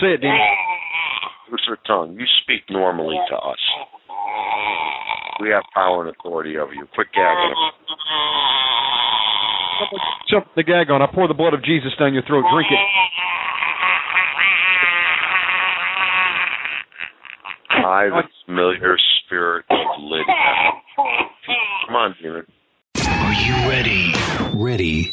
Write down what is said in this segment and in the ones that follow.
Say it, Dean. Loose her tongue. You speak normally to us. We have power and authority over you. Quit gagging. Jump the gag on. I pour the blood of Jesus down your throat. Drink it. I, the familiar spirit of Lydia. Come on, demon. Are you ready? Ready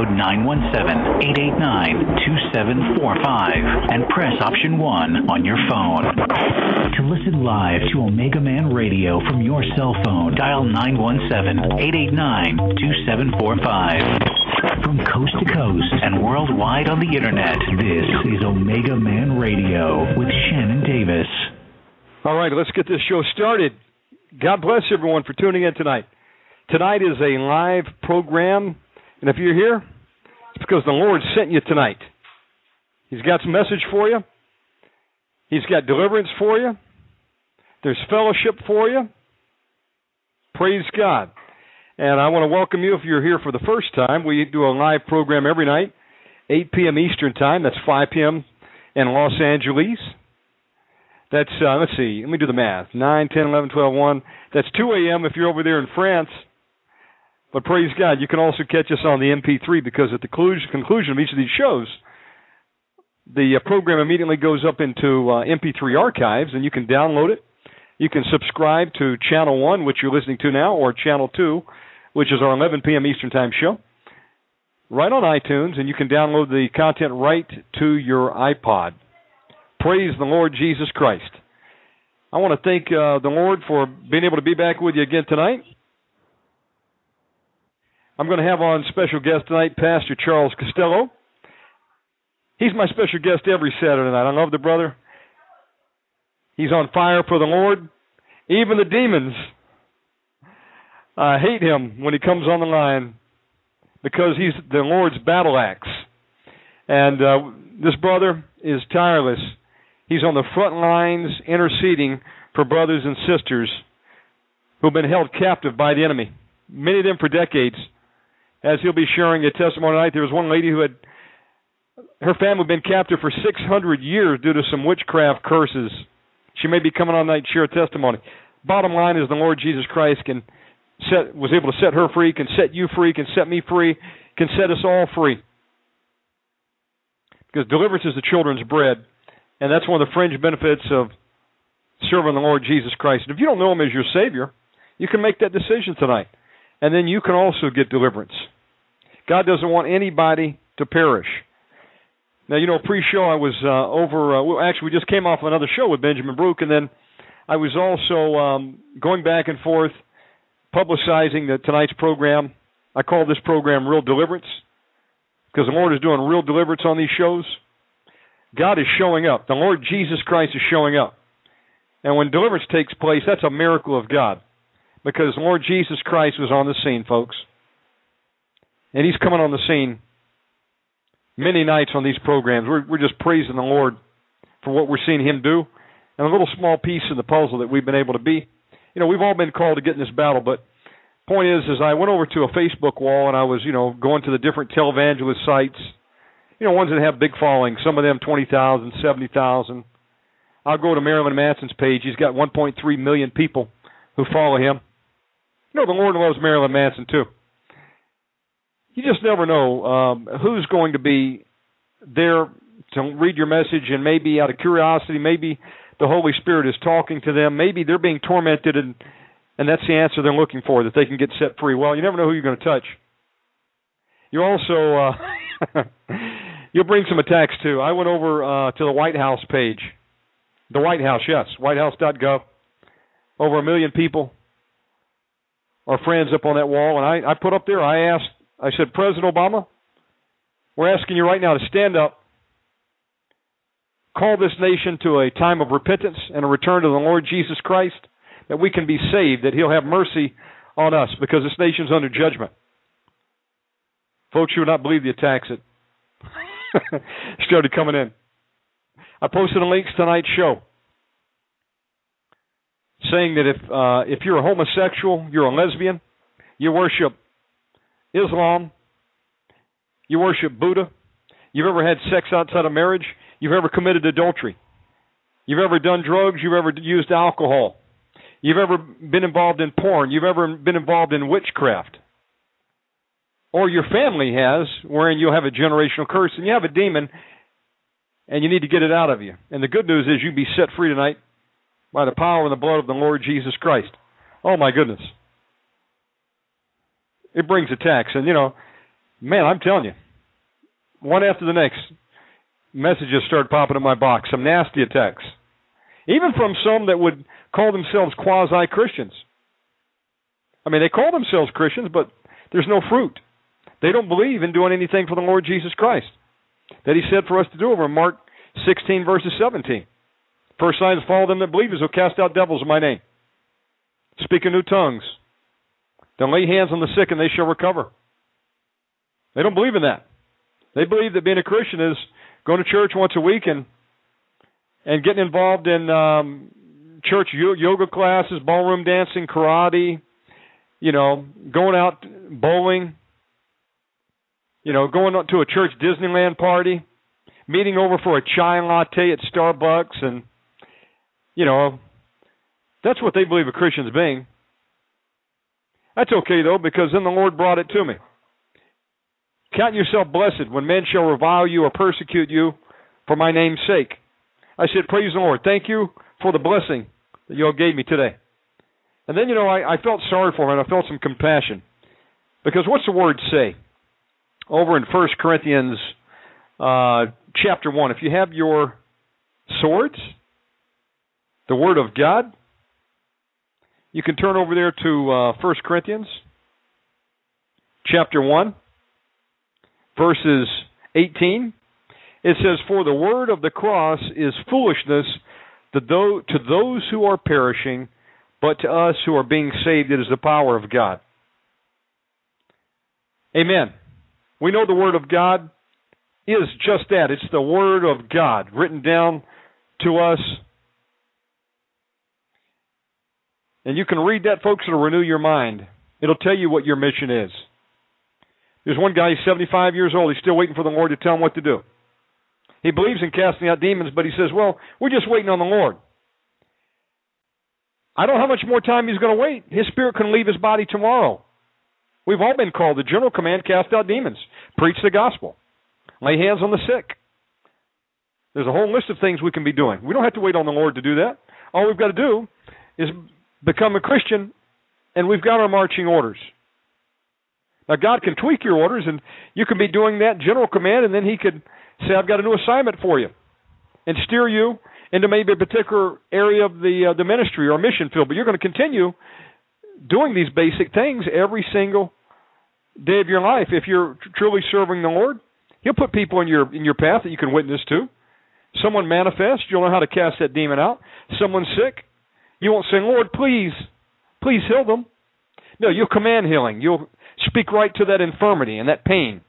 Code 917-889-2745 and press option 1 on your phone. To listen live to Omega Man Radio from your cell phone, dial 917-889-2745. From coast to coast and worldwide on the internet, this is Omega Man Radio with Shannon Davis. All right, let's get this show started. God bless everyone for tuning in tonight. Tonight is a live program, and if you're here, it's because the Lord sent you tonight. He's got some message for you. He's got deliverance for you. There's fellowship for you. Praise God. And I want to welcome you if you're here for the first time. We do a live program every night, 8 p.m. Eastern Time. That's 5 p.m. in Los Angeles. That's, uh, let's see, let me do the math. 9, 10, 11, 12, 1. That's 2 a.m. if you're over there in France. But praise God, you can also catch us on the MP3 because at the conclusion of each of these shows, the uh, program immediately goes up into uh, MP3 archives and you can download it. You can subscribe to Channel 1, which you're listening to now, or Channel 2, which is our 11 p.m. Eastern Time show, right on iTunes, and you can download the content right to your iPod. Praise the Lord Jesus Christ. I want to thank uh, the Lord for being able to be back with you again tonight. I'm going to have on special guest tonight, Pastor Charles Costello. He's my special guest every Saturday night. I love the brother. He's on fire for the Lord. Even the demons uh, hate him when he comes on the line because he's the Lord's battle axe. And uh, this brother is tireless. He's on the front lines interceding for brothers and sisters who've been held captive by the enemy, many of them for decades. As he'll be sharing a testimony tonight, there was one lady who had her family been captive for 600 years due to some witchcraft curses. She may be coming on tonight to share a testimony. Bottom line is the Lord Jesus Christ can set was able to set her free, can set you free, can set me free, can set us all free. Because deliverance is the children's bread, and that's one of the fringe benefits of serving the Lord Jesus Christ. And if you don't know him as your Savior, you can make that decision tonight. And then you can also get deliverance. God doesn't want anybody to perish. Now, you know, pre-show I was uh, over. Uh, well, actually, we just came off another show with Benjamin Brook, and then I was also um, going back and forth, publicizing the, tonight's program. I call this program "Real Deliverance" because the Lord is doing real deliverance on these shows. God is showing up. The Lord Jesus Christ is showing up, and when deliverance takes place, that's a miracle of God, because Lord Jesus Christ was on the scene, folks, and He's coming on the scene many nights on these programs. We're we're just praising the Lord for what we're seeing Him do, and a little small piece in the puzzle that we've been able to be. You know, we've all been called to get in this battle, but point is, is I went over to a Facebook wall and I was, you know, going to the different televangelist sites. You know, ones that have big followings. Some of them twenty thousand, seventy thousand. I'll go to Marilyn Manson's page. He's got 1.3 million people who follow him. Know, the Lord loves Marilyn Manson too you just never know um, who's going to be there to read your message, and maybe out of curiosity, maybe the Holy Spirit is talking to them. Maybe they're being tormented, and and that's the answer they're looking for that they can get set free. Well, you never know who you're going to touch. You also uh, you'll bring some attacks too. I went over uh, to the White House page, the White House, yes, WhiteHouse.gov. Over a million people are friends up on that wall, and I, I put up there. I asked I said, President Obama, we're asking you right now to stand up, call this nation to a time of repentance and a return to the Lord Jesus Christ, that we can be saved, that He'll have mercy on us because this nation's under judgment. Folks, you would not believe the attacks that started coming in. I posted a link to tonight's show saying that if uh, if you're a homosexual, you're a lesbian, you worship Islam, you worship Buddha, you've ever had sex outside of marriage, you've ever committed adultery, you've ever done drugs, you've ever used alcohol, you've ever been involved in porn, you've ever been involved in witchcraft, or your family has, wherein you'll have a generational curse and you have a demon and you need to get it out of you. And the good news is you'll be set free tonight by the power and the blood of the Lord Jesus Christ. Oh my goodness. It brings attacks. And you know, man, I'm telling you, one after the next, messages start popping in my box. Some nasty attacks. Even from some that would call themselves quasi Christians. I mean, they call themselves Christians, but there's no fruit. They don't believe in doing anything for the Lord Jesus Christ that He said for us to do over Mark 16, verses 17. First signs follow them that believe, as will cast out devils in my name. Speak in new tongues. Then lay hands on the sick and they shall recover. They don't believe in that. They believe that being a Christian is going to church once a week and and getting involved in um, church yoga classes, ballroom dancing, karate, you know, going out bowling, you know, going to a church Disneyland party, meeting over for a chai latte at Starbucks, and you know, that's what they believe a Christian's being. That's okay though, because then the Lord brought it to me. Count yourself blessed when men shall revile you or persecute you for my name's sake. I said, Praise the Lord. Thank you for the blessing that you all gave me today. And then, you know, I, I felt sorry for him and I felt some compassion. Because what's the word say? Over in First Corinthians uh, chapter 1. If you have your swords, the Word of God, you can turn over there to uh, 1 Corinthians chapter 1, verses 18. It says, For the word of the cross is foolishness to those who are perishing, but to us who are being saved, it is the power of God. Amen. We know the Word of God is just that. It's the Word of God written down to us And you can read that, folks. It'll renew your mind. It'll tell you what your mission is. There's one guy, he's 75 years old. He's still waiting for the Lord to tell him what to do. He believes in casting out demons, but he says, Well, we're just waiting on the Lord. I don't know how much more time he's going to wait. His spirit can leave his body tomorrow. We've all been called. The general command cast out demons, preach the gospel, lay hands on the sick. There's a whole list of things we can be doing. We don't have to wait on the Lord to do that. All we've got to do is become a Christian, and we've got our marching orders. Now, God can tweak your orders, and you can be doing that general command, and then He could say, I've got a new assignment for you, and steer you into maybe a particular area of the uh, the ministry or mission field. But you're going to continue doing these basic things every single day of your life. If you're truly serving the Lord, He'll put people in your in your path that you can witness to. Someone manifests, you'll know how to cast that demon out. Someone sick, you won't say, Lord, please, please heal them. No, you'll command healing. You'll speak right to that infirmity and that pain.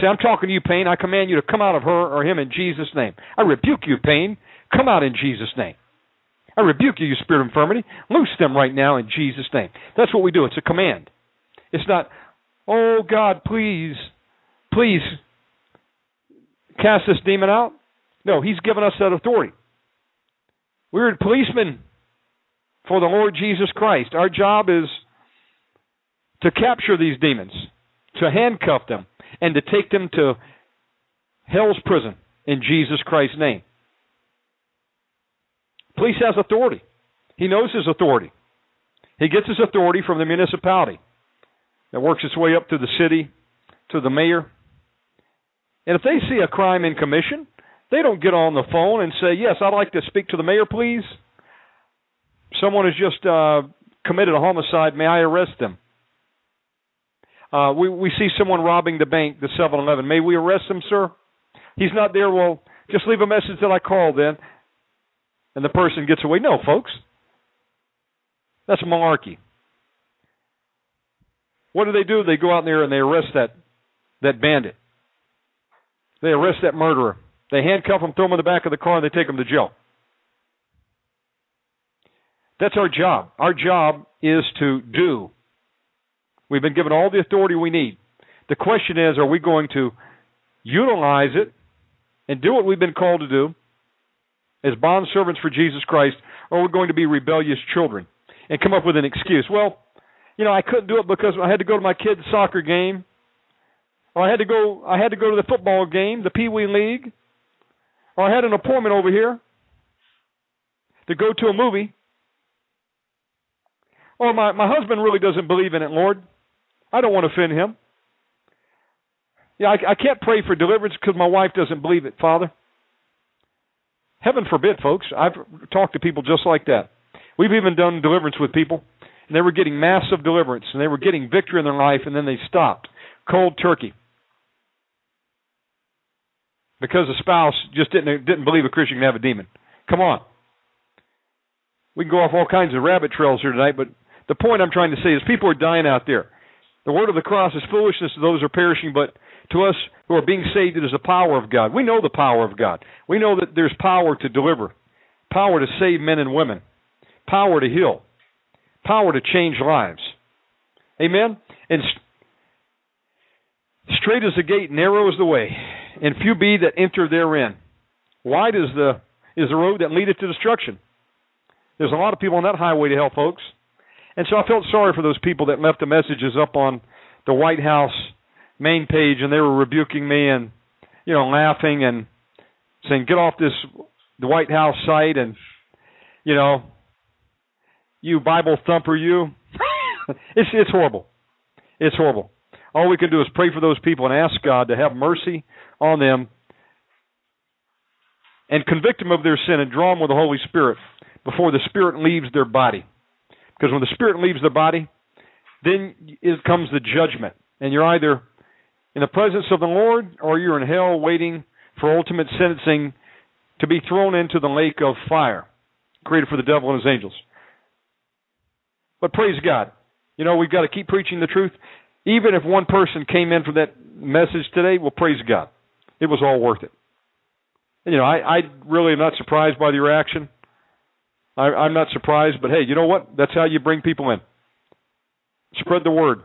Say, I'm talking to you, pain. I command you to come out of her or him in Jesus' name. I rebuke you, pain. Come out in Jesus' name. I rebuke you, you spirit of infirmity. Loose them right now in Jesus' name. That's what we do. It's a command. It's not, oh God, please, please cast this demon out. No, He's given us that authority. We're policemen for the Lord Jesus Christ. Our job is to capture these demons, to handcuff them, and to take them to hell's prison in Jesus Christ's name. Police has authority. He knows his authority. He gets his authority from the municipality that works its way up to the city, to the mayor. And if they see a crime in commission, they don't get on the phone and say, "Yes, I'd like to speak to the mayor, please." Someone has just uh, committed a homicide. May I arrest them? Uh, we we see someone robbing the bank, the 7-Eleven. May we arrest him, sir? He's not there. Well, just leave a message that I called then, and the person gets away. No, folks, that's malarkey. What do they do? They go out there and they arrest that that bandit. They arrest that murderer. They handcuff him, throw him in the back of the car, and they take him to jail. That's our job. Our job is to do. We've been given all the authority we need. The question is are we going to utilize it and do what we've been called to do as bond servants for Jesus Christ, or are we going to be rebellious children and come up with an excuse? Well, you know, I couldn't do it because I had to go to my kid's soccer game, or I had to go I had to go to the football game, the Pee Wee League, or I had an appointment over here to go to a movie. Or my, my husband really doesn't believe in it, Lord. I don't want to offend him. Yeah, I, I can't pray for deliverance because my wife doesn't believe it, Father. Heaven forbid, folks. I've talked to people just like that. We've even done deliverance with people, and they were getting massive deliverance, and they were getting victory in their life, and then they stopped. Cold turkey. Because the spouse just didn't didn't believe a Christian can have a demon. Come on. We can go off all kinds of rabbit trails here tonight, but the point I'm trying to say is people are dying out there. The word of the cross is foolishness to those who are perishing, but to us who are being saved, it is the power of God. We know the power of God. We know that there's power to deliver, power to save men and women, power to heal, power to change lives. Amen? And straight is the gate, narrow is the way, and few be that enter therein. Wide is the is the road that leadeth to destruction. There's a lot of people on that highway to hell, folks. And so I felt sorry for those people that left the messages up on the White House main page and they were rebuking me and you know laughing and saying get off this the White House site and you know you Bible thumper you it's it's horrible. It's horrible. All we can do is pray for those people and ask God to have mercy on them and convict them of their sin and draw them with the Holy Spirit before the Spirit leaves their body. Because when the spirit leaves their body, then it comes the judgment. And you're either in the presence of the Lord or you're in hell waiting for ultimate sentencing to be thrown into the lake of fire created for the devil and his angels. But praise God. You know, we've got to keep preaching the truth. Even if one person came in for that message today, well, praise God. It was all worth it. You know, I, I really am not surprised by the reaction. I, I'm not surprised, but hey, you know what? That's how you bring people in. Spread the word.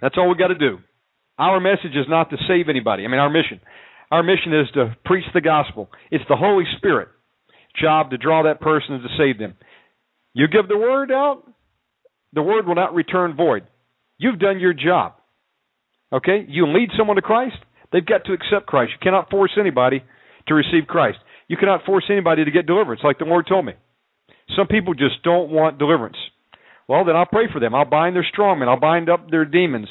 That's all we got to do. Our message is not to save anybody. I mean, our mission. Our mission is to preach the gospel. It's the Holy Spirit job to draw that person and to save them. You give the word out, the word will not return void. You've done your job. Okay? You lead someone to Christ, they've got to accept Christ. You cannot force anybody to receive Christ. You cannot force anybody to get deliverance, like the Lord told me. Some people just don't want deliverance. Well, then I'll pray for them. I'll bind their strongmen. I'll bind up their demons.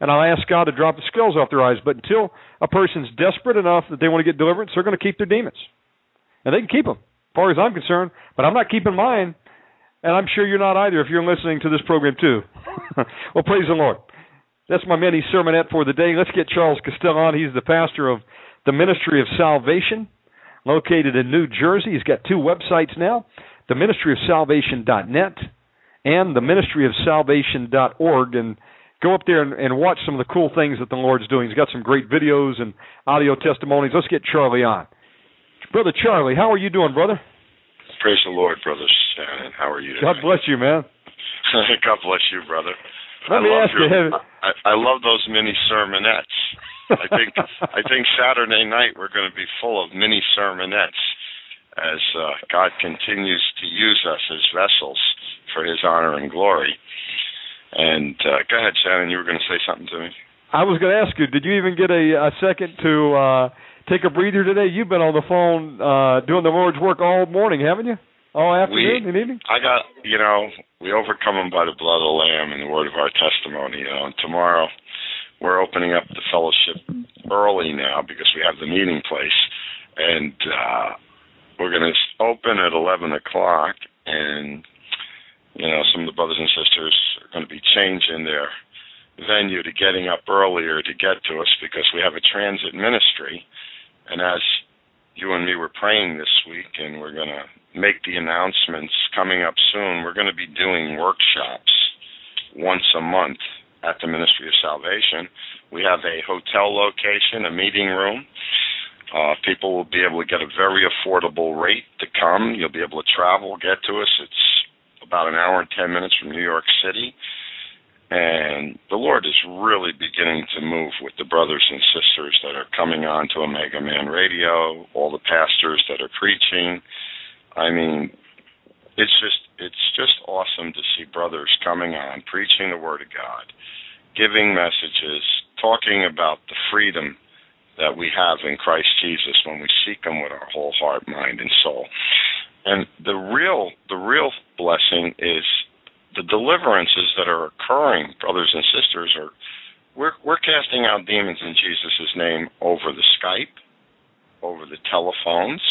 And I'll ask God to drop the scales off their eyes. But until a person's desperate enough that they want to get deliverance, they're going to keep their demons. And they can keep them, as far as I'm concerned. But I'm not keeping mine. And I'm sure you're not either if you're listening to this program too. well, praise the Lord. That's my mini sermonette for the day. Let's get Charles Costello on. He's the pastor of the Ministry of Salvation located in New Jersey. He's got two websites now the ministry of salvation.net and the ministry of salvation.org. And go up there and, and watch some of the cool things that the Lord's doing. He's got some great videos and audio testimonies. Let's get Charlie on. Brother Charlie, how are you doing, brother? Praise the Lord, brother Shannon. How are you? God bless you, man. God bless you, brother. Let I me love ask you, your, have- I, I love those mini sermonettes. I think I think Saturday night we're going to be full of mini sermonettes as uh, God continues to use us as vessels for His honor and glory. And uh, go ahead, Shannon. You were going to say something to me. I was going to ask you, did you even get a, a second to uh, take a breather today? You've been on the phone uh, doing the Lord's work all morning, haven't you? All afternoon We- and evening? I got, you know, we overcome them by the blood of the Lamb and the word of our testimony. You know, and tomorrow we're opening up the fellowship early now because we have the meeting place, and uh, we're going to open at eleven o'clock. And you know, some of the brothers and sisters are going to be changing their venue to getting up earlier to get to us because we have a transit ministry. And as you and me were praying this week, and we're going to make the announcements coming up soon. We're going to be doing workshops once a month at the Ministry of Salvation. We have a hotel location, a meeting room. Uh, people will be able to get a very affordable rate to come. You'll be able to travel, get to us. It's about an hour and 10 minutes from New York City. And the Lord is really beginning to move with the brothers and sisters that are coming on to Omega Man Radio, all the pastors that are preaching. I mean, it's just it's just awesome to see brothers coming on preaching the word of God, giving messages, talking about the freedom that we have in Christ Jesus when we seek him with our whole heart, mind and soul. And the real the real blessing is the deliverances that are occurring, brothers and sisters, are we're we're casting out demons in Jesus' name over the Skype, over the telephones.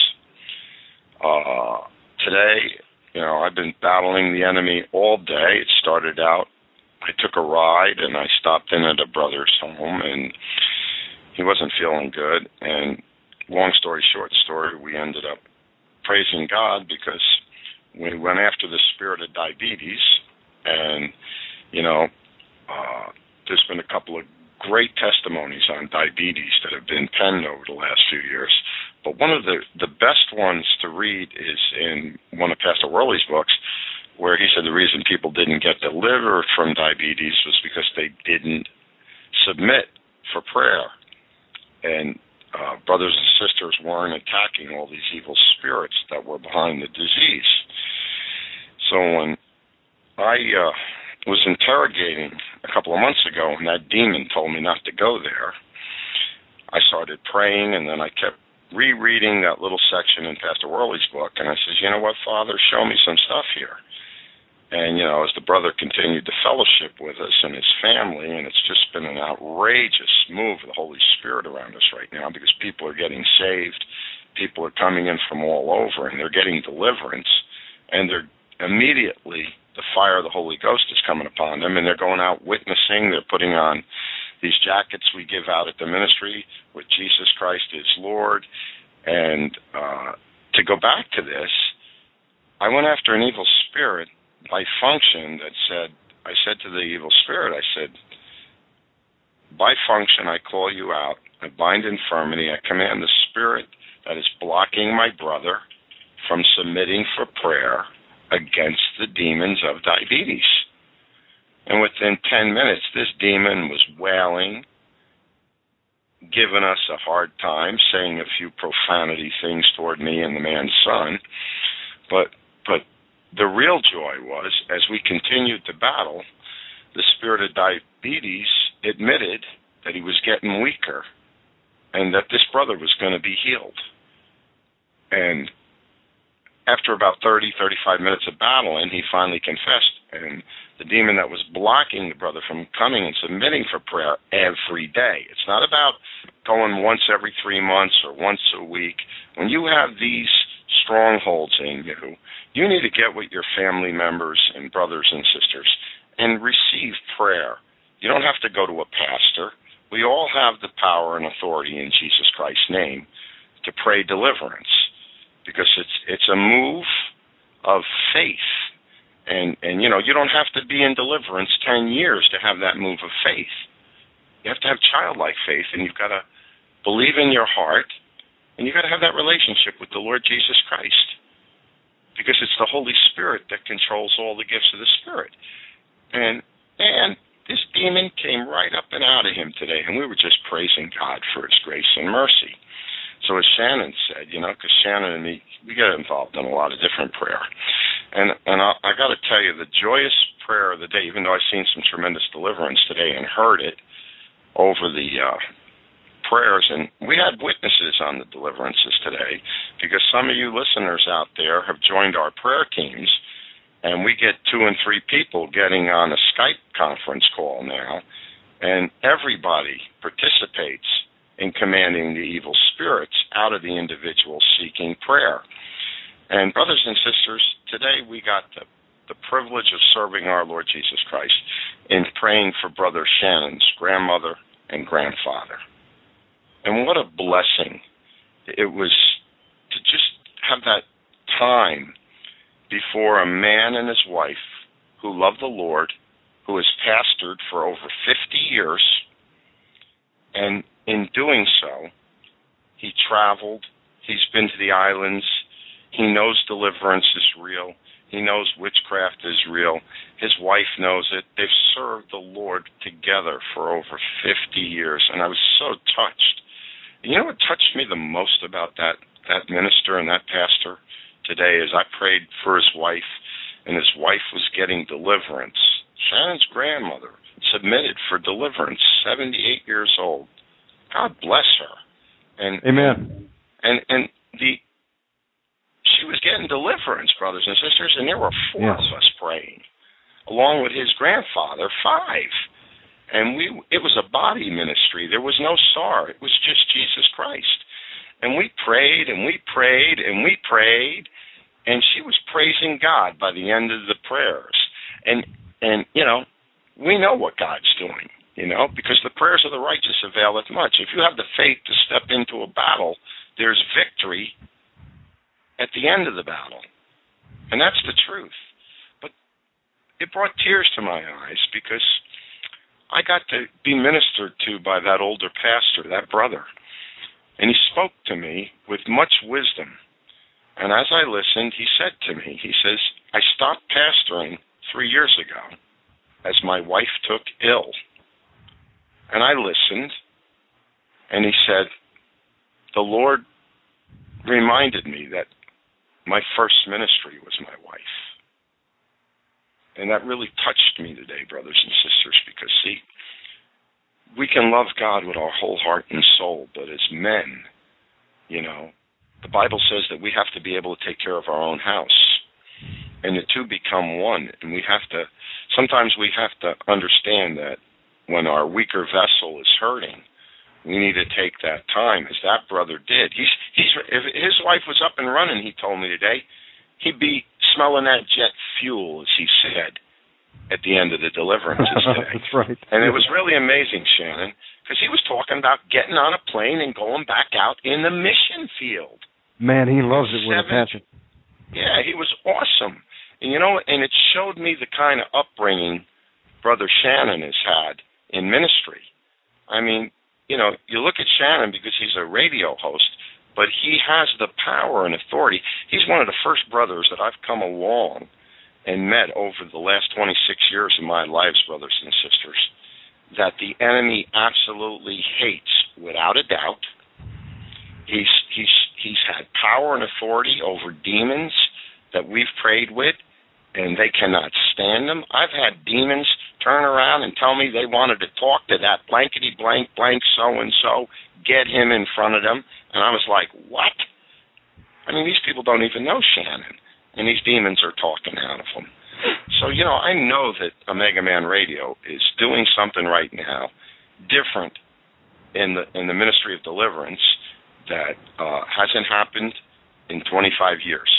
Uh, today, you know, I've been battling the enemy all day. It started out, I took a ride and I stopped in at a brother's home and he wasn't feeling good. And long story short story, we ended up praising God because we went after the spirit of diabetes and, you know, uh, there's been a couple of great testimonies on diabetes that have been penned over the last few years. But one of the, the best ones to read is in one of Pastor Worley's books, where he said the reason people didn't get delivered from diabetes was because they didn't submit for prayer. And uh, brothers and sisters weren't attacking all these evil spirits that were behind the disease. So when I uh, was interrogating a couple of months ago, and that demon told me not to go there, I started praying, and then I kept rereading that little section in Pastor Worley's book, and I says, you know what, Father, show me some stuff here. And you know, as the brother continued to fellowship with us and his family, and it's just been an outrageous move of the Holy Spirit around us right now because people are getting saved, people are coming in from all over, and they're getting deliverance, and they're immediately the fire of the Holy Ghost is coming upon them, and they're going out witnessing. They're putting on these jackets we give out at the ministry with Jesus Christ is Lord. And uh, to go back to this, I went after an evil spirit by function that said, I said to the evil spirit, I said, by function, I call you out. I bind infirmity. I command the spirit that is blocking my brother from submitting for prayer against the demons of diabetes. And within 10 minutes, this demon was wailing, giving us a hard time, saying a few profanity things toward me and the man's son. But, but the real joy was, as we continued to battle, the spirit of diabetes admitted that he was getting weaker and that this brother was going to be healed. And after about 30, 35 minutes of battling, he finally confessed. And the demon that was blocking the brother from coming and submitting for prayer every day. It's not about going once every three months or once a week. When you have these strongholds in you, you need to get with your family members and brothers and sisters and receive prayer. You don't have to go to a pastor. We all have the power and authority in Jesus Christ's name to pray deliverance because it's it's a move of faith. And and you know you don't have to be in deliverance 10 years to have that move of faith. You have to have childlike faith and you've got to believe in your heart and you've got to have that relationship with the Lord Jesus Christ because it's the Holy Spirit that controls all the gifts of the Spirit. And and this demon came right up and out of him today and we were just praising God for his grace and mercy so as Shannon said, you know, because Shannon and me, we get involved in a lot of different prayer, and and I, I got to tell you, the joyous prayer of the day, even though I've seen some tremendous deliverance today and heard it over the uh, prayers, and we had witnesses on the deliverances today, because some of you listeners out there have joined our prayer teams, and we get two and three people getting on a Skype conference call now, and everybody participates in commanding the evil spirits out of the individual seeking prayer. And, brothers and sisters, today we got the, the privilege of serving our Lord Jesus Christ in praying for Brother Shannon's grandmother and grandfather. And what a blessing it was to just have that time before a man and his wife who love the Lord, who has pastored for over 50 years. And in doing so, he traveled, he's been to the islands, he knows deliverance is real, he knows witchcraft is real, his wife knows it. They've served the Lord together for over 50 years, and I was so touched. You know what touched me the most about that that minister and that pastor today is I prayed for his wife, and his wife was getting deliverance. Shannon's grandmother submitted for deliverance, 78 years old. God bless her. And Amen. And and the she was getting deliverance, brothers and sisters, and there were four yes. of us praying, along with his grandfather, five. And we it was a body ministry. There was no SAR. It was just Jesus Christ. And we prayed and we prayed and we prayed and she was praising God by the end of the prayers. And and you know, we know what God's doing, you know, because the prayers of the righteous availeth much. If you have the faith to step into a battle, there's victory at the end of the battle. And that's the truth. But it brought tears to my eyes because I got to be ministered to by that older pastor, that brother. And he spoke to me with much wisdom. And as I listened, he said to me, he says, I stopped pastoring three years ago as my wife took ill. And I listened, and he said, The Lord reminded me that my first ministry was my wife. And that really touched me today, brothers and sisters, because see, we can love God with our whole heart and soul, but as men, you know, the Bible says that we have to be able to take care of our own house. And the two become one. And we have to, sometimes we have to understand that when our weaker vessel is hurting, we need to take that time, as that brother did. He's, he's, if his wife was up and running, he told me today, he'd be smelling that jet fuel, as he said, at the end of the deliverances today. That's right. And it was really amazing, Shannon, because he was talking about getting on a plane and going back out in the mission field. Man, he loves it with a passion. Yeah, he was awesome. And you know, and it showed me the kind of upbringing Brother Shannon has had in ministry. I mean, you know, you look at Shannon because he's a radio host, but he has the power and authority. He's one of the first brothers that I've come along and met over the last 26 years of my lives, brothers and sisters, that the enemy absolutely hates without a doubt. He's he's he's had power and authority over demons that we've prayed with, and they cannot stand them. I've had demons turn around and tell me they wanted to talk to that blankety blank blank so and so, get him in front of them, and I was like, what? I mean, these people don't even know Shannon, and these demons are talking out of them. So you know, I know that Omega Man Radio is doing something right now different in the in the ministry of deliverance that uh, hasn't happened in 25 years,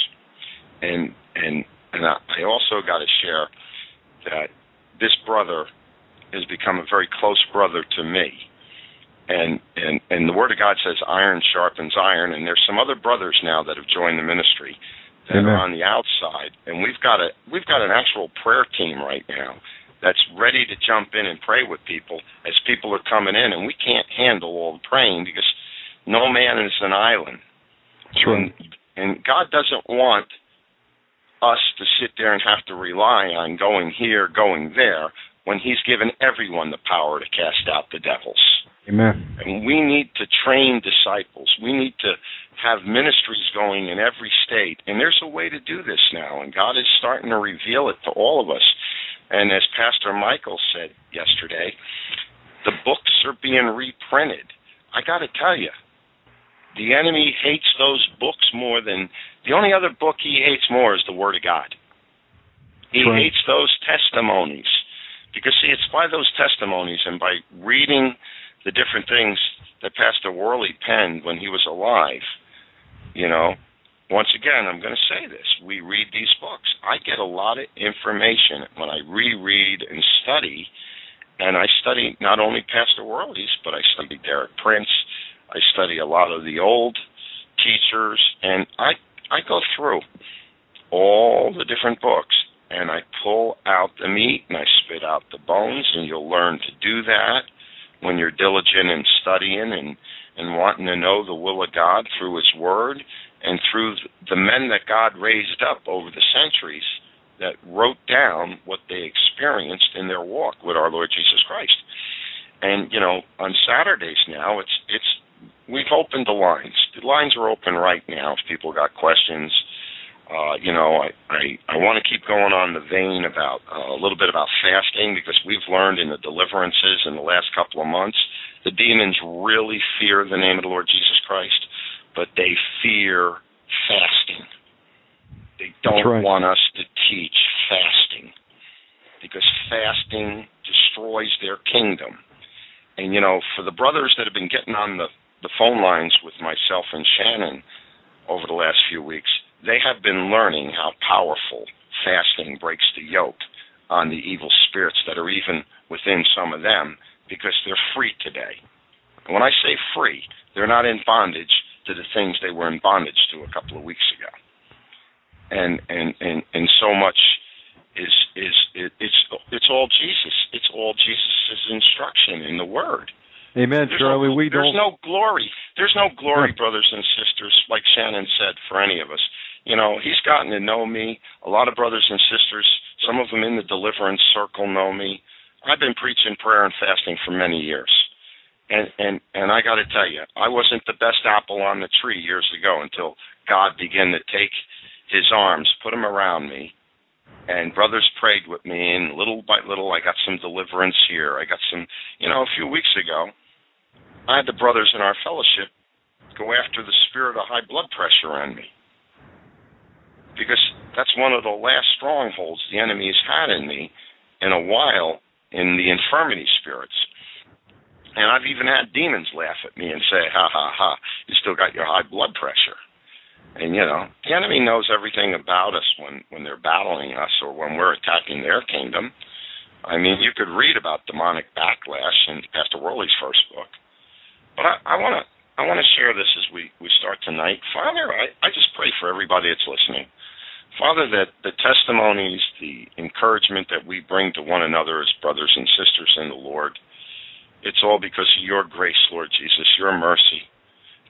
and and and uh, I I also got to share that this brother has become a very close brother to me, and and and the Word of God says iron sharpens iron, and there's some other brothers now that have joined the ministry that Amen. are on the outside, and we've got a we've got an actual prayer team right now that's ready to jump in and pray with people as people are coming in, and we can't handle all the praying because no man is an island. Right. And, and God doesn't want us to sit there and have to rely on going here, going there, when He's given everyone the power to cast out the devils. Amen. And we need to train disciples. We need to have ministries going in every state. And there's a way to do this now, and God is starting to reveal it to all of us. And as Pastor Michael said yesterday, the books are being reprinted. I got to tell you, the enemy hates those books more than the only other book he hates more is the Word of God. He right. hates those testimonies because see, it's by those testimonies and by reading the different things that Pastor Worley penned when he was alive. You know, once again, I'm going to say this: we read these books. I get a lot of information when I reread and study, and I study not only Pastor Worley's, but I study Derek Prince. I study a lot of the old teachers, and I I go through all the different books, and I pull out the meat and I spit out the bones, and you'll learn to do that when you're diligent in studying and and wanting to know the will of God through His Word and through the men that God raised up over the centuries that wrote down what they experienced in their walk with our Lord Jesus Christ. And you know, on Saturdays now, it's it's we've opened the lines. The lines are open right now if people got questions. Uh, you know, I, I, I want to keep going on the vein about uh, a little bit about fasting because we've learned in the deliverances in the last couple of months the demons really fear the name of the Lord Jesus Christ, but they fear fasting. They don't right. want us to teach fasting because fasting destroys their kingdom. And you know, for the brothers that have been getting on the the phone lines with myself and Shannon over the last few weeks, they have been learning how powerful fasting breaks the yoke on the evil spirits that are even within some of them because they're free today. And when I say free, they're not in bondage to the things they were in bondage to a couple of weeks ago. And and and and so much is is it, it's it's all Jesus. It's all Jesus' instruction in the Word. Amen, There's Charlie. no, we there's don't. no glory. There's no glory, brothers and sisters, like Shannon said, for any of us. You know, he's gotten to know me. A lot of brothers and sisters, some of them in the deliverance circle know me. I've been preaching prayer and fasting for many years. And and and I got to tell you, I wasn't the best apple on the tree years ago until God began to take his arms, put them around me, and brothers prayed with me and little by little I got some deliverance here. I got some, you know, a few weeks ago, I had the brothers in our fellowship go after the spirit of high blood pressure on me. Because that's one of the last strongholds the enemy has had in me in a while in the infirmity spirits. And I've even had demons laugh at me and say, ha ha ha, you still got your high blood pressure. And you know, the enemy knows everything about us when when they're battling us or when we're attacking their kingdom. I mean, you could read about demonic backlash in Pastor Worley's first book. But I want to I want to share this as we we start tonight. Father, I I just pray for everybody that's listening. Father, that the testimonies, the encouragement that we bring to one another as brothers and sisters in the Lord, it's all because of your grace, Lord Jesus, your mercy.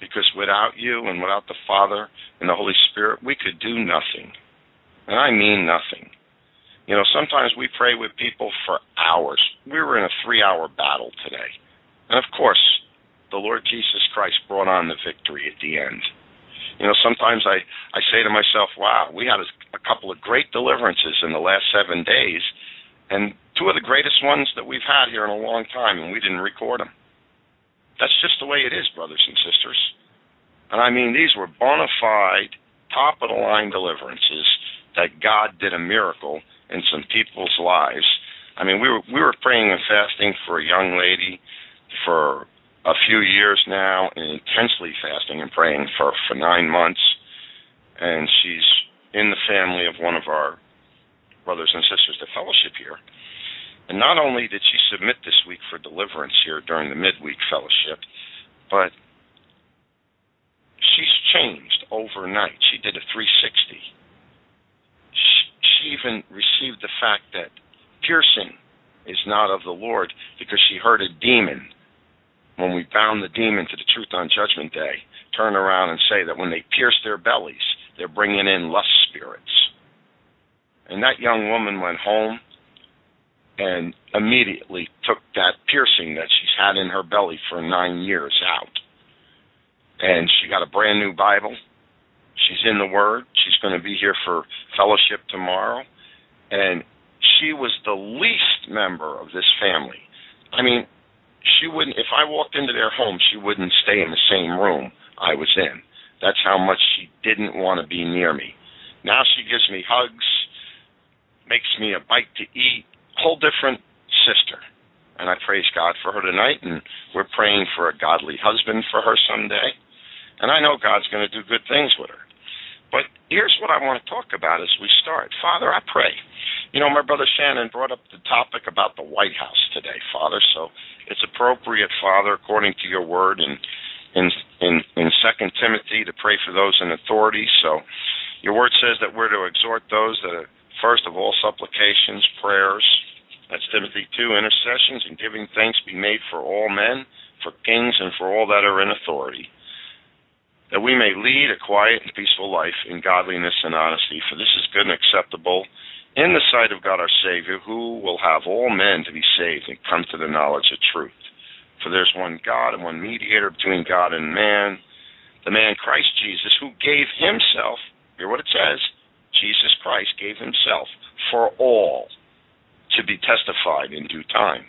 Because without you and without the Father and the Holy Spirit, we could do nothing. And I mean nothing. You know, sometimes we pray with people for hours. We were in a three hour battle today. And of course, the Lord Jesus Christ brought on the victory at the end. You know, sometimes I, I say to myself, wow, we had a, a couple of great deliverances in the last seven days, and two of the greatest ones that we've had here in a long time, and we didn't record them. That's just the way it is, brothers and sisters. And I mean, these were bona fide, top of the line deliverances that God did a miracle in some people's lives. I mean, we were we were praying and fasting for a young lady for a few years now, and intensely fasting and praying for for nine months, and she's in the family of one of our brothers and sisters that fellowship here. And not only did she submit this week for deliverance here during the midweek fellowship, but she's changed overnight. She did a 360. She, she even received the fact that piercing is not of the Lord because she heard a demon when we bound the demon to the truth on Judgment Day turn around and say that when they pierce their bellies, they're bringing in lust spirits. And that young woman went home and immediately took that piercing that she's had in her belly for nine years out. And she got a brand new Bible. She's in the Word. She's going to be here for fellowship tomorrow. And she was the least member of this family. I mean, she wouldn't, if I walked into their home, she wouldn't stay in the same room I was in. That's how much she didn't want to be near me. Now she gives me hugs, makes me a bite to eat, whole different sister. And I praise God for her tonight, and we're praying for a godly husband for her someday. And I know God's going to do good things with her. But here's what I want to talk about as we start. Father, I pray. You know, my brother Shannon brought up the topic about the White House today, Father. So it's appropriate, Father, according to your word in in in, in Second Timothy, to pray for those in authority. So your word says that we're to exhort those that are First of all, supplications, prayers. That's Timothy 2, intercessions and giving thanks be made for all men, for kings, and for all that are in authority, that we may lead a quiet and peaceful life in godliness and honesty, for this is good and acceptable in the sight of God our Savior, who will have all men to be saved and come to the knowledge of truth. For there's one God and one mediator between God and man, the man Christ Jesus, who gave himself, hear what it says, Jesus Christ gave himself for all to be testified in due time.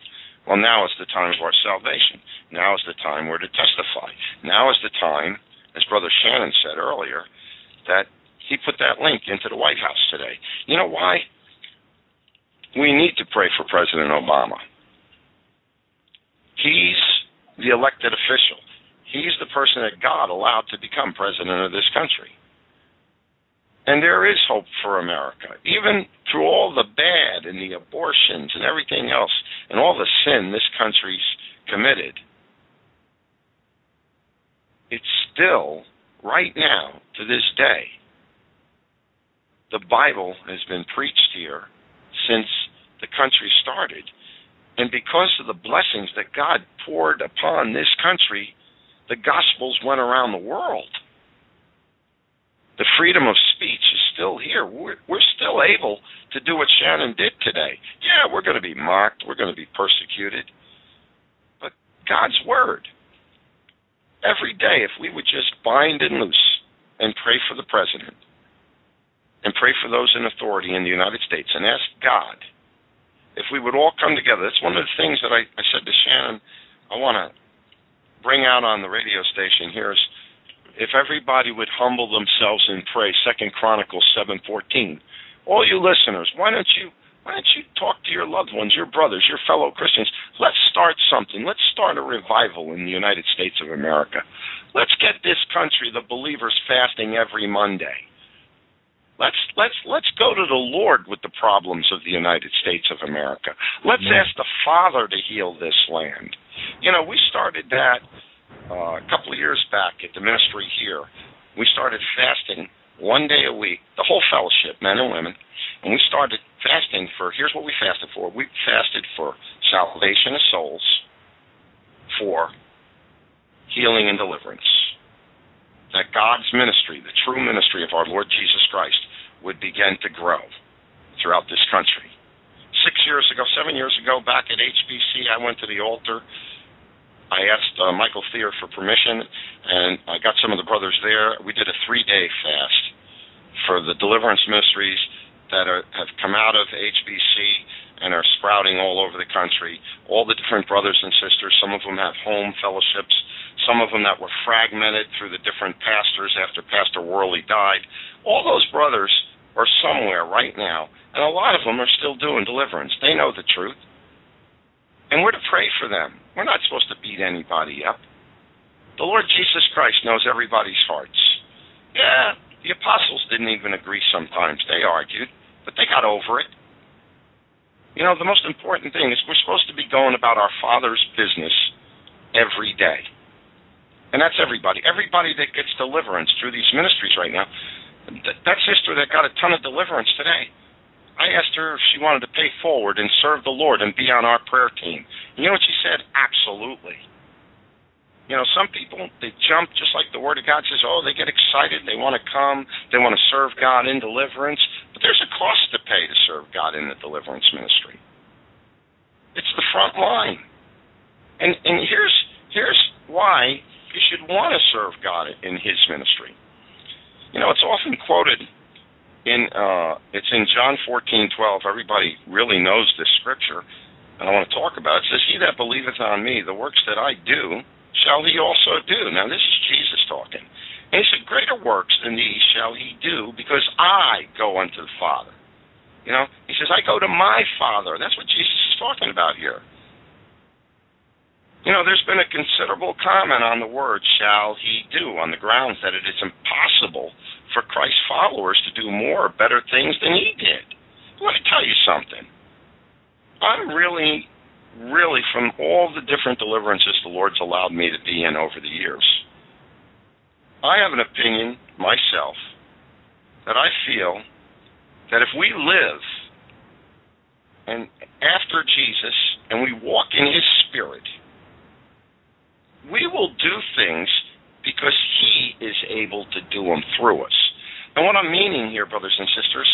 Well, now is the time of our salvation. Now is the time we're to testify. Now is the time, as Brother Shannon said earlier, that he put that link into the White House today. You know why? We need to pray for President Obama. He's the elected official. He's the person that God allowed to become president of this country. And there is hope for America. Even through all the bad and the abortions and everything else and all the sin this country's committed, it's still, right now, to this day, the Bible has been preached here since the country started. And because of the blessings that God poured upon this country, the Gospels went around the world the freedom of speech is still here. We're, we're still able to do what Shannon did today. Yeah, we're going to be mocked, we're going to be persecuted. But God's Word, every day, if we would just bind and mm-hmm. loose and pray for the President and pray for those in authority in the United States and ask God, if we would all come together, that's one of the mm-hmm. things that I, I said to Shannon I want to bring out on the radio station here is if everybody would humble themselves and pray, Second Chronicles seven fourteen. All you listeners, why don't you why don't you talk to your loved ones, your brothers, your fellow Christians? Let's start something. Let's start a revival in the United States of America. Let's get this country, the believers, fasting every Monday. Let's let's let's go to the Lord with the problems of the United States of America. Let's yeah. ask the Father to heal this land. You know, we started that uh, a couple of years back at the ministry here, we started fasting one day a week, the whole fellowship, men and women, and we started fasting for here's what we fasted for. We fasted for salvation of souls, for healing and deliverance. That God's ministry, the true ministry of our Lord Jesus Christ, would begin to grow throughout this country. Six years ago, seven years ago, back at HBC, I went to the altar I asked uh, Michael Thier for permission, and I got some of the brothers there. We did a three-day fast for the deliverance ministries that are, have come out of HBC and are sprouting all over the country. All the different brothers and sisters. Some of them have home fellowships. Some of them that were fragmented through the different pastors after Pastor Worley died. All those brothers are somewhere right now, and a lot of them are still doing deliverance. They know the truth. And we're to pray for them. We're not supposed to beat anybody up. The Lord Jesus Christ knows everybody's hearts. Yeah, the apostles didn't even agree sometimes. They argued, but they got over it. You know, the most important thing is we're supposed to be going about our Father's business every day. And that's everybody. Everybody that gets deliverance through these ministries right now. That sister that got a ton of deliverance today I asked her if she wanted to pay forward and serve the Lord and be on our prayer team. You know what she said? Absolutely. You know, some people they jump just like the Word of God says. Oh, they get excited. They want to come. They want to serve God in deliverance. But there's a cost to pay to serve God in the deliverance ministry. It's the front line. And and here's here's why you should want to serve God in His ministry. You know, it's often quoted in uh, it's in John fourteen twelve. Everybody really knows this scripture, and I want to talk about it. It says, "He that believeth on me, the works that I do, shall he also do." Now this is Jesus talking, and he said, "Greater works than these shall he do, because I go unto the Father." You know, he says, "I go to my Father." That's what Jesus is talking about here. You know, there's been a considerable comment on the word shall he do on the grounds that it is impossible for Christ's followers to do more or better things than he did. Let me tell you something. I'm really, really, from all the different deliverances the Lord's allowed me to be in over the years, I have an opinion myself that I feel that if we live and after Jesus and we walk in his spirit, we will do things because he is able to do them through us. And what I'm meaning here, brothers and sisters,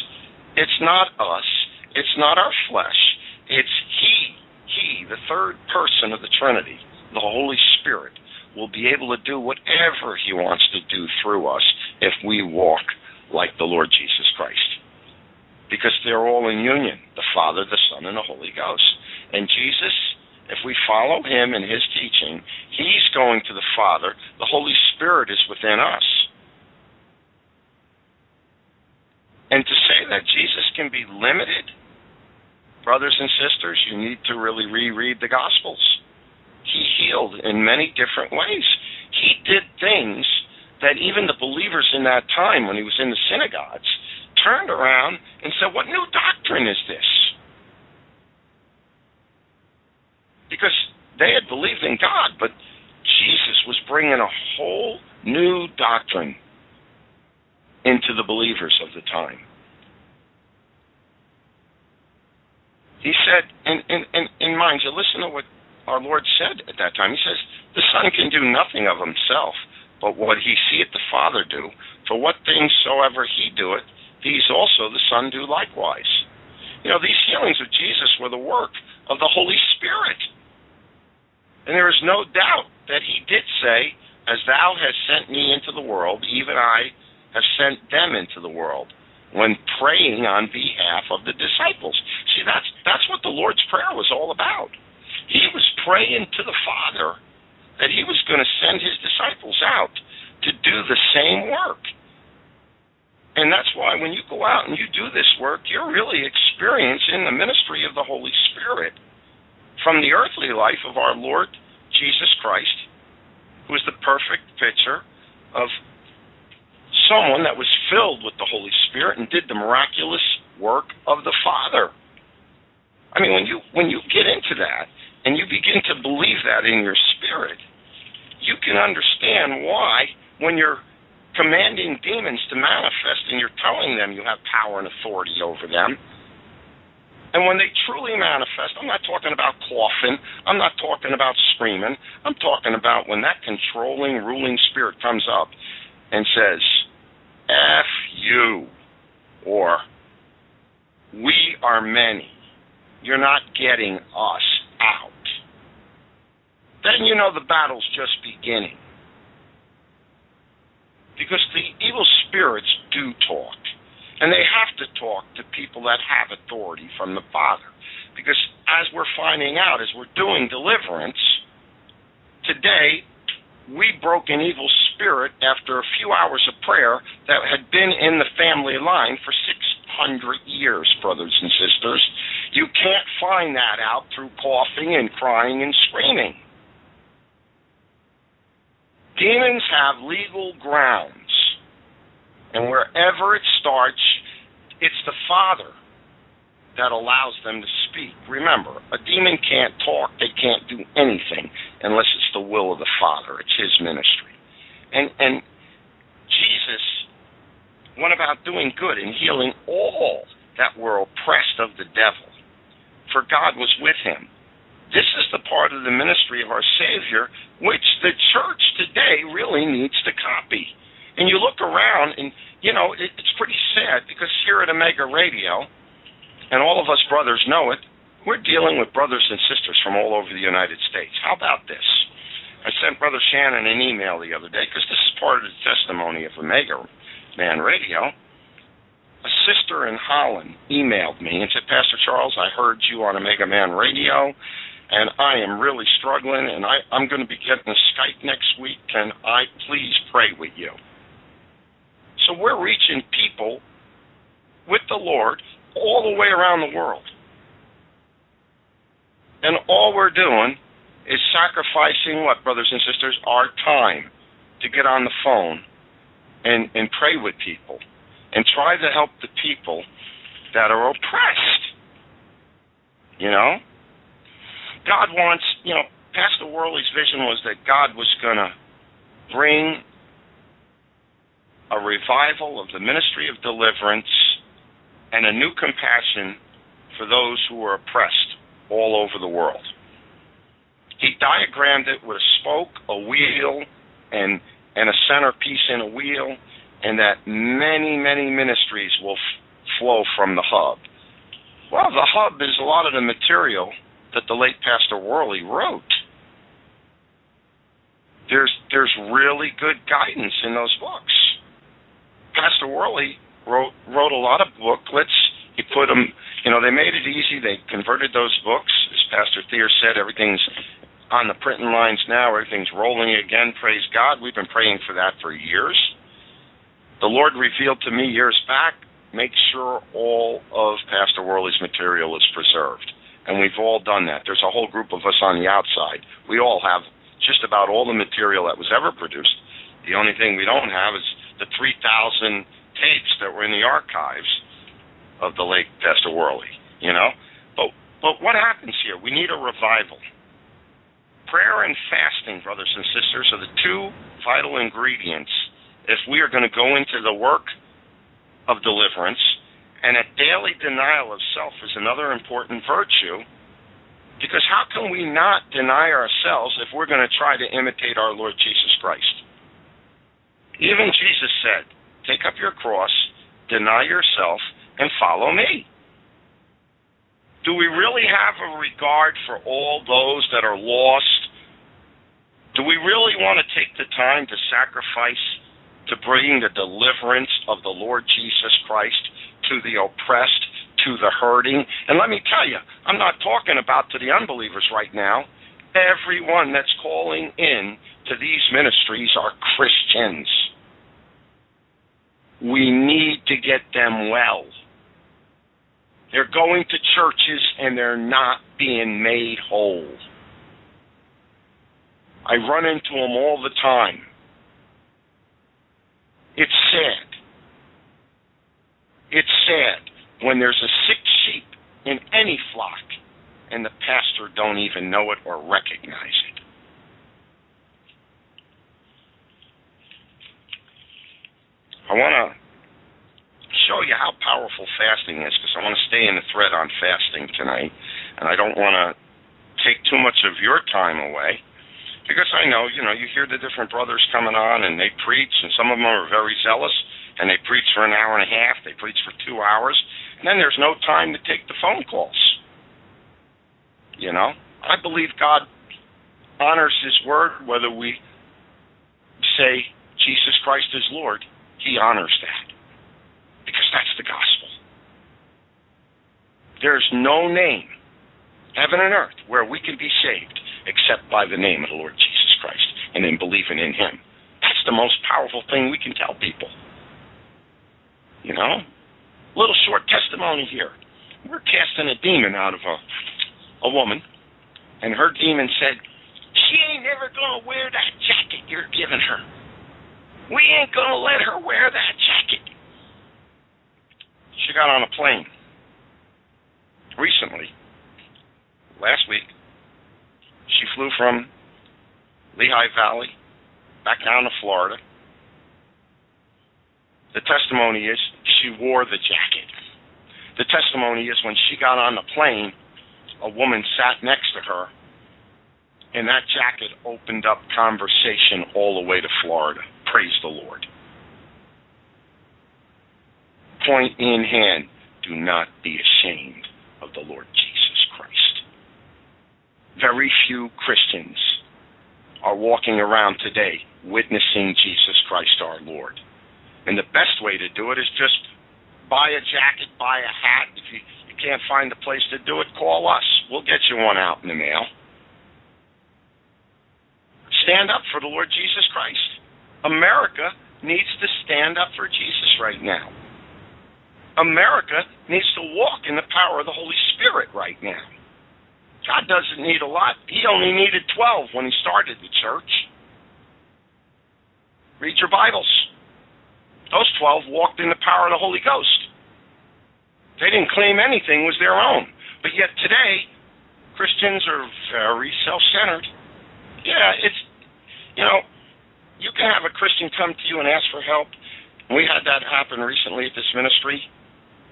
it's not us, it's not our flesh, it's he, he, the third person of the Trinity, the Holy Spirit, will be able to do whatever he wants to do through us if we walk like the Lord Jesus Christ. Because they're all in union the Father, the Son, and the Holy Ghost. And Jesus, if we follow him and his teaching, he's going to the Father. The Holy Spirit is within us. And to say that Jesus can be limited, brothers and sisters, you need to really reread the Gospels. He healed in many different ways. He did things that even the believers in that time, when he was in the synagogues, turned around and said, What new doctrine is this? Because they had believed in God, but Jesus was bringing a whole new doctrine into the believers of the time. He said, and in, in, in mind, you listen to what our Lord said at that time. He says, The Son can do nothing of himself, but what he seeth the Father do. For what things soever he doeth, these also the Son do likewise. You know, these healings of Jesus were the work of the Holy Spirit. And there is no doubt that he did say, As thou hast sent me into the world, even I have sent them into the world, when praying on behalf of the disciples. See, that's that's what the Lord's Prayer was all about. He was praying to the Father that he was going to send his disciples out to do the same work. And that's why when you go out and you do this work, you're really experiencing the ministry of the Holy Spirit from the earthly life of our Lord Jesus Christ, who is the perfect picture of someone that was filled with the Holy Spirit and did the miraculous work of the Father. I mean, when you when you get into that and you begin to believe that in your spirit, you can understand why when you're commanding demons to manifest and you're telling them you have power and authority over them. And when they truly manifest, I'm not talking about coughing, I'm not talking about screaming, I'm talking about when that controlling, ruling spirit comes up and says, F you, or we are many, you're not getting us out. Then you know the battle's just beginning because the evil spirits do talk. And they have to talk to people that have authority from the Father. Because as we're finding out, as we're doing deliverance, today we broke an evil spirit after a few hours of prayer that had been in the family line for 600 years, brothers and sisters. You can't find that out through coughing and crying and screaming. Demons have legal grounds. And wherever it starts, it's the Father that allows them to speak. Remember, a demon can't talk, they can't do anything unless it's the will of the Father. It's his ministry. And and Jesus went about doing good and healing all that were oppressed of the devil. For God was with him. This is the part of the ministry of our Savior which the church today really needs to copy. And you look around, and you know it, it's pretty sad because here at Omega Radio, and all of us brothers know it, we're dealing with brothers and sisters from all over the United States. How about this? I sent Brother Shannon an email the other day because this is part of the testimony of Omega Man Radio. A sister in Holland emailed me and said, Pastor Charles, I heard you on Omega Man Radio and I am really struggling, and I, I'm going to be getting a Skype next week. Can I please pray with you? So we're reaching people with the Lord all the way around the world. And all we're doing is sacrificing what, brothers and sisters? Our time to get on the phone and, and pray with people and try to help the people that are oppressed. You know? God wants, you know, Pastor Worley's vision was that God was going to bring a revival of the ministry of deliverance and a new compassion for those who are oppressed all over the world. He diagrammed it with a spoke, a wheel, and and a centerpiece in a wheel, and that many, many ministries will f- flow from the hub. Well, the hub is a lot of the material that the late Pastor Worley wrote. There's there's really good guidance in those books. Pastor Worley wrote wrote a lot of booklets. He put them, you know, they made it easy. They converted those books, as Pastor Thier said. Everything's on the printing lines now. Everything's rolling again. Praise God. We've been praying for that for years. The Lord revealed to me years back. Make sure all of Pastor Worley's material is preserved, and we've all done that. There's a whole group of us on the outside. We all have just about all the material that was ever produced. The only thing we don't have is the 3,000 tapes that were in the archives of the late Pastor Worley. You know, but but what happens here? We need a revival. Prayer and fasting, brothers and sisters, are the two vital ingredients if we are going to go into the work of deliverance. And a daily denial of self is another important virtue because how can we not deny ourselves if we're going to try to imitate our Lord Jesus Christ? Even Jesus said, Take up your cross, deny yourself, and follow me. Do we really have a regard for all those that are lost do we really want to take the time to sacrifice to bring the deliverance of the Lord Jesus Christ to the oppressed, to the hurting? And let me tell you, I'm not talking about to the unbelievers right now. Everyone that's calling in to these ministries are Christians. We need to get them well. They're going to churches and they're not being made whole. I run into them all the time. It's sad. It's sad when there's a sick sheep in any flock and the pastor don't even know it or recognize it. I want to show you how powerful fasting is because I want to stay in the thread on fasting tonight and I don't want to take too much of your time away because I know, you know, you hear the different brothers coming on and they preach, and some of them are very zealous, and they preach for an hour and a half, they preach for two hours, and then there's no time to take the phone calls. You know, I believe God honors His word, whether we say Jesus Christ is Lord, He honors that that's the gospel. There's no name, heaven and earth, where we can be saved except by the name of the Lord Jesus Christ and in believing in Him. That's the most powerful thing we can tell people. You know? Little short testimony here. We're casting a demon out of a, a woman, and her demon said, She ain't never to wear that jacket you're giving her. We ain't to let her wear that jacket. She got on a plane recently, last week, she flew from Lehigh Valley back down to Florida. The testimony is she wore the jacket. The testimony is when she got on the plane, a woman sat next to her, and that jacket opened up conversation all the way to Florida. Praise the Lord. Point in hand, do not be ashamed of the Lord Jesus Christ very few Christians are walking around today witnessing Jesus Christ our Lord. And the best way to do it is just buy a jacket, buy a hat. If you, you can't find a place to do it, call us. We'll get you one out in the mail. Stand up for the Lord Jesus Christ. America needs to stand up for Jesus right now. America needs to walk in the power of the Holy Spirit right now. God doesn't need a lot. He only needed 12 when he started the church. Read your Bibles. Those 12 walked in the power of the Holy Ghost. They didn't claim anything was their own. But yet today, Christians are very self centered. Yeah, it's, you know, you can have a Christian come to you and ask for help. We had that happen recently at this ministry.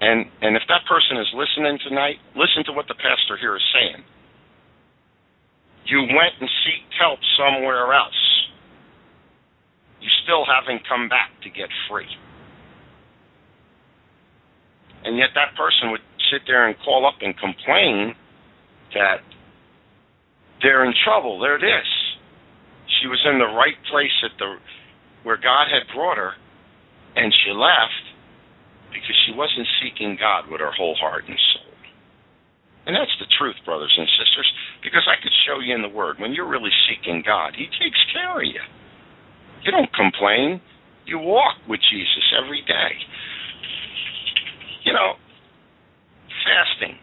And and if that person is listening tonight, listen to what the pastor here is saying. You went and seeked help somewhere else. You still haven't come back to get free. And yet that person would sit there and call up and complain that they're in trouble. There it is. She was in the right place at the where God had brought her, and she left because she wasn't seeking God with her whole heart and soul. And that's the truth, brothers and sisters, because I could show you in the Word when you're really seeking God, He takes care of you. You don't complain. You walk with Jesus every day. You know, fasting.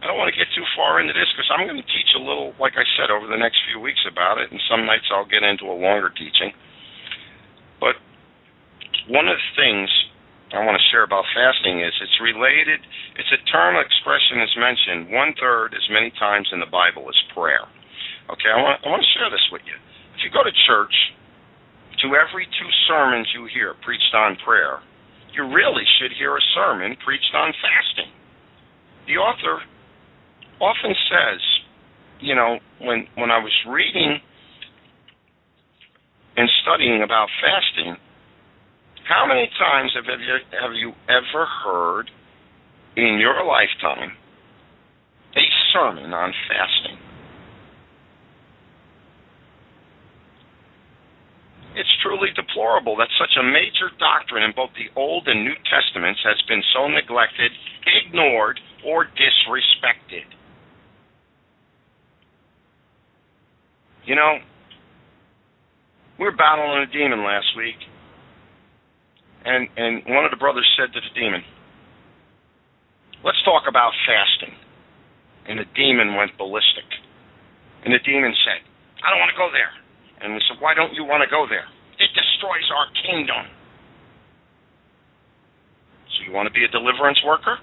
I don't want to get too far into this because I'm going to teach a little, like I said, over the next few weeks about it, and some nights I'll get into a longer teaching. But one of the things I want to share about fasting is it's related, its a term expression is mentioned one third as many times in the Bible as prayer. Okay, I want, I want to share this with you. If you go to church, to every two sermons you hear preached on prayer, you really should hear a sermon preached on fasting. The author often says, you know, when when I was reading and studying about fasting, how many times have you have you ever heard in your lifetime a sermon on fasting? It's truly deplorable that such a major doctrine in both the Old and New Testaments has been so neglected, ignored, or disrespected. You know, we were battling a demon last week, and and one of the brothers said to the demon, "Let's talk about fasting." And the demon went ballistic. And the demon said, "I don't want to go there." And we said, Why don't you want to go there? It destroys our kingdom. So you want to be a deliverance worker?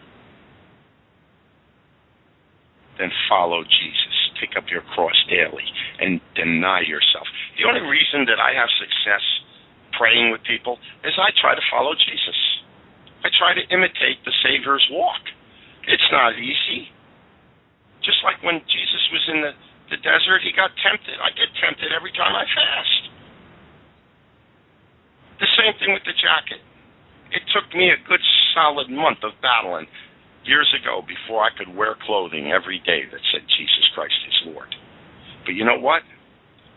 Then follow Jesus. Pick up your cross daily and deny yourself. The only reason that I have success praying with people is I try to follow Jesus. I try to imitate the Savior's walk. It's not easy. Just like when Jesus was in the the desert, he got tempted. I get tempted every time I fast. The same thing with the jacket. It took me a good solid month of battling years ago before I could wear clothing every day that said Jesus Christ is Lord. But you know what?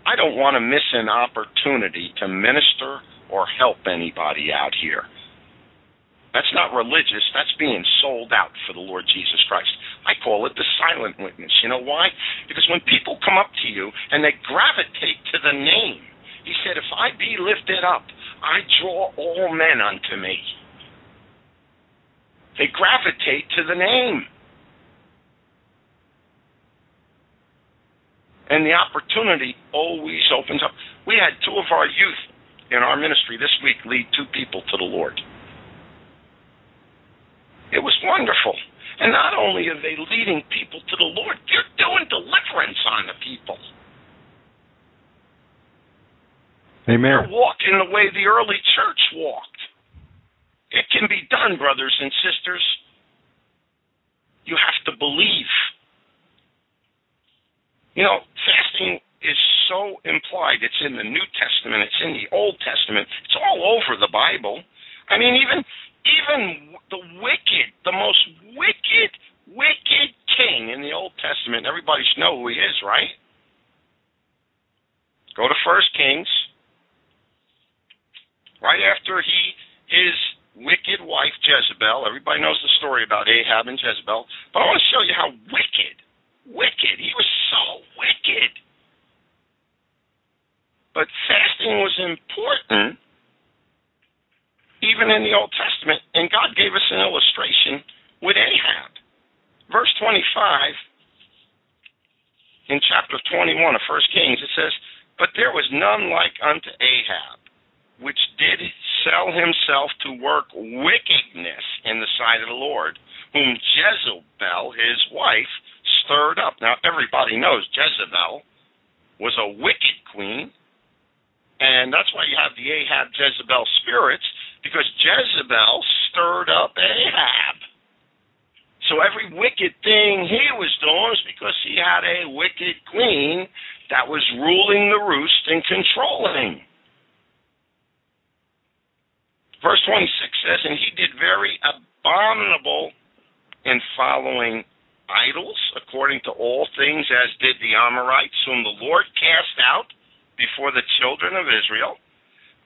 I don't want to miss an opportunity to minister or help anybody out here. That's not religious. That's being sold out for the Lord Jesus Christ. I call it the silent witness. You know why? Because when people come up to you and they gravitate to the name, he said, If I be lifted up, I draw all men unto me. They gravitate to the name. And the opportunity always opens up. We had two of our youth in our ministry this week lead two people to the Lord. It was wonderful. And not only are they leading people to the Lord, they're doing deliverance on the people. Amen. They're walking the way the early church walked. It can be done, brothers and sisters. You have to believe. You know, fasting is so implied. It's in the New Testament, it's in the Old Testament, it's all over the Bible. I mean, even even the wicked, the most wicked, wicked king in the Old Testament, everybody should know who he is, right? Go to First Kings. Right after he his wicked wife Jezebel, everybody knows the story about Ahab and Jezebel, but I want to show you how wicked, wicked, he was so wicked. But fasting was important even in the Old Testament, and God gave us an illustration with Ahab. Verse 25 in chapter 21 of 1 Kings, it says, But there was none like unto Ahab, which did sell himself to work wickedness in the sight of the Lord, whom Jezebel, his wife, stirred up. Now, everybody knows Jezebel was a wicked queen, and that's why you have the Ahab Jezebel spirits because Jezebel stirred up Ahab. So every wicked thing he was doing was because he had a wicked queen that was ruling the roost and controlling. Verse 26 says, And he did very abominable in following idols, according to all things, as did the Amorites, whom the Lord cast out before the children of Israel.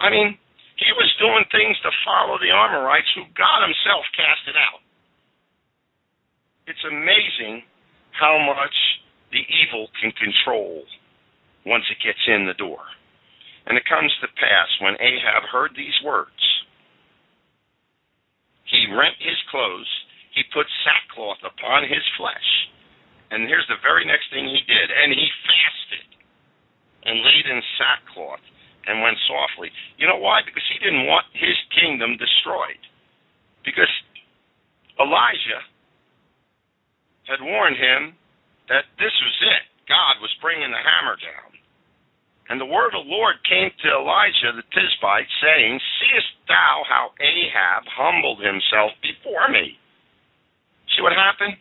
I mean, he was doing things to follow the Amorites, who God himself casted out. It's amazing how much the evil can control once it gets in the door. And it comes to pass when Ahab heard these words, he rent his clothes he put sackcloth upon his flesh. And here's the very next thing he did. And he fasted and laid in sackcloth and went softly. You know why? Because he didn't want his kingdom destroyed. Because Elijah had warned him that this was it. God was bringing the hammer down. And the word of the Lord came to Elijah the Tishbite, saying, Seest thou how Ahab humbled himself before me? See what happened?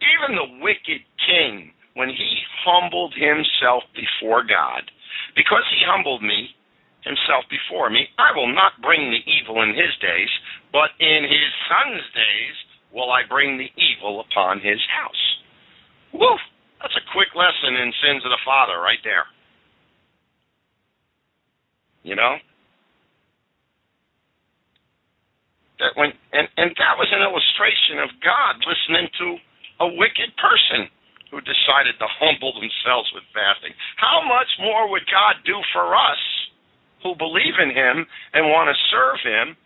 Even the wicked king, when he humbled himself before God, because he humbled me himself before me, I will not bring the evil in his days, but in his son's days will I bring the evil upon his house. Woo! That's a quick lesson in sins of the father right there. You know? that when and and that was an illustration of God listening to a wicked person who decided to humble themselves with fasting. How much more would God do for us who believe in him and want to serve him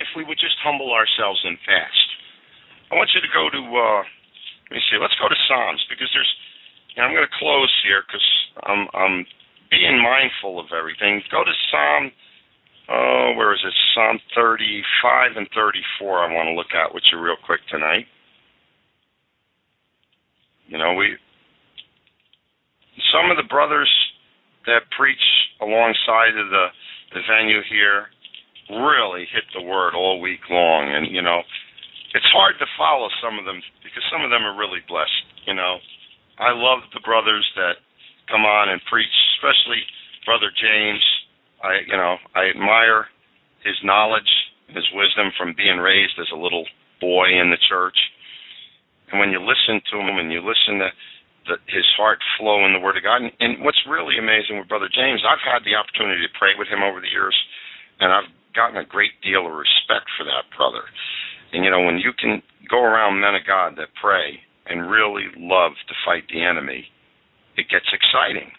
if we would just humble ourselves and fast? I want you to go to uh let me see. Let's go to Psalms because there's I'm going to close here because I'm I'm being mindful of everything. Go to Psalm oh, where is it? Psalm 35 and 34. I want to look at with you real quick tonight. You know, we some of the brothers that preach alongside of the the venue here really hit the word all week long, and you know, it's hard to follow some of them because some of them are really blessed. You know, I love the brothers that come on and preach, especially Brother James I you know I admire his knowledge, his wisdom from being raised as a little boy in the church. And when you listen to him and you listen to the, his heart flow in the Word of God, and, and what's really amazing with Brother James, I've had the opportunity to pray with him over the years, and I've gotten a great deal of respect for that brother. And you know, when you can go around men of God that pray and really love to fight the enemy, it gets exciting.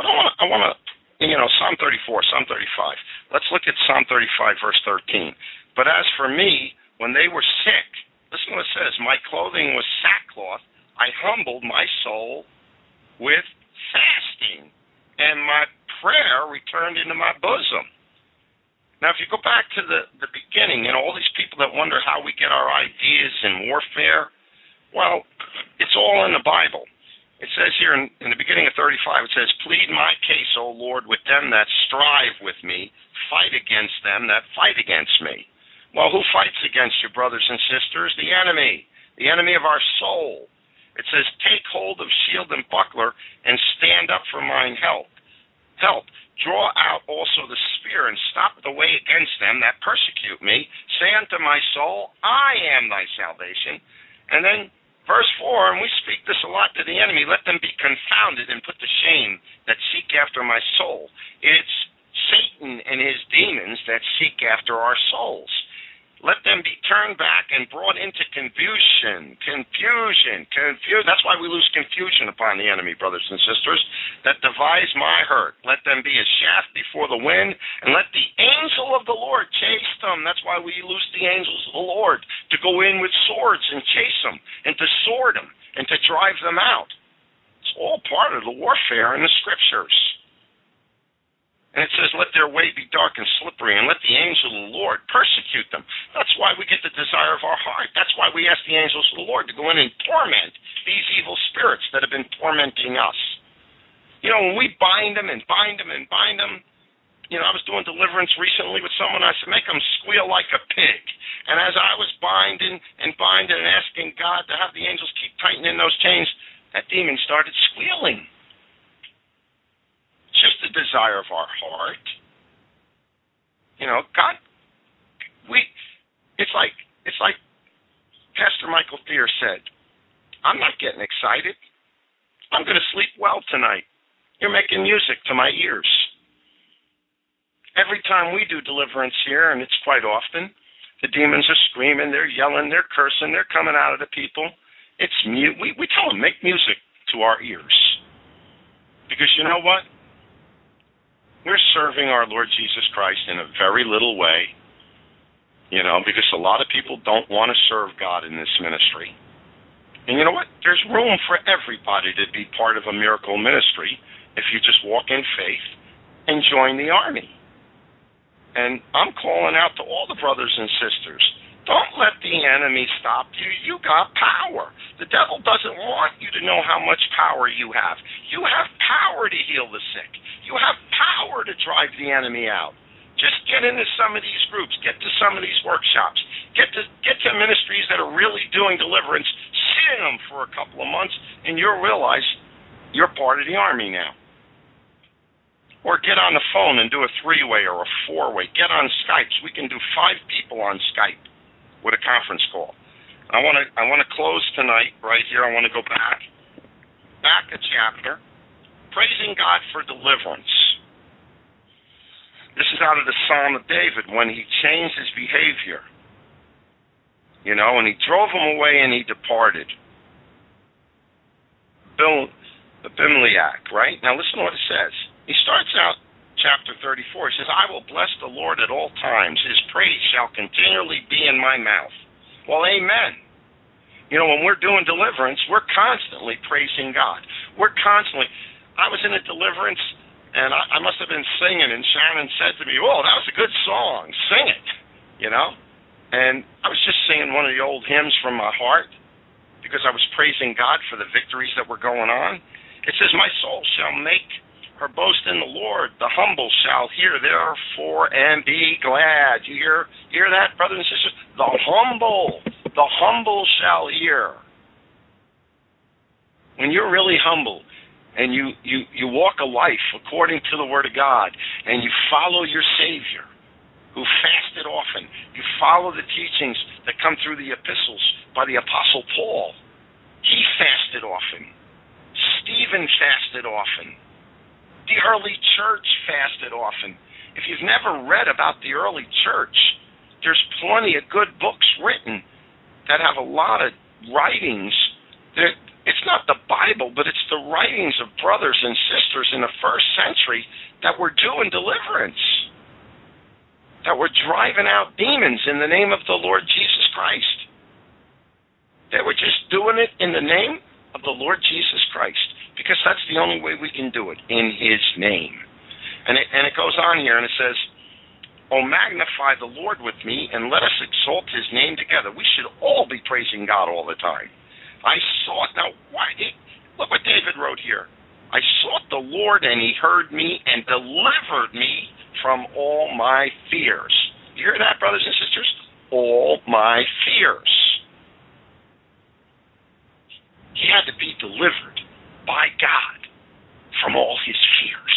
But I want to I want to you know, Psalm 34, Psalm 35. Let's look at Psalm 35, verse 13. But as for me, when they were sick, listen what it says My clothing was sackcloth. I humbled my soul with fasting, and my prayer returned into my bosom. Now, if you go back to the, the beginning, and all these people that wonder how we get our ideas in warfare, well, it's all in the Bible. It says here in, in the beginning of 35, it says, Plead my case, O Lord, with them that strive with me, fight against them that fight against me. Well, who fights against you, brothers and sisters? The enemy, the enemy of our soul. It says, Take hold of shield and buckler, and stand up for mine help. Help. Draw out also the spear, and stop the way against them that persecute me. Say unto my soul, I am thy salvation. And then Verse 4, and we speak this a lot to the enemy let them be confounded and put to shame that seek after my soul. It's Satan and his demons that seek after our souls. Let them be turned back and brought into confusion. Confusion. Confusion. That's why we lose confusion upon the enemy, brothers and sisters, that devise my hurt. Let them be a shaft before the wind, and let the angel of the Lord chase them. That's why we lose the angels of the Lord to go in with swords and chase them, and to sword them, and to drive them out. It's all part of the warfare in the scriptures. And it says, Let their way be dark and slippery, and let the angel of the Lord persecute them. That's why we get the desire of our heart. That's why we ask the angels of the Lord to go in and torment these evil spirits that have been tormenting us. You know, when we bind them and bind them and bind them, you know, I was doing deliverance recently with someone. I said, make them squeal like a pig. And as I was binding and binding and asking God to have the angels keep tightening those chains, that demon started squealing. Just the desire of our heart. You know, God, we, it's like, it's like Pastor Michael Thier said, I'm not getting excited. I'm going to sleep well tonight. You're making music to my ears. Every time we do deliverance here, and it's quite often, the demons are screaming, they're yelling, they're cursing, they're coming out of the people. It's mute. We, we tell them, make music to our ears. Because you know what? We're serving our Lord Jesus Christ in a very little way. You know, because a lot of people don't want to serve God in this ministry. And you know what? There's room for everybody to be part of a miracle ministry if you just walk in faith and join the army. And I'm calling out to all the brothers and sisters. Don't let the enemy stop you. You got power. The devil doesn't want you to know how much power you have. You have power to heal the sick. You have power to drive the enemy out. Just get into some of these groups. Get to some of these workshops. Get to get to ministries that are really doing deliverance. Sit in them for a couple of months, and you'll realize you're part of the army now or get on the phone and do a three way or a four way. Get on Skype. We can do five people on Skype with a conference call. I want to I want to close tonight right here. I want to go back back a chapter, praising God for deliverance. This is out of the Psalm of David when he changed his behavior. You know, and he drove him away and he departed. Bill Abimelech, right? Now listen to what it says. He starts out chapter 34. He says, I will bless the Lord at all times. His praise shall continually be in my mouth. Well, amen. You know, when we're doing deliverance, we're constantly praising God. We're constantly. I was in a deliverance, and I, I must have been singing, and Shannon said to me, "Oh, that was a good song. Sing it." You know, and I was just singing one of the old hymns from my heart because I was praising God for the victories that were going on. It says, "My soul shall make." Her boast in the Lord. The humble shall hear therefore and be glad. You hear hear that, brothers and sisters? The humble, the humble shall hear. When you're really humble and you, you, you walk a life according to the Word of God and you follow your Savior who fasted often, you follow the teachings that come through the epistles by the Apostle Paul. He fasted often. Stephen fasted often the early church fasted often. If you've never read about the early church, there's plenty of good books written that have a lot of writings. That it's not the Bible, but it's the writings of brothers and sisters in the first century that were doing deliverance, that were driving out demons in the name of the Lord Jesus Christ. They were just doing it in the name of the Lord Jesus Christ because that's the only way we can do it in His name. And it, and it goes on here and it says, Oh, magnify the Lord with me and let us exalt His name together. We should all be praising God all the time. I sought now. Why? Look what David wrote here. I sought the Lord and He heard me and delivered me from all my fears. You hear that, brothers and sisters? All my fears. He had to be delivered by God from all his fears.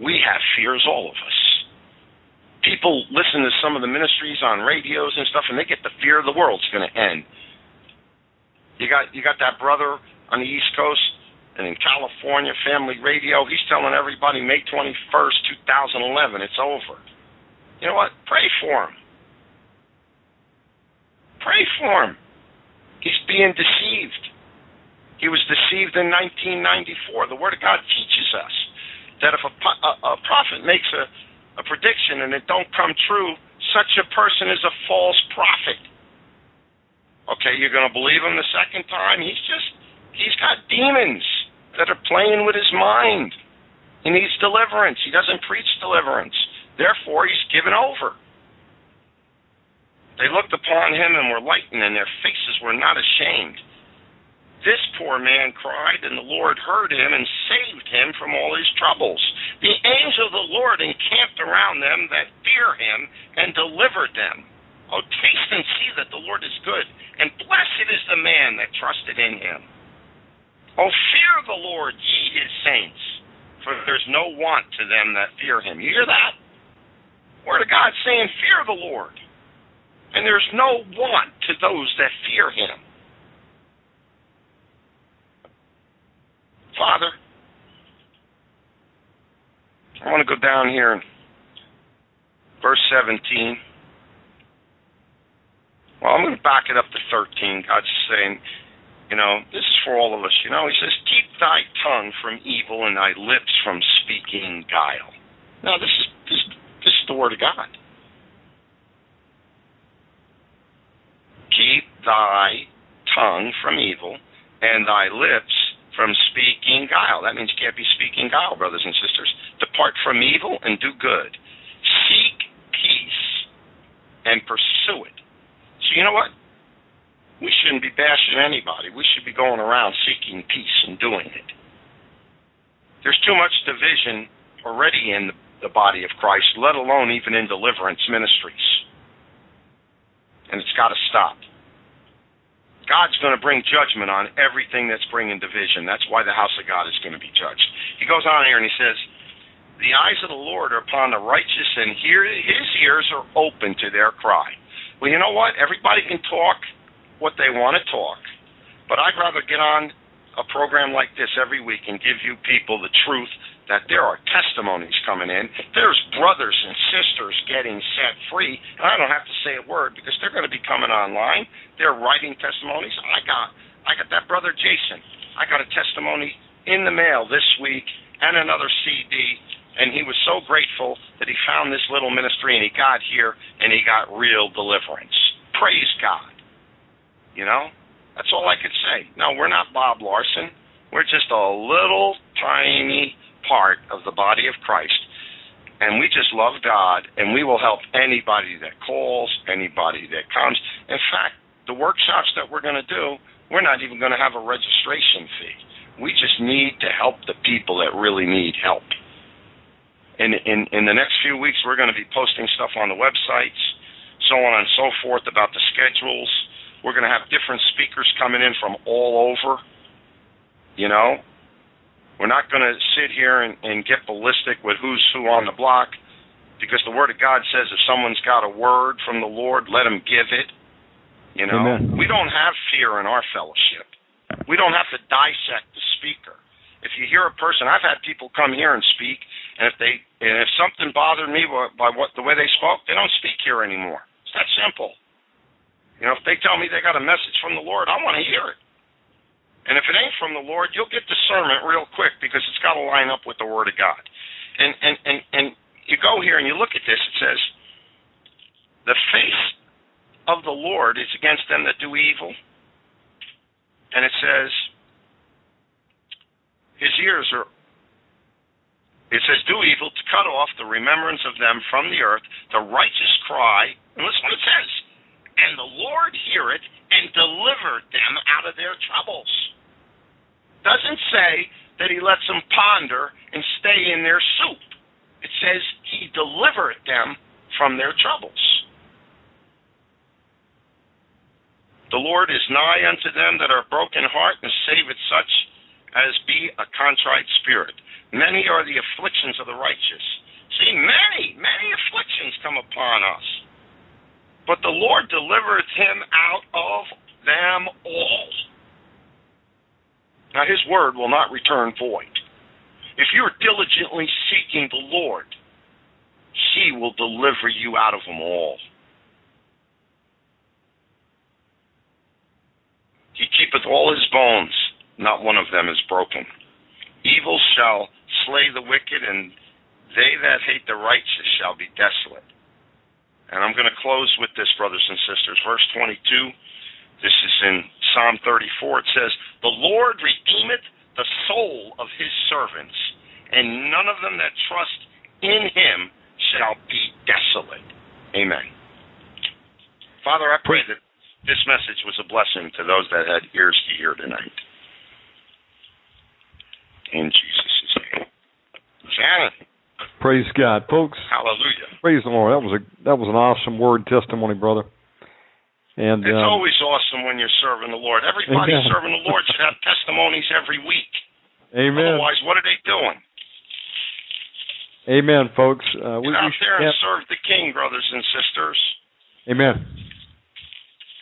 We have fears, all of us. People listen to some of the ministries on radios and stuff, and they get the fear of the world's going to end. You got you got that brother on the East Coast and in California, Family Radio. He's telling everybody May 21st, 2011, it's over. You know what? Pray for him. Pray for him. He's being deceived. He was deceived in 1994. The Word of God teaches us that if a, a, a prophet makes a, a prediction and it don't come true, such a person is a false prophet. Okay, you're going to believe him the second time? He's just, he's got demons that are playing with his mind. He needs deliverance. He doesn't preach deliverance. Therefore, he's given over. They looked upon him and were lightened, and their faces were not ashamed. This poor man cried, and the Lord heard him and saved him from all his troubles. The angel of the Lord encamped around them that fear him and delivered them. Oh, taste and see that the Lord is good, and blessed is the man that trusted in him. Oh, fear the Lord, ye his saints, for there's no want to them that fear him. You hear that? Word of God saying, fear the Lord. And there's no want to those that fear him. Father, I want to go down here in verse 17. Well, I'm going to back it up to 13. God's saying, you know, this is for all of us. You know, He says, keep thy tongue from evil and thy lips from speaking guile. Now, this is this, this is the word of God. Keep thy tongue from evil and thy lips from speaking guile. That means you can't be speaking guile, brothers and sisters. Depart from evil and do good. Seek peace and pursue it. So you know what? We shouldn't be bashing anybody. We should be going around seeking peace and doing it. There's too much division already in the, body of Christ, let alone even in deliverance ministries. And it's got to stop. God's going to bring judgment on everything that's bringing division. That's why the house of God is going to be judged. He goes on here and he says, The eyes of the Lord are upon the righteous, and his ears are open to their cry. Well, you know what? Everybody can talk what they want to talk, but I'd rather get on a program like this every week and give you people the truth that there are testimonies coming in. There's brothers and sisters getting set free, and I don't have to say a word because they're going to be coming online. They're writing testimonies. I got I got that brother Jason. I got a testimony in the mail this week and another CD, and he was so grateful that he found this little ministry and he got here and he got real deliverance. Praise God. You know, that's all I could say. No, we're not Bob Larson. We're just a little tiny part of the body of Christ. And we just love God, and we will help anybody that calls, anybody that comes. In fact, the workshops that we're going to do, we're not even going to have a registration fee. We just need to help the people that really need help. In, in, in the next few weeks, we're going to be posting stuff on the websites, so on and so forth about the schedules. We're going to have different speakers coming in from all over. You know, we're not going to sit here and, and get ballistic with who's who on the block because the Word of God says if someone's got a word from the Lord, let him give it. You know, Amen. we don't have fear in our fellowship. We don't have to dissect the speaker. If you hear a person, I've had people come here and speak, and if they and if something bothered me by, by what the way they spoke, they don't speak here anymore. It's that simple. You know, if they tell me they got a message from the Lord, I want to hear it. And if it ain't from the Lord, you'll get discernment real quick because it's got to line up with the Word of God. And and and and you go here and you look at this. It says, "The face of the Lord is against them that do evil," and it says, "His ears are." It says, "Do evil to cut off the remembrance of them from the earth. The righteous cry." And listen what it says. And the Lord hear it and delivered them out of their troubles. Doesn't say that he lets them ponder and stay in their soup. It says he delivered them from their troubles. The Lord is nigh unto them that are broken heart and saveth such as be a contrite spirit. Many are the afflictions of the righteous. See, many, many afflictions come upon us. But the Lord delivereth him out of them all. Now, his word will not return void. If you're diligently seeking the Lord, he will deliver you out of them all. He keepeth all his bones, not one of them is broken. Evil shall slay the wicked, and they that hate the righteous shall be desolate. And I'm going to close with this, brothers and sisters. Verse 22, this is in Psalm 34. It says, The Lord redeemeth the soul of his servants, and none of them that trust in him shall be desolate. Amen. Father, I pray that this message was a blessing to those that had ears to hear tonight. In Jesus' name. Janet. Praise God, folks. Hallelujah. Praise the Lord. That was a that was an awesome word testimony, brother. And It's um, always awesome when you're serving the Lord. Everybody Amen. serving the Lord should have testimonies every week. Amen. Otherwise, what are they doing? Amen, folks. Uh, we, Get out we there and have- serve the King, brothers and sisters. Amen.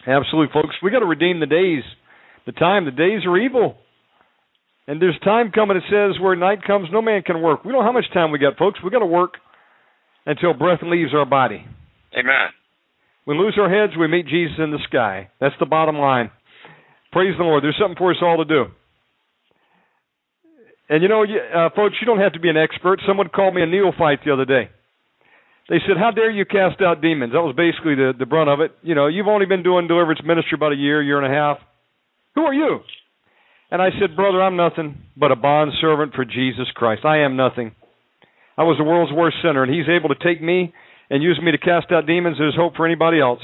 Absolutely, folks. We got to redeem the days, the time. The days are evil, and there's time coming. It says where night comes, no man can work. We don't know how much time we got, folks. We got to work until breath leaves our body. Amen. We lose our heads, we meet Jesus in the sky. That's the bottom line. Praise the Lord. There's something for us all to do. And you know, uh, folks, you don't have to be an expert. Someone called me a neophyte the other day. They said, "How dare you cast out demons?" That was basically the the brunt of it. You know, you've only been doing deliverance ministry about a year, year and a half. Who are you? And I said, "Brother, I'm nothing but a bond servant for Jesus Christ. I am nothing. I was the world's worst sinner, and He's able to take me and use me to cast out demons. There's hope for anybody else.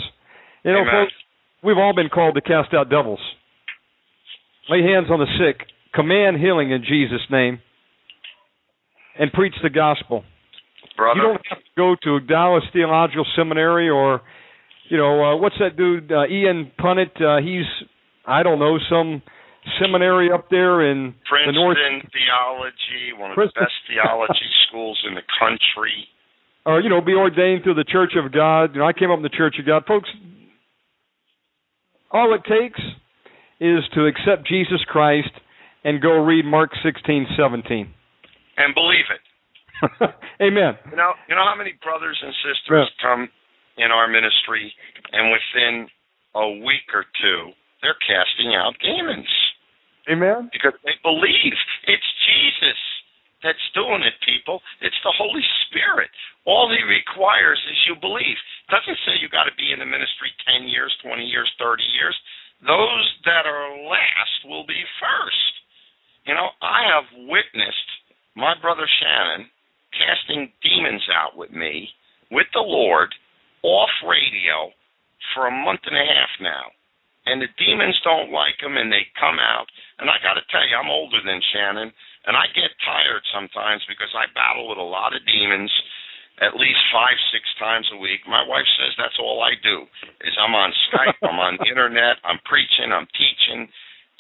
You know, Amen. folks, we've all been called to cast out devils. Lay hands on the sick, command healing in Jesus' name, and preach the gospel. Brother. You don't have to go to Dallas Theological Seminary or, you know, uh, what's that dude, uh, Ian Punnett? Uh, he's, I don't know, some seminary up there in the north, Princeton Theology, one of Princeton. the best theology schools in the country. or you know, be ordained through the Church of God. You know, I came up in the Church of God, folks. All it takes is to accept Jesus Christ and go read Mark sixteen seventeen. And believe it. Amen. You know, you know how many brothers and sisters come in our ministry, and within a week or two, they're casting out demons Amen. because they believe it's Jesus that's doing it. People, it's the Holy Spirit. All He requires is you believe. Doesn't say you got to be in the ministry ten years, twenty years, thirty years. Those that are last will be first. You know, I have witnessed my brother Shannon casting demons out with me, with the Lord, off radio for a month and a half now. And the demons don't like him and they come out. And I got to tell you, I'm older than Shannon, and I get tired sometimes because I battle with a lot of demons at least five, six times a week. My wife says that's all I do is I'm on Skype, I'm on the internet, I'm preaching, I'm teaching,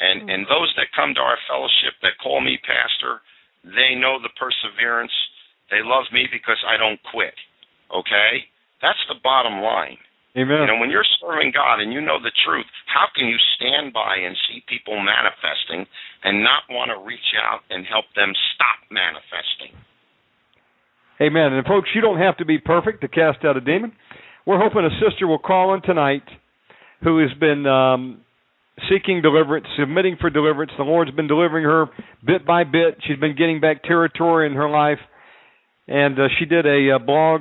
and and mm. those that come to our fellowship that call me pastor, they know the perseverance. They love me because I don't quit. Okay? That's the bottom line. Amen. You know, when you're serving God and you know the truth, how can you stand by and see people manifesting and not want to reach out and help them stop manifesting? Amen. And folks, you don't have to be perfect to cast out a demon. We're hoping a sister will call in tonight who has been um, seeking deliverance, submitting for deliverance. The Lord's been delivering her bit by bit. She's been getting back territory in her life. And uh, she did a uh, blog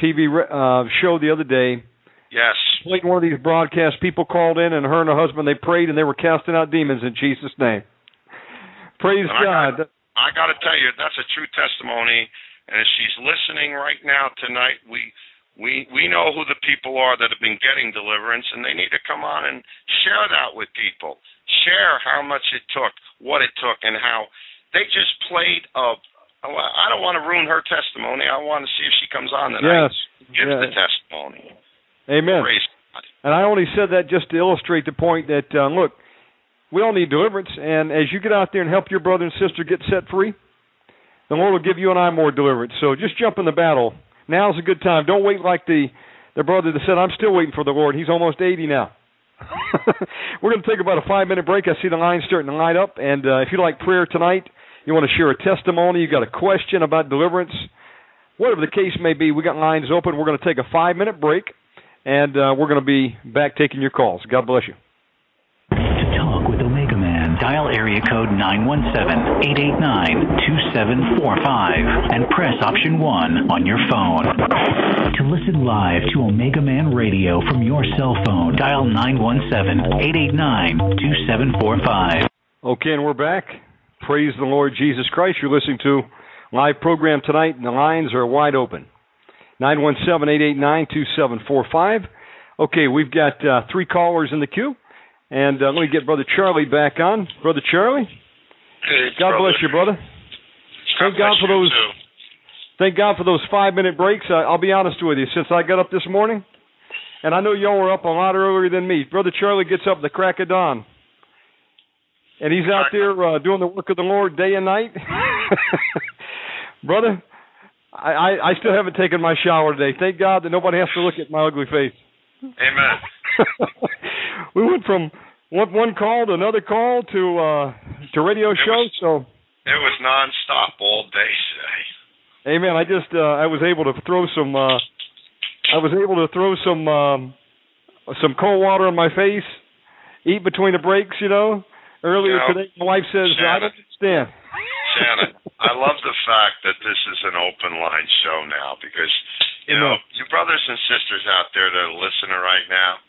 TV uh, show the other day. Yes. Like one of these broadcasts, people called in, and her and her husband they prayed, and they were casting out demons in Jesus' name. Praise And God. I got to tell you, that's a true testimony. And if she's listening right now tonight, we we we know who the people are that have been getting deliverance, and they need to come on and share that with people. Share how much it took, what it took, and how they just played a. I don't want to ruin her testimony. I want to see if she comes on tonight. Yes. Give Yeah. the testimony. Amen. And I only said that just to illustrate the point that uh, look, we all need deliverance, and as you get out there and help your brother and sister get set free, the Lord will give you and I more deliverance. So just jump in the battle. Now's a good time. Don't wait like the the brother that said, "I'm still waiting for the Lord." He's almost 80 now. We're going to take about a five minute break. I see the line starting to light up, and uh, if you like prayer tonight, you want to share a testimony, you got a question about deliverance, whatever the case may be, we got lines open. We're going to take a five minute break, and uh, we're going to be back taking your calls. God bless you. To talk with Omegaman, dial area code 917-889-2745 and press option 1 on your phone. To listen live to Omegaman Radio from your cell phone, dial 917-889-2745. Okay, and we're back. Praise the Lord Jesus Christ. You're listening to live program tonight, and the lines are wide open. 917-889-2745. Okay, we've got uh, three callers in the queue, and uh, let me get Brother Charlie back on. Brother Charlie, Hey, God brother. bless you, brother. Thank God for those too. Thank God for those five minute breaks. Uh, I'll be honest with you. Since I got up this morning, and I know y'all were up a lot earlier than me. Brother Charlie gets up at the crack of dawn, and he's out there uh, doing the work of the Lord day and night. Brother, I, I I still haven't taken my shower today. Thank God that nobody has to look at my ugly face. Amen. we went from one one call to another call to uh to radio It shows. was- So It was nonstop all day today. Amen. I just uh, I was able to throw some uh, I was able to throw some um, some cold water on my face, eat between the breaks. You know, earlier Yeah. today, my wife says I don't understand. Shannon, I love the fact that this is an open line show now because, you know, you brothers and sisters out there that are listening right now,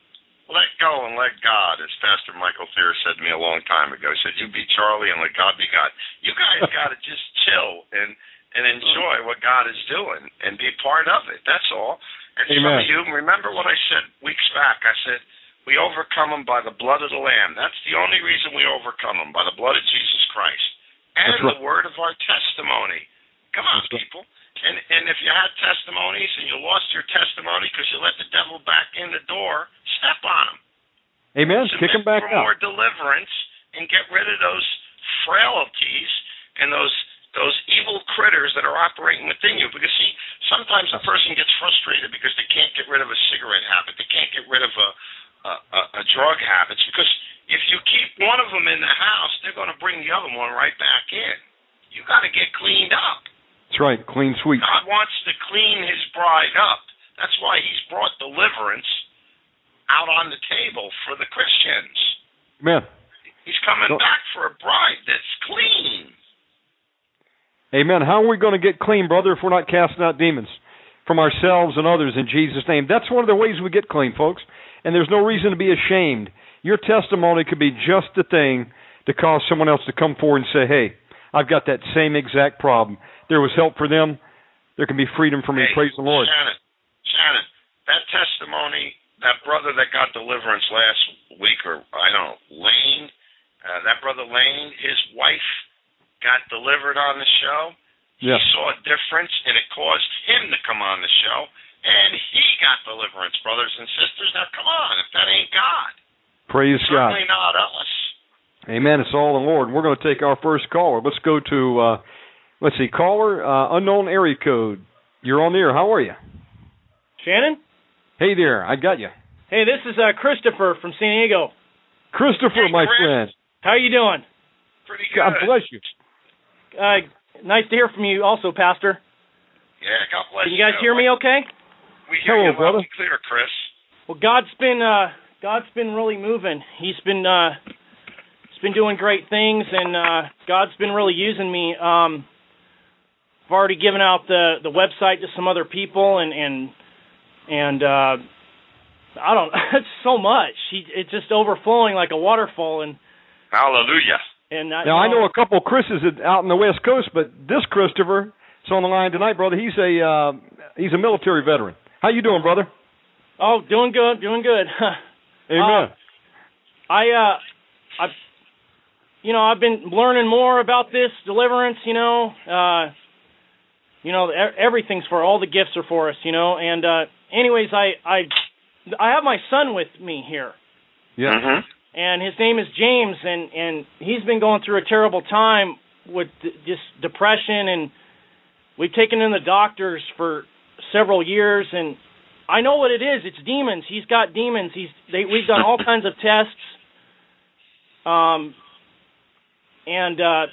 let go and let God, as Pastor Michael Thayer said to me a long time ago. He said, You be Charlie and let God be God. You guys got to just chill and and enjoy what God is doing and be part of it. That's all. And some of you remember what I said weeks back. I said, We overcome them by the blood of the Lamb. That's the only reason we overcome them, by the blood of Jesus Christ and right. the word of our testimony. Come on, right. people. And and if you had testimonies and you lost your testimony because you let the devil back in the door, step on him. Amen. Kick him back for out. more deliverance and get rid of those frailties and those those evil critters that are operating within you. Because see, sometimes a person gets frustrated because they can't get rid of a cigarette habit, they can't get rid of a a, a, a drug habit. Because if you keep one of them in the house, they're going to bring the other one right back in. You got to get cleaned up. That's right. Clean sweep. God wants to clean his bride up. That's why he's brought deliverance out on the table for the Christians. Amen. He's coming Don't- back for a bride that's clean. Amen. How are we going to get clean, brother, if we're not casting out demons from ourselves and others in Jesus' name? That's one of the ways we get clean, folks. And there's no reason to be ashamed. Your testimony could be just the thing to cause someone else to come forward and say, hey, I've got that same exact problem. There was help for them. There can be freedom for me. Hey, Praise the Lord. Shannon, Shannon, that testimony, that brother that got deliverance last week, or I don't know, Lane, uh, that brother Lane, his wife got delivered on the show. Yeah. He saw a difference, and it caused him to come on the show, and he got deliverance, brothers and sisters. Now, come on, if that ain't God, Praise God. certainly not us. Amen. It's all the Lord. We're going to take our first caller. Let's go to, uh, let's see, caller, uh, unknown area code. You're on the air. How are you? Shannon? Hey there. I got you. Hey, this is uh, Christopher from San Diego. Christopher, Hey, my Chris. friend. How you doing? Pretty good. God bless you. Uh, nice to hear from you also, Pastor. Yeah, God bless you. Can you guys hear me okay? We hear Hello, you loud brother. and clear, Chris. Well, God's been uh God's been really moving. He's been uh he's been doing great things and uh God's been really using me. Um I've already given out the the website to some other people and and and uh I don't it's so much. He, it's just overflowing like a waterfall and Hallelujah. and I, Now I know a couple of Chris's out in the West Coast, but this Christopher is on the line tonight, brother. He's a uh, he's a military veteran. How you doing, brother? Oh, doing good, doing good. Amen. I uh I you know, I've been learning more about this deliverance, you know, uh you know, e- everything's for all the gifts are for us, you know. And uh anyways, I I I have my son with me here. yeah. hmm And his name is James and and he's been going through a terrible time with d- just depression and we've taken in the doctors for several years and I know what it is. It's demons. He's got demons. He's they we've done all kinds of tests. Um and uh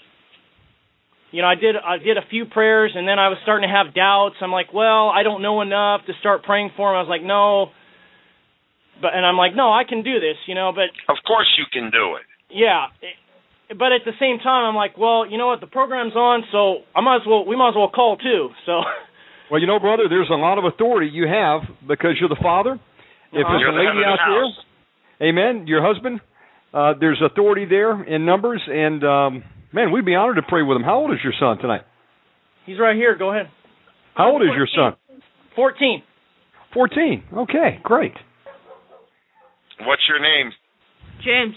you know, I did I did a few prayers and then I was starting to have doubts. I'm like, well, I don't know enough to start praying for him. I was like, no. But and I'm like, no, I can do this, you know, but Of course you can do it. yeah, it- but at the same time, I'm like, well, you know what? The program's on, so I might as well. We might as well call too. So, Well, you know, brother, there's a lot of authority you have because you're the father. If Uh-huh. there's You're a lady of out the there, amen, your husband, uh, there's authority there in numbers, and um, man, we'd be honored to pray with him. How old is your son tonight? he's right here. Go ahead. How old is your son? Fourteen. Fourteen. Okay, great. What's your name? James.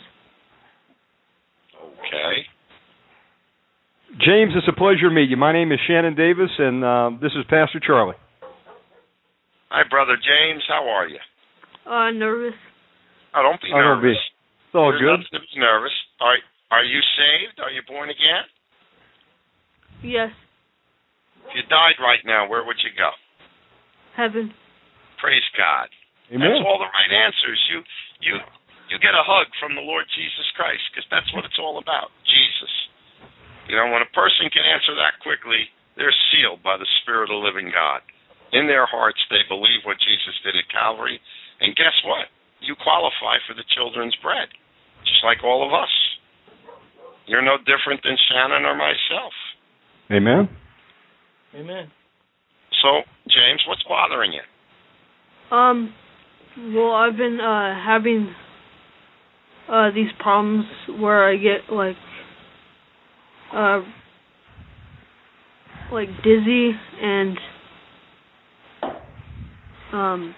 Okay. James, it's a pleasure to meet you. My name is Shannon Davis, and uh, this is Pastor Charlie. Hi, brother James. How are you? Uh, nervous. Oh, don't be Oh, don't be. nervous. It's all There's good. nothing to be nervous. Are Are you saved? Are you born again? Yes. If you died right now, where would you go? Heaven. Praise God. Amen. That's all the right answers. You you you get a hug from the Lord Jesus Christ because that's what it's all about. Jesus. You know, when a person can answer that quickly, they're sealed by the Spirit of the living God. In their hearts, they believe what Jesus did at Calvary, and guess what? You qualify for the children's bread, just like all of us. You're no different than Shannon or myself. Amen. Amen. So, James, what's bothering you? Um, well, I've been uh having uh these problems where I get like uh like dizzy and um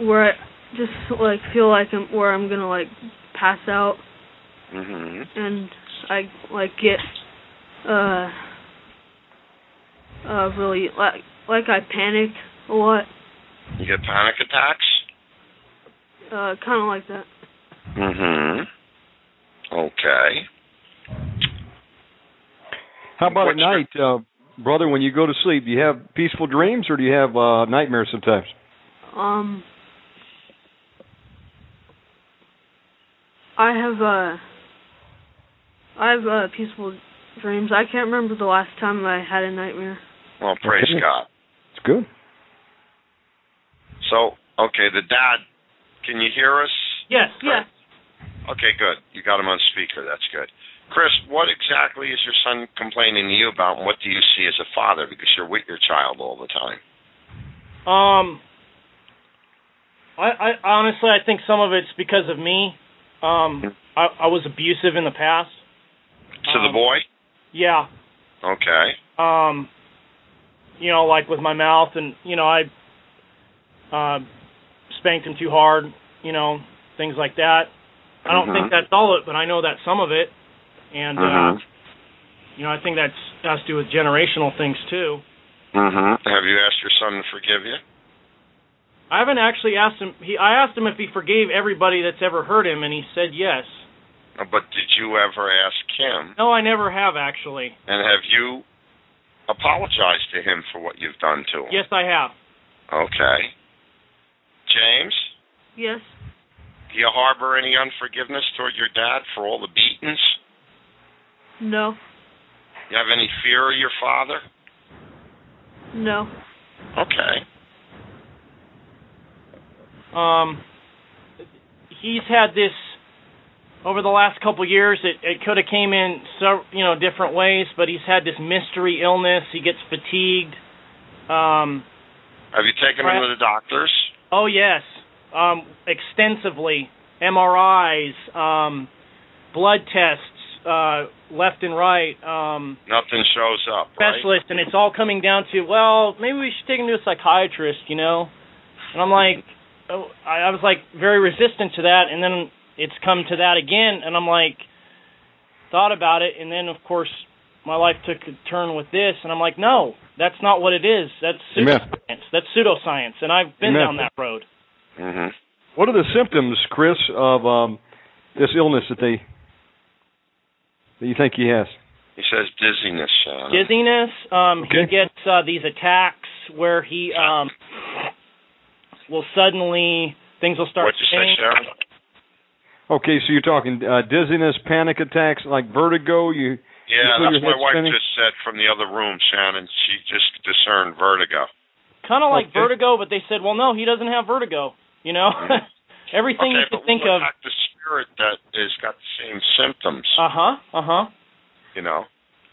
where I just like feel like I'm where I'm gonna like pass out. Hmm and I like get uh uh really like like I panic a lot. You get panic attacks? uh kind of like that. Hmm Okay. How about at night, uh, brother? When you go to sleep, do you have peaceful dreams or do you have uh, nightmares sometimes? um I have uh I have uh peaceful dreams I can't remember the last time I had a nightmare Well, praise Okay. God. It's good. So, okay, the dad, can you hear us? Yes. Yes. Okay, good. You got him on speaker. That's good. Chris, what exactly is your son complaining to you about, and what do you see as a father? Because you're with your child all the time. Um, I, I honestly, I think some of it's because of me. Um, I, I was abusive in the past. To the Um, boy? Yeah. Okay. Um, you know, like with my mouth, and you know, I uh, spanked him too hard. You know, things like that. I don't Mhm. think that's all of it, but I know that's some of it. And uh, Mhm. you know, I think that's has to do with generational things too. Mm-hmm. Have you asked your son to forgive you? I haven't actually asked him. He, I asked him if he forgave everybody that's ever hurt him, and he said yes. Uh, But did you ever ask him? No, I never have actually. And have you apologized to him for what you've done to him? Yes, I have. Okay. James, yes do you harbor any unforgiveness toward your dad for all the beatings? No You have any fear of your father? no Okay. Um, he's had this over the last couple of years. It it could have came in so you know different ways, but he's had this mystery illness. He gets fatigued. Um, Have you taken him to the doctors? oh yes, um, extensively MRIs, um, blood tests, uh, left and right. Um, Nothing shows up, right? specialist, and it's all coming down to, well, maybe we should take him to a psychiatrist, you know. And I'm like, oh, I, I was like very resistant to that, and then it's come to that again, and I'm like, thought about it, and then of course my life took a turn with this, and I'm like, no, that's not what it is. That's Amen. pseudoscience. That's pseudoscience, and I've been Amen. down that road. hmm What are the symptoms, Chris, of um, this illness that they that you think he has? He says dizziness, Shannon. Dizziness. Um, He gets uh, these attacks where he um, will suddenly things will start. What'd you say. Sharon? Okay, so you're talking uh, dizziness, panic attacks, like vertigo. You Yeah, feel that's your my wife spinning? just said from the other room, Shannon. She just discerned vertigo. kind of like Okay. vertigo, but they said, well, no, he doesn't have vertigo. You know, everything okay, you could think what of. about the spirit that has got the same symptoms? Uh huh. Uh huh. you know,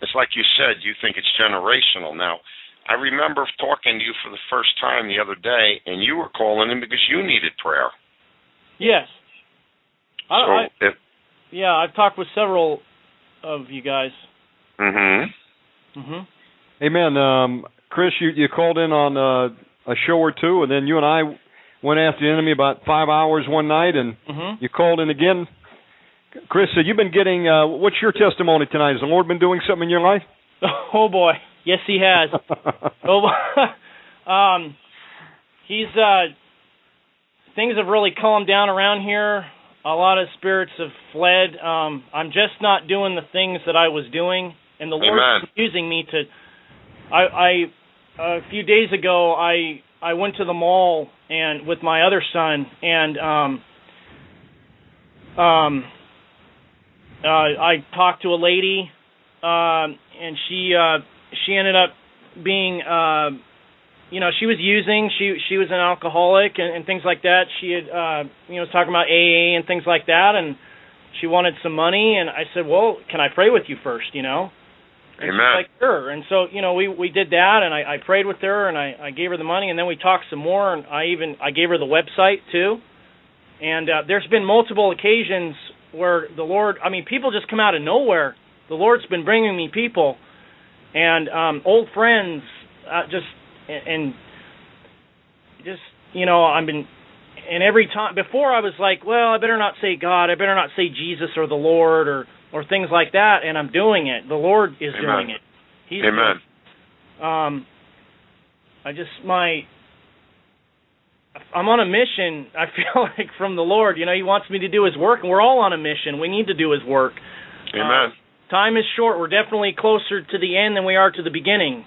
it's like you said. You think it's generational. Now, I remember talking to you for the first time the other day, and you were calling in because you needed prayer. Yes. So, I, if, yeah, I've talked with several of you guys. Mm hmm Mm Mhm. Amen. Um, Chris, you you called in on uh, a show or two, and then you and I went after the enemy about five hours one night, and Mhm. you called in again Chris, uh, you've been getting. Uh, what's your testimony tonight? Has the Lord been doing something in your life? Oh boy, yes, He has. oh, um, He's uh, things have really calmed down around here. A lot of spirits have fled. Um, I'm just not doing the things that I was doing, and the Lord's Amen. using me to. I, I a few days ago, I I went to the mall and with my other son, and um, um, uh, I talked to a lady, um, and she uh, she ended up being, uh, you know, she was using. She she was an alcoholic and, and things like that. She had, uh, you know, was talking about AA and things like that, and she wanted some money. And I said, well, can I pray with you first? You know. And Amen. She's like, sure. And so, you know, we we did that, and I, I prayed with her, and I, I gave her the money, and then we talked some more, and I even I gave her the website too. And uh, there's been multiple occasions where the Lord, I mean, people just come out of nowhere. The Lord's been bringing me people, and um, old friends, uh, just and, and just you know, I've been. And every time before I was like, well, I better not say God, I better not say Jesus or the Lord or or things like that, and I'm doing it. The Lord is Amen. doing it. He's Amen. um I just my I'm on a mission. I feel like from the Lord, you know, he wants me to do his work and we're all on a mission. We need to do his work. Amen. Time is short. We're definitely closer to the end than we are to the beginning.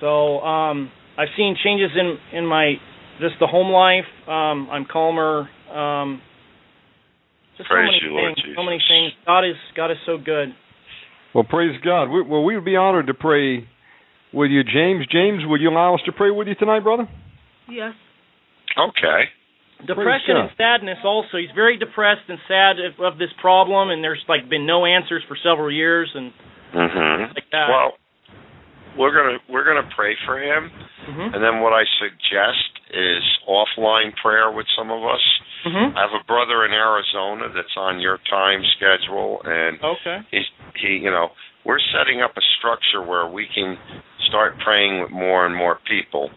So, um I've seen changes in in my just the home life. Um I'm calmer. Um just Praise so many you, Lord things. So many Jesus. things. God is God is so good. Well, praise God. We, well, we would be honored to pray with you, James. James, would you allow us to pray with you tonight, brother? Yes. Okay. depression and sadness also he's very depressed and sad of, of this problem and there's like been no answers for several years and Mhm. like that Well, we're gonna we're gonna pray for him, mhm and then what I suggest is offline prayer with some of us. mhm I have a brother in Arizona that's on your time schedule, and okay. he's he you know we're setting up a structure where we can start praying with more and more people.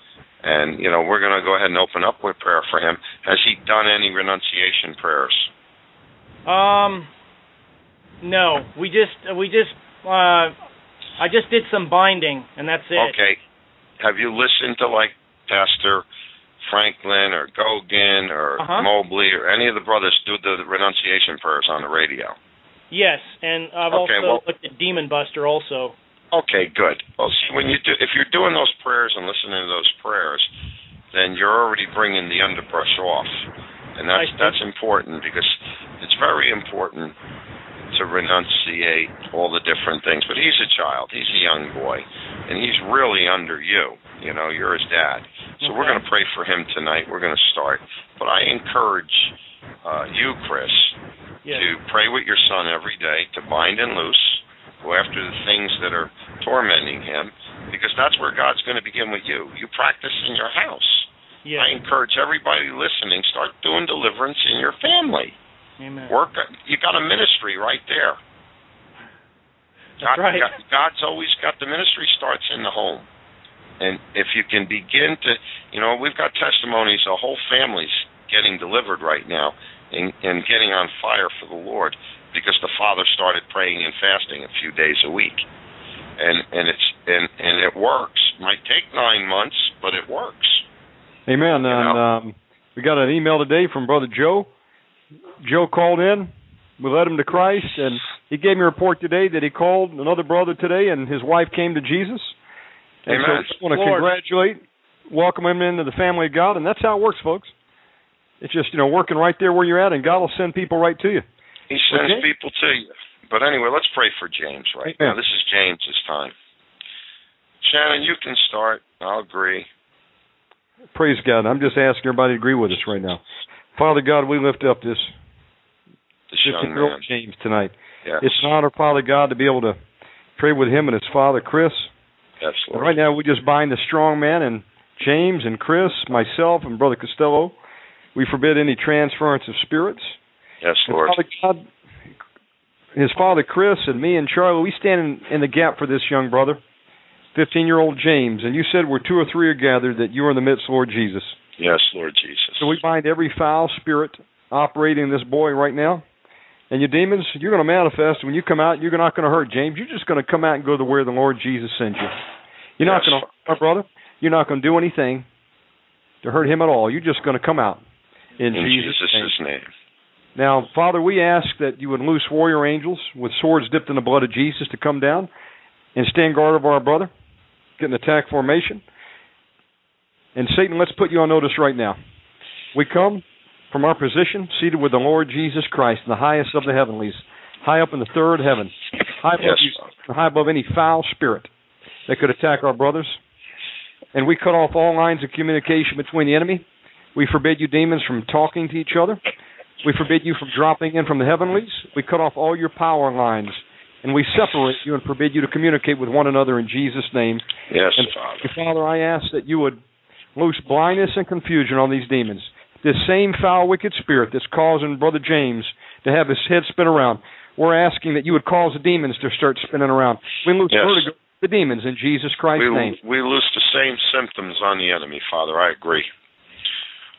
And you know we're going to go ahead and open up with prayer for him. Has he done any renunciation prayers? Um no. We just we just uh i just did some binding and that's it. Okay. Have you listened to like pastor franklin or gogan or Uh-huh. mobley or any of the brothers do the renunciation prayers on the radio yes and i've Okay, also well- looked at demon buster also Okay, good. Well, see, when you do, if you're doing those prayers and listening to those prayers, then you're already bringing the underbrush off, and that's that's important because it's very important to renunciate all the different things. But he's a child; he's a young boy, and he's really under you. You know, you're his dad. So we're going to pray for him tonight. We're going to start, but I encourage uh, you, Chris, yes to pray with your son every day to bind and loose, go after the things that are tormenting him, because that's where God's going to begin with you. You practice in your house. yes I encourage everybody listening, start doing deliverance in your family. amen Work. You got a ministry right there. that's God, right God- God's always got the ministry starts in the home. And if you can begin to, you know, we've got testimonies, a whole family's getting delivered right now and, and getting on fire for the Lord because the father started praying and fasting a few days a week. And and it's and and it works. Might take 9 months, but it works. Amen. You And um, we got an email today from Brother Joe. Joe called in. We led him to Christ, and he gave me a report today that he called another brother today, and his wife came to Jesus. And so I just want to Lord. congratulate, welcome him into the family of God, and that's how it works, folks. It's just you know working right there where you're at, and God will send people right to you. He sends Okay. people to you. But anyway, let's pray for James right Amen. now. This is James's time. Shannon, you can start. I'll agree. Praise God. I'm just asking everybody to agree with us right now. Father God, we lift up this This young man. James tonight. Yes. It's an honor, Father God, to be able to pray with him and his father, Chris. And right now, we just bind the strong man and James and Chris, myself and Brother Costello. We forbid any transference of spirits. Yes, And Lord. Father God, his father Chris and me and Charlie, we stand in, in the gap for this young brother, 15 year old James. And you said where two or three are gathered that you are in the midst, Lord Jesus. Yes, Lord Jesus. So we bind every foul spirit operating in this boy right now. And your demons, you're going to manifest. When you come out, you're not going to hurt James. You're just going to come out and go to where the Lord Jesus sends you. You're not going to, my brother, you're not going to do anything to hurt him at all. You're just going to come out in, In Jesus' name. Jesus' name. Now, Father, we ask that you would loose warrior angels with swords dipped in the blood of Jesus to come down and stand guard over our brother, get an attack formation. And Satan, let's put you on notice right now. We come from our position, seated with the Lord Jesus Christ in the highest of the heavenlies, high up in the third heaven, high above, Yes, you, high above any foul spirit that could attack our brothers. And we cut off all lines of communication between the enemy. We forbid you demons from talking to each other. We forbid you from dropping in from the heavenlies. We cut off all your power lines. And we separate you and forbid you to communicate with one another in Jesus' name. Yes, And Father. Father, I ask that you would loose blindness and confusion on these demons. This same foul, wicked spirit that's causing Brother James to have his head spin around. We're asking that you would cause the demons to start spinning around. We lose Yes. vertigo the demons in Jesus Christ's We, name. we lose the same symptoms on the enemy, Father. I agree.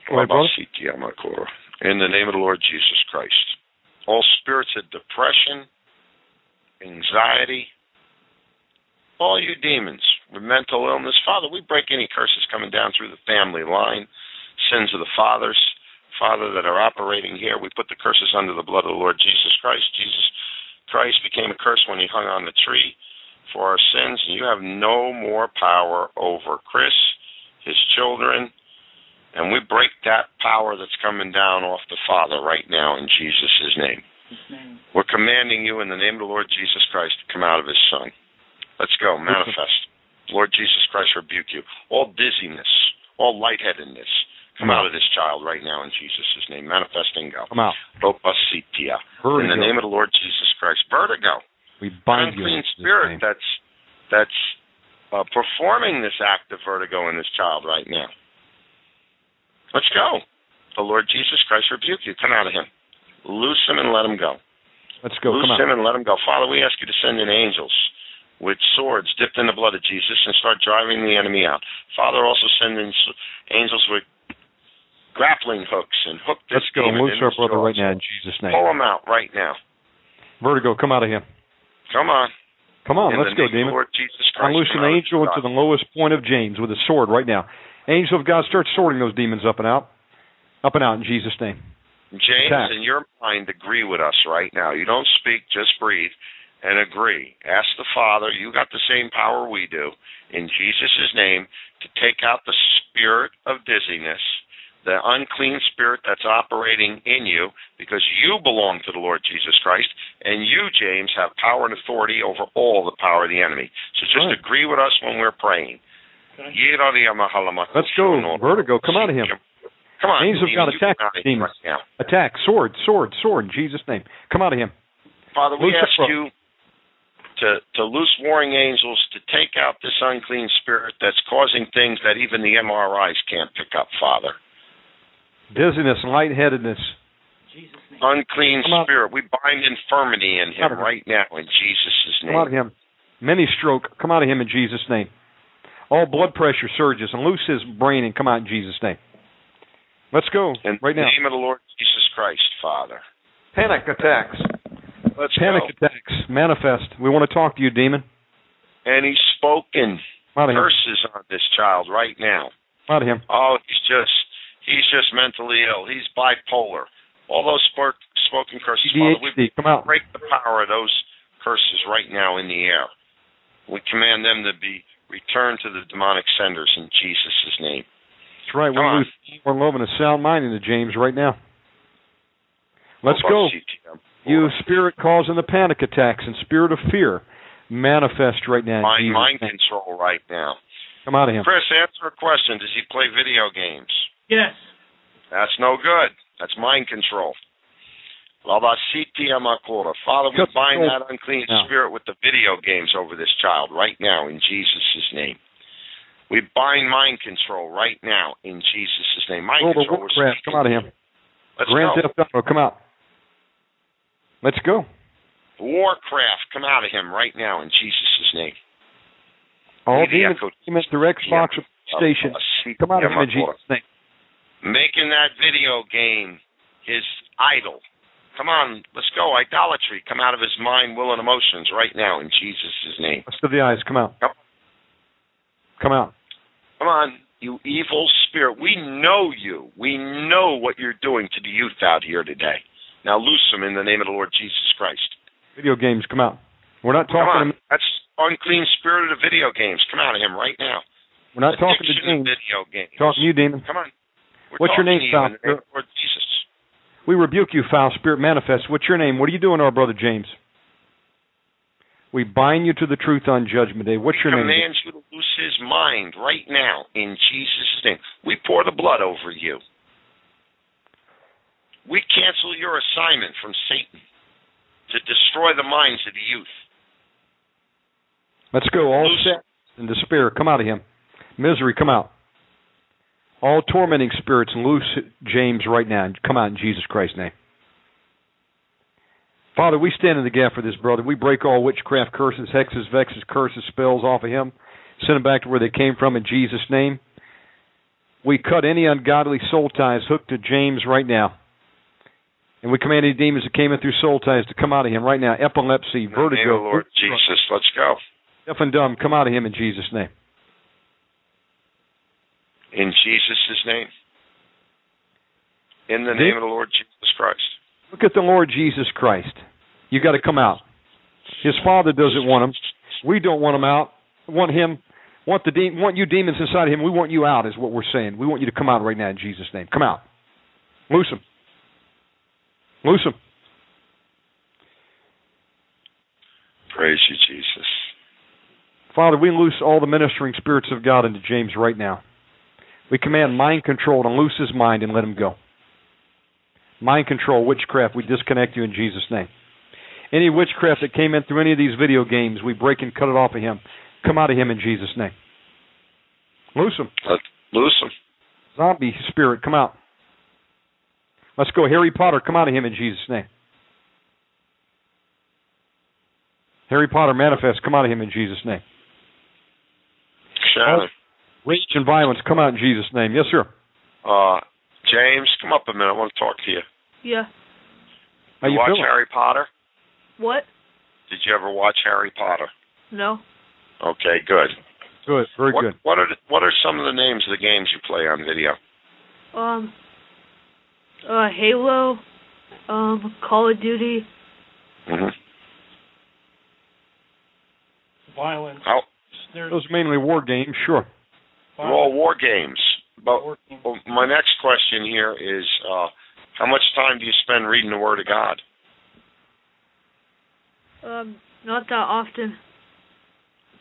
Brother. In the name of the Lord Jesus Christ. All spirits of depression, anxiety, all you demons with mental illness, Father, we break any curses coming down through the family line, sins of the fathers, Father, that are operating here. We put the curses under the blood of the Lord Jesus Christ. Jesus Christ became a curse when he hung on the tree for our sins, and you have no more power over Chris, his children, and we break that power that's coming down off the Father right now in Jesus' name. We're commanding you in the name of the Lord Jesus Christ to come out of his Son. Let's go, manifest. Lord Jesus Christ rebuke you. All dizziness, all lightheadedness, come out of this child right now in Jesus' name. Manifest and go. Come out. Propasitia. In the name of the Lord Jesus Christ. Vertigo. We bind you Unclean spirit that's that's uh, performing this act of vertigo in this child right now. Let's go. The Lord Jesus Christ rebuke you. Come out of him. Loose him and let him go. Let's go. Loose Come out. him and let him go. Father, we ask you to send in angels with swords dipped in the blood of Jesus and start driving the enemy out. Father, also send in angels with grappling hooks and hook this Let's go. Loose our brother right now in Jesus' name. Pull him out right now. Vertigo, come out of him. Come on. Come on, in let's go, demon. Lord Jesus Christ. Unloose an angel into the lowest point of James with a sword right now. Angel of God, start sorting those demons up and out. Up and out in Jesus' name. James, attack. in your mind, agree with us right now. You don't speak, just breathe and agree. Ask the Father, you got the same power we do, in Jesus' name, to take out the spirit of dizziness, the unclean spirit that's operating in you, because you belong to the Lord Jesus Christ, and you, James, have power and authority over all the power of the enemy. So just Right. agree with us when we're praying. Let's go. Vertigo, come out of him. Come on. Angels of God, demon, you attack come out of the him demons. right. Attack. Sword, sword, sword in Jesus' name. Come out of him. Father, we ask you to to loose warring angels to take out this unclean spirit that's causing things that even the MRIs can't pick up, Father. Dizziness lightheadedness. Unclean spirit, we bind infirmity in him him. right now in Jesus' name. Come out of name. him. Many stroke. Come out of him in Jesus' name. All blood pressure surges and loose his brain and come out in Jesus' name. Let's go In right the now. name of the Lord Jesus Christ, Father. Panic attacks. Let's Panic go. attacks. Manifest. We want to talk to you, demon. And he's spoken Come him. curses on this child right now. Come out of him. Oh, he's just he's just mentally ill. He's bipolar. All those spoken curses, Father, we. Come out. break the power of those curses right now in the air. We command them to be returned to the demonic senders in Jesus' name. That's right. Come on. lose more love and a sound mind into James right now. Let's go. You spirit causing the panic attacks and spirit of fear manifest right now. Mind, mind control right now. Come out of him. Chris, answer a question. Does he play video games? Yes. That's no good. That's mind control. Labasiti amakora. Father, we Cut the bind that unclean spirit with the video games over this child right now in Jesus' name. We bind mind control right now in Jesus' name. Mind World control. we're Warcraft. Come out of him. Let's Grand go. Theft Auto. Come out. Let's go. Warcraft, come out of him right now in Jesus' name. All Be the demons echo- demons through Xbox station. Come out of him in. Jesus' name. Making that video game his idol. Come on, let's go. Idolatry, come out of his mind, will, and emotions right now in Jesus' name. Of the eyes, come out. Yep. Come out. Come on, you evil spirit. We know you. We know what you're doing to the youth out here today. Now loose them in the name of the Lord Jesus Christ. Video games, come out. We're not talking. Come on. That's unclean spirit of the video games. Come out of him right now. We're not talking to Addiction James. video games. Talking to you, demon. Come on. We're What's your name, to you in the Sal? name of the Lord Jesus. We rebuke you, foul spirit manifest. What's your name? What are you doing, to our brother James? We bind you to the truth on Judgment Day. What's your name? commands you to lose his mind right now in Jesus' name. We pour the blood over you. We cancel your assignment from Satan to destroy the minds of the youth. Let's go. All set and despair, come out of him. Misery, come out. All tormenting spirits, loose James right now. and Come out in Jesus Christ's name. Father, we stand in the gap for this brother. We break all witchcraft curses, hexes, vexes, curses, spells off of him. Send them back to where they came from in Jesus' name. We cut any ungodly soul ties hooked to James right now. And we command any demons that came in through soul ties to come out of him right now. Epilepsy, In the name of vertigo, Lord Jesus, let's go. deaf and dumb, come out of him in Jesus' name. In Jesus' name. In the name of the Lord Jesus Christ. Look at the Lord Jesus Christ. You've got to come out. His Father doesn't want him. We don't want him out. Want him. Want the de- want you demons inside of him. We want you out. Is what we're saying. We want you to come out right now in Jesus' name. Come out. Loose him. Loose him. Praise you, Jesus. Father, we loose all the ministering spirits of God into James right now. We command mind control to loose his mind and let him go. Mind control, witchcraft, we disconnect you in Jesus' name. Any witchcraft that came in through any of these video games, we break and cut it off of him. Come out of him in Jesus' name. Loose him. Let, loose him. Zombie spirit, come out. Let's go. Harry Potter, come out of him in Jesus' name. Harry Potter, manifest, come out of him in Jesus' name. Shannon. Rage and violence, come out in Jesus' name. Yes, sir. Uh, James, come up a minute. I want to talk to you. Yeah. How you you watch feeling? Harry Potter? What? Did you ever watch Harry Potter? No. Okay, good. Good, very what, good. What are the, what are some of the names of the games you play on video? Um. Uh, Halo. Um, Call of Duty. hmm Violence. How There's Those are mainly war games, sure. They're all war games. But well, my next question here is, uh, how much time do you spend reading the Word of God? Um, not that often.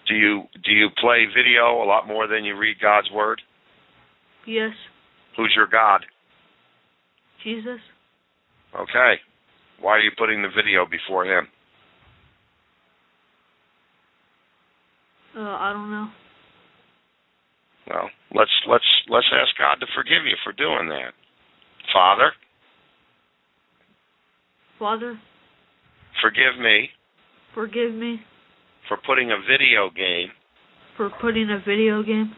Do you do you play video a lot more than you read God's Word? Yes. Who's your God? Jesus. Okay. Why are you putting the video before Him? Uh, I don't know. Well, let's let's let's ask God to forgive you for doing that. Father, Father, forgive me forgive me for putting a video game for putting a video game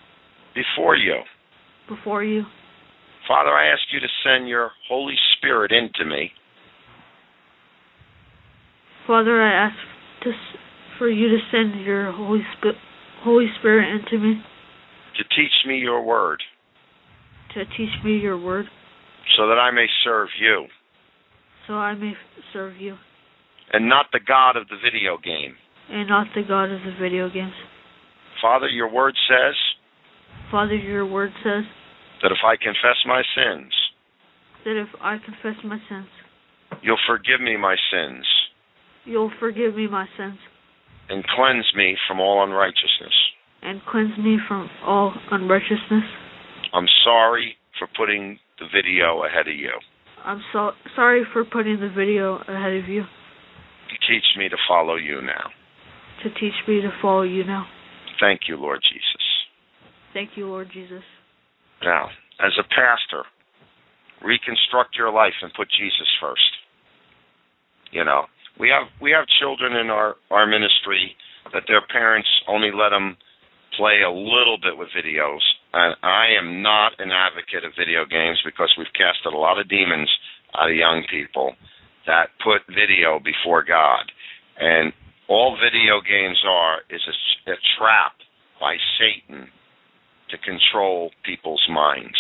before you. before you. Father, I ask you to send your Holy Spirit into me Father, I ask to, for you to send your Holy Holy Spirit into me to teach me your word to teach me your word, so that I may serve you so I may serve you, and not the God of the video game. and not the God of the video games. Father, your word says Father, your word says that if I confess my sins, that if I confess my sins, you'll forgive me my sins you'll forgive me my sins and cleanse me from all unrighteousness. And cleanse me from all unrighteousness. I'm sorry for putting the video ahead of you. I'm so sorry for putting the video ahead of you Teach me to follow you now. to teach me to follow you now. Thank you, Lord Jesus. Thank you, Lord Jesus. Now, as a pastor, reconstruct your life and put Jesus first. You know, we have we have children in our our ministry that their parents only let them play a little bit with videos. And I am not an advocate of video games because we've casted a lot of demons out of young people. that put video before God. And all video games are is a, a trap by Satan to control people's minds.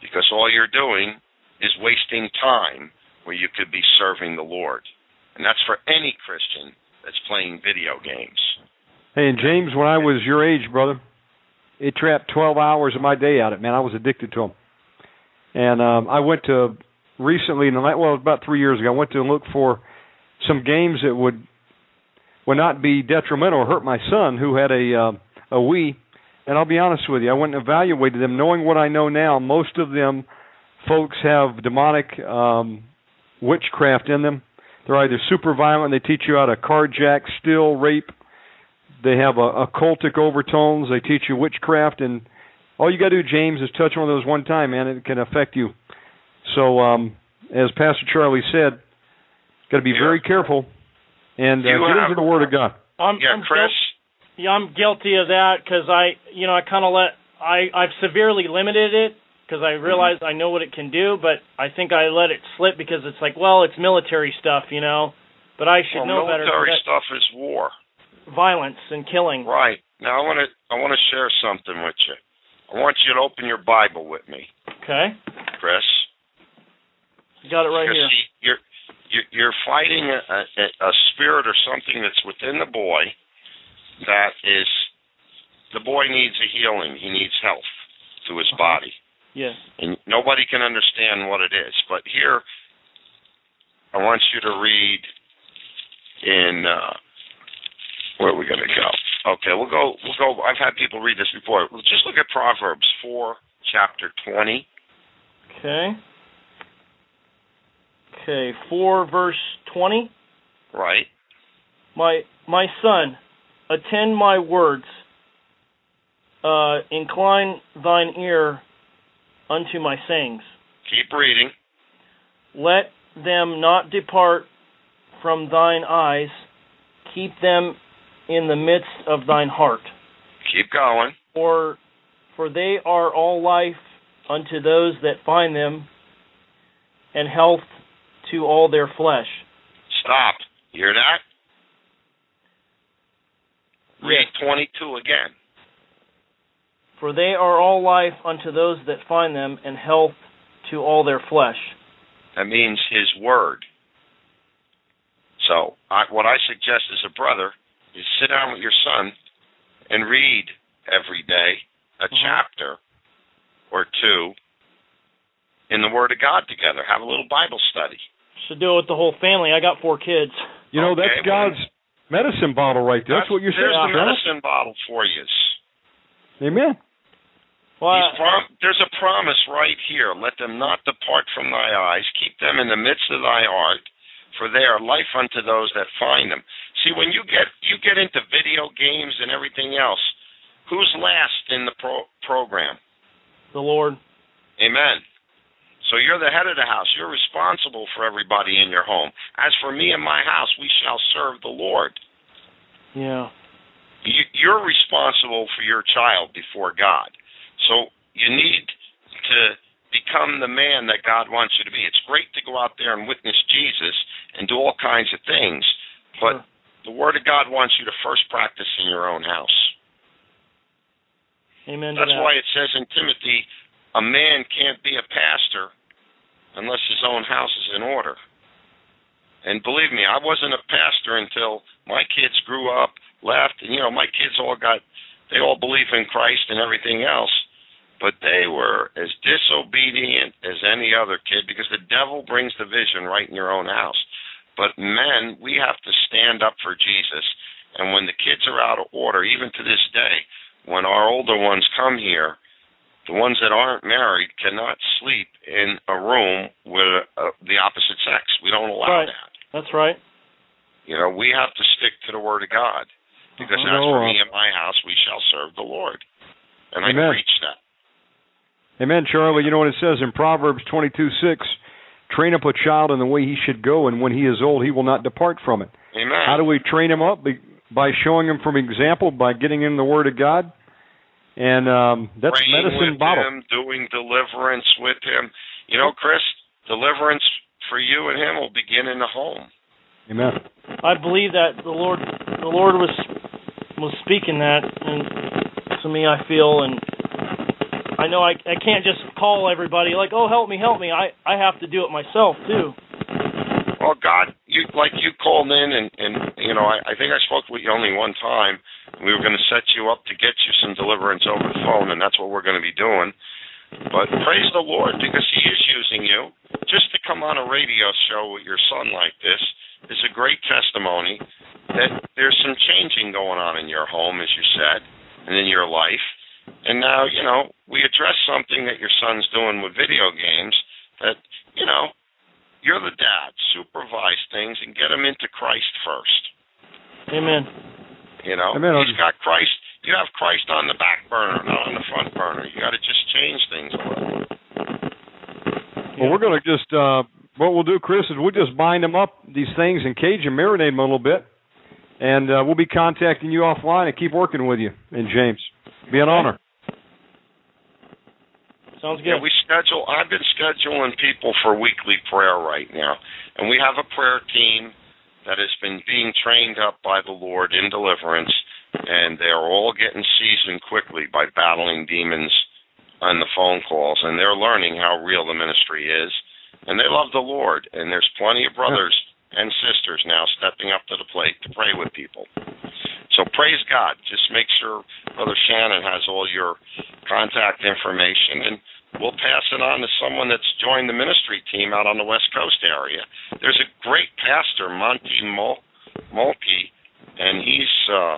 Because all you're doing is wasting time where you could be serving the Lord. And that's for any Christian that's playing video games. Hey, and James, when I was your age, brother, it trapped 12 hours of my day out of it. Man, I was addicted to them. And um, I went to recently, in the well, about three years ago, I went to look for some games that would would not be detrimental or hurt my son, who had a uh, a Wii. And I'll be honest with you, I went and evaluated them, knowing what I know now. Most of them, folks have demonic um, witchcraft in them. They're either super violent, they teach you how to carjack, steal, rape. They have uh, occultic overtones. They teach you witchcraft, and all you got to do, James, is touch one of those one time, man. It can affect you. So, um, as Pastor Charlie said, got to be Yeah. very careful and uh, You get have- into the Word of God. I'm, Yeah, I'm Chris. guil- yeah, I'm guilty of that because I, you know, I kind of let I I've severely limited it because I realize I know what it can do, but I think I let it slip because it's like, well, it's military stuff, you know. But I should Well, know better. 'cause military stuff is war. Violence and killing. Right. Now I want to I want to share something with you. I want you to open your Bible with me, Okay, Chris. got it right Because here. see, you're you're you're fighting a, a, a spirit or something that's within the boy that is the boy needs a healing. He needs health to his body. Yes. and nobody can understand what it is. But here, I want you to read in uh, where are we going to go? Okay, we'll go. We'll go. I've had people read this before. We'll just look at Proverbs four, chapter twenty. Okay. Okay, four verse twenty. Right. My my son, attend my words. Uh, incline thine ear unto my sayings. Keep reading. Let them not depart from thine eyes. Keep them in the midst of thine heart. Keep going. For for they are all life unto those that find them, and health to all their flesh. Stop. You hear that? Read Yes. twenty-two again. For they are all life unto those that find them, and health to all their flesh. That means His word. So, I, what I suggest as a brother is sit down with your son and read every day a Mhm. chapter or two in the Word of God together. Have a little Bible study. Should do it with the whole family. I got four kids. You know, Okay, that's well- God's medicine bottle right there. That's, what you're saying. There's saying. the John. medicine bottle for you. Amen. Well, prom- there's a promise right here. Let them not depart from thy eyes. Keep them in the midst of thy heart, for they are life unto those that find them. See, when you get you get into video games and everything else, who's last in the pro- program? the Lord. Amen. So you're the head of the house. You're responsible for everybody in your home. As for me and my house, we shall serve the Lord. Yeah. You- You're responsible for your child before God. So you need to become the man that God wants you to be. It's great to go out there and witness Jesus and do all kinds of things, but Sure. the Word of God wants you to first practice in your own house. Amen That's that. why it says in Timothy, a man can't be a pastor unless his own house is in order. And believe me, I wasn't a pastor until my kids grew up, left, and you know, my kids all got they all believe in Christ and everything else, but they were as disobedient as any other kid because the devil brings division right in your own house. But men, we have to stand up for Jesus. And when the kids are out of order, even to this day, when our older ones come here, the ones that aren't married cannot sleep in a room with uh, the opposite sex. We don't allow Right. that. That's right. You know, we have to stick to the Word of God. Because Uh-huh. as for me and my house, we shall serve the Lord. And I Amen. preach that. Amen, Charlie. You know what it says in Proverbs 22 6? Train up a child in the way he should go, and when he is old, he will not depart from it. Amen. How do we train him up? By showing him from example, by getting in the Word of God. And um, that's Praying medicine with bottle. him, doing deliverance with him. You know, Chris, deliverance for you and him will begin in the home. Amen. I believe that the Lord the Lord was was speaking that and to me I feel and I know I I can't just call everybody like, "Oh, help me, help me." I I have to do it myself too. Well, God, you like you called in, and and you know, I, I think I spoke with you only one time. We were going to set you up to get you some deliverance over the phone, and that's what we're going to be doing. But praise the Lord because He is using you. Just to come on a radio show with your son like this is a great testimony that there's some changing going on in your home, as you said, and in your life. And now, you know, we address something that your son's doing with video games that, you know, you're the dad. Supervise things and get him into Christ first. Amen. You know, Amen. he's got Christ. You have Christ on the back burner, not on the front burner. You got to just change things a little. Well, we're going to just uh, what we'll do, Chris, is we'll just bind them up these things and cage them, marinate them a little bit, and uh, we'll be contacting you offline and keep working with you and James. Be an honor. Sounds Yeah, we schedule. I've been scheduling people for weekly prayer right now, and we have a prayer team that has been being trained up by the Lord in deliverance, and they are all getting seasoned quickly by battling demons on the phone calls, and they're learning how real the ministry is, and they love the Lord. And there's plenty of brothers and sisters now stepping up to the plate to pray with people. So praise God. Just make sure Brother Shannon has all your contact information, and we'll pass it on to someone that's joined the ministry team out on the West Coast area. There's a great pastor, Monty Mul- Mulkey, and he's uh,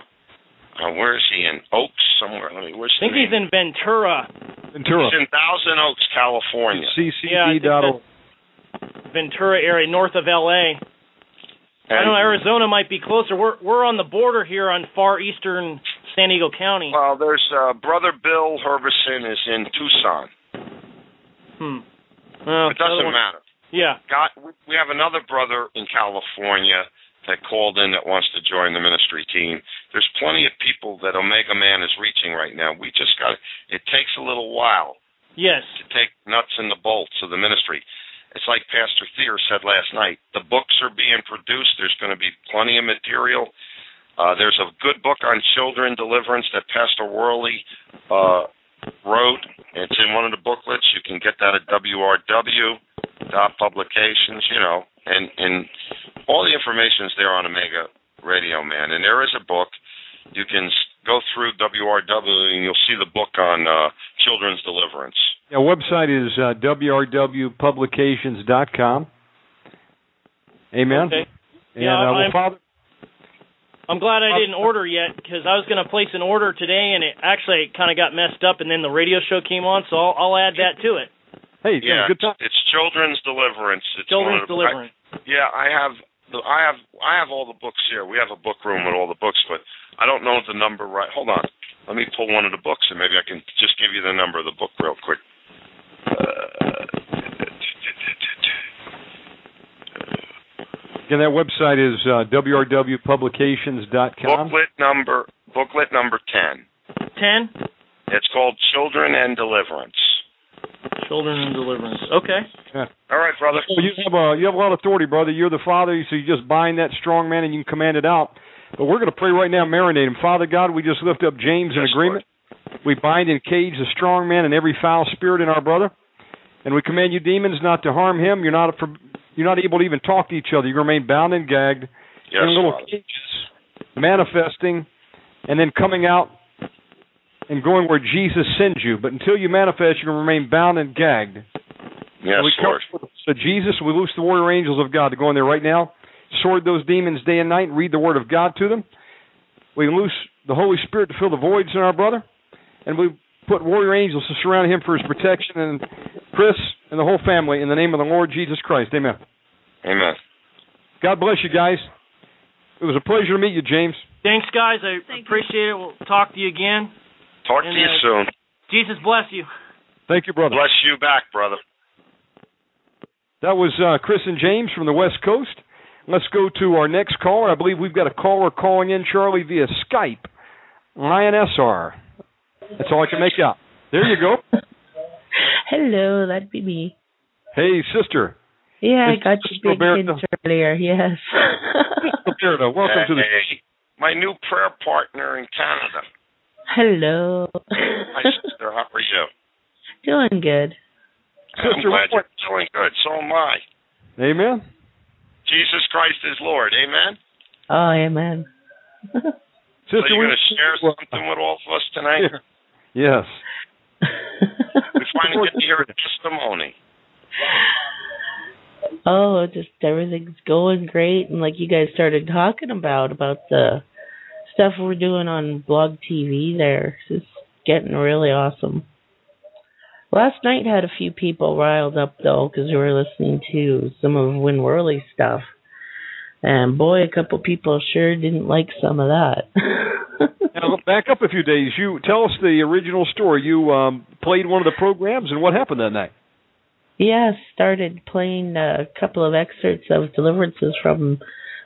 uh where is he in Oaks somewhere? Let me. Where's I think he's name? in Ventura, Ventura. He's in Thousand Oaks, California. Yeah, I think CCD.org. Ventura area, north of L.A. I And- know Arizona might be closer. We're we're on the border here on far eastern San Diego County. Well, there's uh, brother Bill Herbison is in Tucson. Hmm. Well, It doesn't matter. Yeah. got we have another brother in California that called in that wants to join the ministry team. There's plenty of people that Omega Man is reaching right now. We just got it It takes a little while Yes. to take nuts and the bolts of the ministry. It's like Pastor Thier said last night. The books are being produced. There's going to be plenty of material. Uh, there's a good book on children deliverance that Pastor Worley uh, wrote. It's in one of the booklets. You can get that at WRW dot publications. You know, and and all the information is there on Omega Radio Man. And there is a book. You can go through WRW and you'll see the book on uh, children's deliverance. Yeah, website is uh, wrwpublications.com. Amen. Okay. And Yeah, uh, well, I'm- Father, I'm glad I didn't order yet because I was going to place an order today, and it actually kind of got messed up, and then the radio show came on, so I'll, I'll add that to it. hey, Yeah, good time. it's children's deliverance. It's Children's one of deliverance. I, yeah, I have the I have I have all the books here. We have a book room with all the books, but I don't know the number right. Hold on, let me pull one of the books and maybe I can just give you the number of the book real quick. Again, that website is uh, wrwpublications.com. booklet number booklet number ten. Ten. It's called Children and Deliverance. Children and deliverance. Okay. All right, brother. Well, you have a you have a lot of authority, brother. You're the father, so you just bind that strong man and you can command it out. But we're going to pray right now, marinate him. Father God, we just lift up James in Yes, agreement. We bind and cage the strong man and every foul spirit in our brother, and we command you demons not to harm him. You're not you're not able to even talk to each other. You remain bound and gagged Yes, in little Father. cages, manifesting, and then coming out and going where Jesus sends you. But until you manifest, you're going to remain bound and gagged. Yes, we Lord. come, so Jesus, we loose the warrior angels of God to go in there right now, sword those demons day and night, and read the word of God to them. We loose the Holy Spirit to fill the voids in our brother, and we put warrior angels to surround him for his protection, and Chris and the whole family in the name of the Lord Jesus Christ. Amen. Amen. God bless you guys. It was a pleasure to meet you, James. Thanks, guys. I Thank you. appreciate it. We'll talk to you again. Talk And, to you uh, soon. Jesus bless you. Thank you, brother. Bless you back, brother. That was uh, Chris and James from the West Coast. Let's go to our next caller. I believe we've got a caller calling in, Charlie, via Skype. INSR. That's all I can make out. There you go. Hello, that'd be me. Hey, sister. Yeah, I It's got you big Roberta. hints earlier. Yes. Roberta, welcome to the Hey, my new prayer partner in Canada. Hello. Hi, sister. How are you? Doing good. I'm Sister, glad what- you're doing good. So am I. Amen. Jesus Christ is Lord. Amen. Oh, amen. Sister, so you're going to share something with all of us tonight? Yes. We finally get to hear a testimony. oh, just everything's going great, and like you guys started talking about about the stuff we're doing on Blog TV, there, it's getting really awesome. Last night had a few people riled up though because we were listening to some of Win Worley's stuff, and boy, a couple people sure didn't like some of that. Now, back up a few days. You tell us the original story. You um, played one of the programs, and what happened that night? Yeah, started playing a couple of excerpts of deliverances from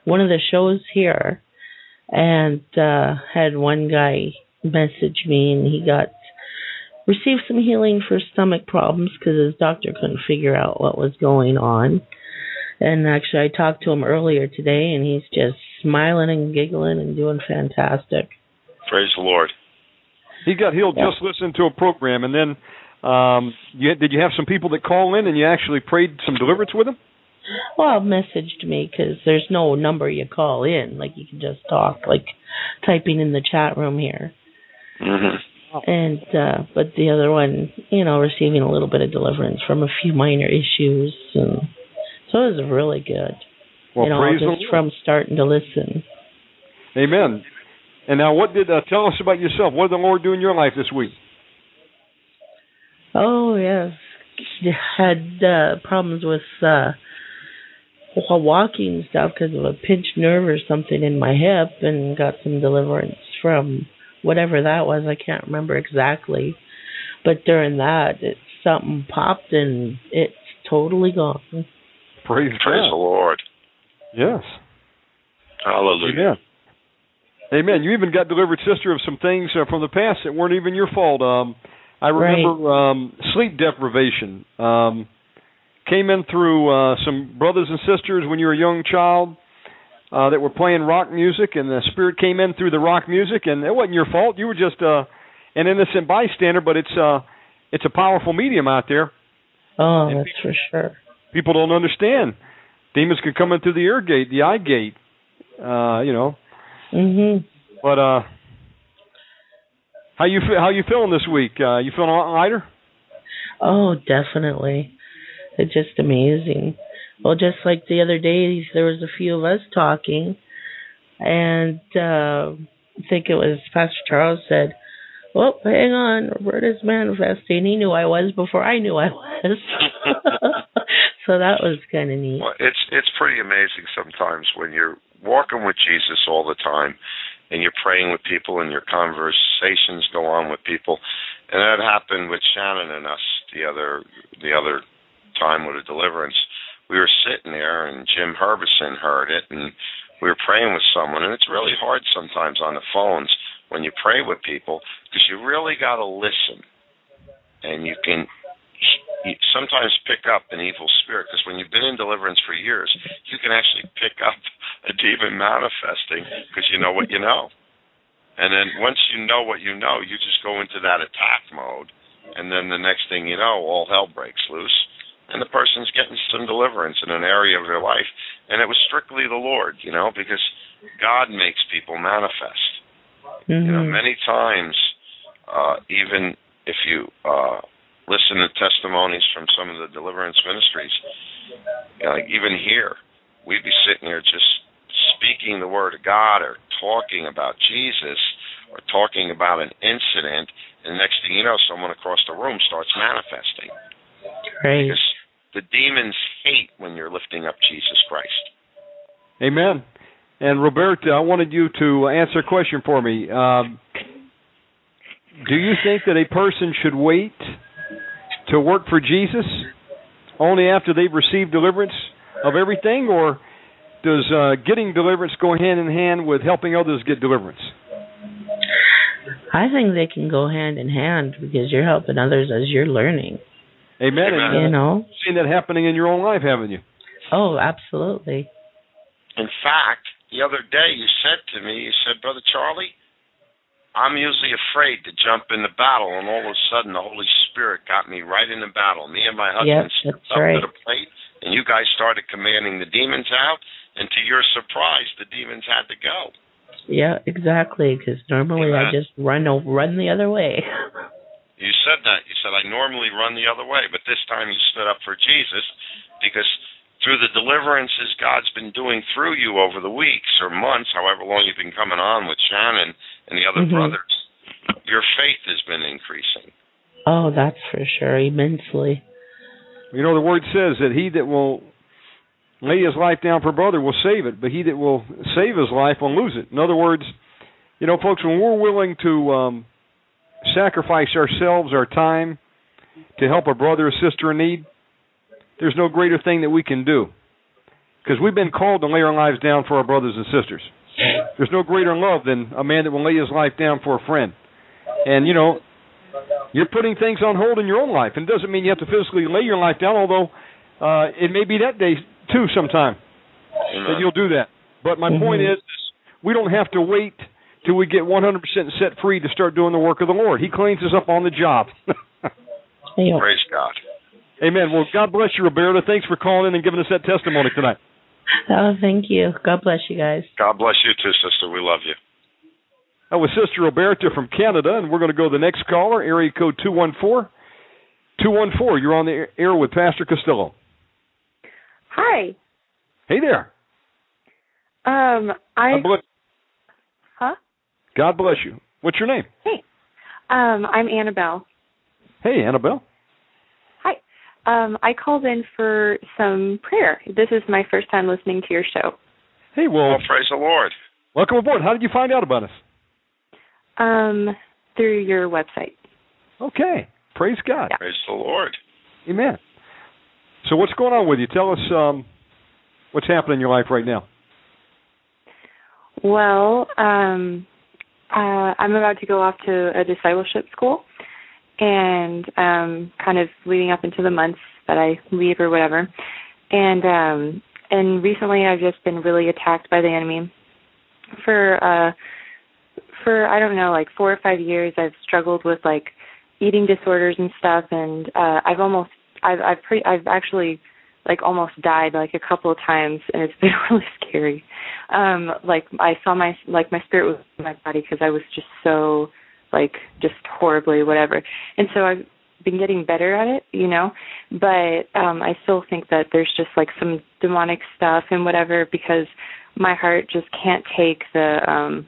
one of the shows here, and uh, had one guy message me, and he got received some healing for stomach problems because his doctor couldn't figure out what was going on. And actually, I talked to him earlier today, and he's just smiling and giggling and doing fantastic. Praise the Lord. He got healed Yeah. just listening to a program, and then um, you, did you have some people that call in and you actually prayed some deliverance with them? Well, messaged me because there's no number you call in. Like you can just talk, like typing in the chat room here. hmm And uh but the other one, you know, receiving a little bit of deliverance from a few minor issues, and so it was really good. Well, know, praise just the Lord. from starting to listen. Amen. And now, what did uh, tell us about yourself? What did the Lord do in your life this week? Oh yes, had uh problems with uh walking stuff because of a pinched nerve or something in my hip, and got some deliverance from whatever that was. I can't remember exactly, but during that, it something popped and it's totally gone. Praise, Praise the Lord. Yes. Hallelujah. Amen. Amen. You even got delivered, sister, of some things uh, from the past that weren't even your fault. Um, I remember um, sleep deprivation. Um, came in through uh, some brothers and sisters when you were a young child uh, that were playing rock music, and the spirit came in through the rock music, and it wasn't your fault. You were just uh, an innocent bystander, but it's uh, it's a powerful medium out there. Oh, And that's for sure. People don't understand. Demons can come in through the ear gate, the eye gate. Uh, you know, Mhm. But uh, how you how you feeling this week? Uh, you feeling a lot lighter? Oh, definitely. It's just amazing. Well, just like the other day, there was a few of us talking, and uh, I think it was Pastor Charles said, "Well, hang on, Roberta's manifesting. He knew I was before I knew I was." so that was kind of neat. Well, it's it's pretty amazing sometimes when you're walking with Jesus all the time, and you're praying with people, and your conversations go on with people, and that happened with Shannon and us the other the other time with a deliverance. We were sitting there, and Jim Herbison heard it, and we were praying with someone, and it's really hard sometimes on the phones when you pray with people because you really got to listen, and you can sometimes pick up an evil spirit because when you've been in deliverance for years, you can actually pick up a demon manifesting because you know what you know. And then once you know what you know, you just go into that attack mode, and then the next thing you know, all hell breaks loose, and the person's getting some deliverance in an area of their life, and it was strictly the Lord, you know, because God makes people manifest. Mhm. You know, many times, uh, even if you uh, listen to testimonies from some of the deliverance ministries, you know, like even here, we'd be sitting here just speaking the word of God or talking about Jesus or talking about an incident, and the next thing you know, someone across the room starts manifesting. Right. Because the demons hate when you're lifting up Jesus Christ. Amen. And Roberta, I wanted you to answer a question for me. Um, do you think that a person should wait to work for Jesus only after they've received deliverance of everything, or does uh, getting deliverance go hand in hand with helping others get deliverance? I think they can go hand in hand because you're helping others as you're learning. Amen. Amen. You know. You've seen that happening in your own life, haven't you? Oh, absolutely. In fact, the other day you said to me, you said, Brother Charlie, I'm usually afraid to jump in the battle, and all of a sudden the Holy Spirit got me right in the battle. Me and my husband Yep, stepped up right. to the plate, and you guys started commanding the demons out, and to your surprise, the demons had to go. Yeah, exactly. Because normally I just run run the other way. You said that. You said, I normally run the other way, but this time you stood up for Jesus because through the deliverances God's been doing through you over the weeks or months, however long you've been coming on with Shannon and the other Mhm. brothers, your faith has been increasing. oh, that's for sure, immensely. You know, the word says that he that will lay his life down for brother will save it, but he that will save his life will lose it. In other words, you know, folks, when we're willing to um, sacrifice ourselves, our time, to help a brother or sister in need, there's no greater thing that we can do. Because we've been called to lay our lives down for our brothers and sisters. There's no greater love than a man that will lay his life down for a friend. And, you know, you're putting things on hold in your own life. And it doesn't mean you have to physically lay your life down, although uh, it may be that day too sometime that you'll do that. But my Mhm. point is, is, we don't have to wait till we get 100% set free to start doing the work of the Lord. He cleans us up on the job. Yeah. Praise God. Amen. Well, God bless you, Roberta. Thanks for calling in and giving us that testimony tonight. Oh, thank you. God bless you guys. God bless you too, sister. We love you. That was Sister Roberta from Canada, and we're going to go to the next caller, area code 214. 214, you're on the air with Pastor Costello. Hi. Hey there. Um, I God bless, huh? God bless you. What's your name? Hey. Um, I'm Annabelle. Hey, Annabelle. Hi. Um, I called in for some prayer. This is my first time listening to your show. Hey, well, Well, praise the Lord. welcome aboard. How did you find out about us? Um, through your website. Okay. Praise God. Praise the Lord. Amen. So what's going on with you? Tell us um, what's happening in your life right now. Well, um, uh, I'm about to go off to a discipleship school, and um, kind of leading up into the months that I leave or whatever. And um, and recently, I've just been really attacked by the enemy. For uh, for I don't know, like four or five years, I've struggled with like eating disorders and stuff, and uh, I've almost I've I've pre- I've actually like almost died like a couple of times and it's been really scary um like i saw my like my spirit was in my body because i was just so like just horribly whatever and so i've been getting better at it you know but um i still think that there's just like some demonic stuff and whatever because my heart just can't take the um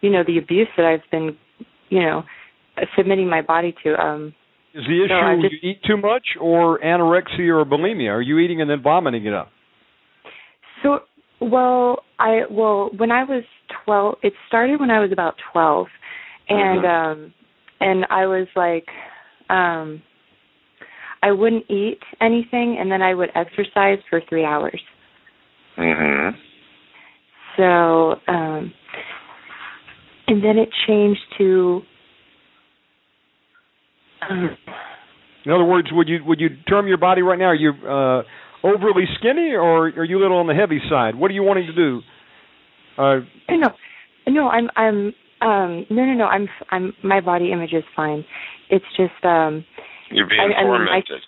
you know the abuse that i've been you know submitting my body to um Is the issue So just- you eat too much or anorexia or bulimia? Are you eating and then vomiting it up? So, well, I well when I was twelve, it started when I was about twelve, and um, and I was like, um, I wouldn't eat anything, and then I would exercise for three hours. Mm-hmm. So, um, and then it changed to. Um, In other words, would you would you term your body right now? Are you uh, overly skinny or are you a little on the heavy side? What are you wanting to do? Uh, no, no, I'm I'm um no no no I'm I'm my body image is fine. It's just um You're being I- I mean, I- tormented.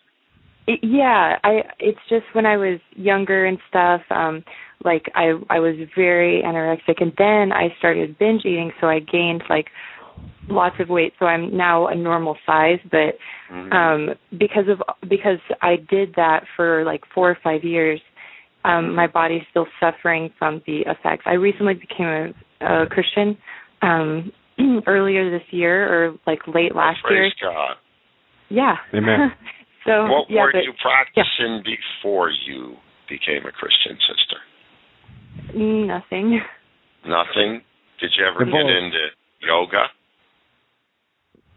Yeah, I it's just when I was younger and stuff, um like I I was very anorexic and then I started binge eating so I gained like lots of weight so I'm now a normal size but Mhm. um because of because I did that for like 4 or 5 years um my body's still suffering from the effects. I recently became a, a Christian um earlier this year or like late last year. Praise God. Yeah. Amen. so what yeah, were but you practicing before you became a Christian sister? nothing. Nothing. Did you ever get into yoga?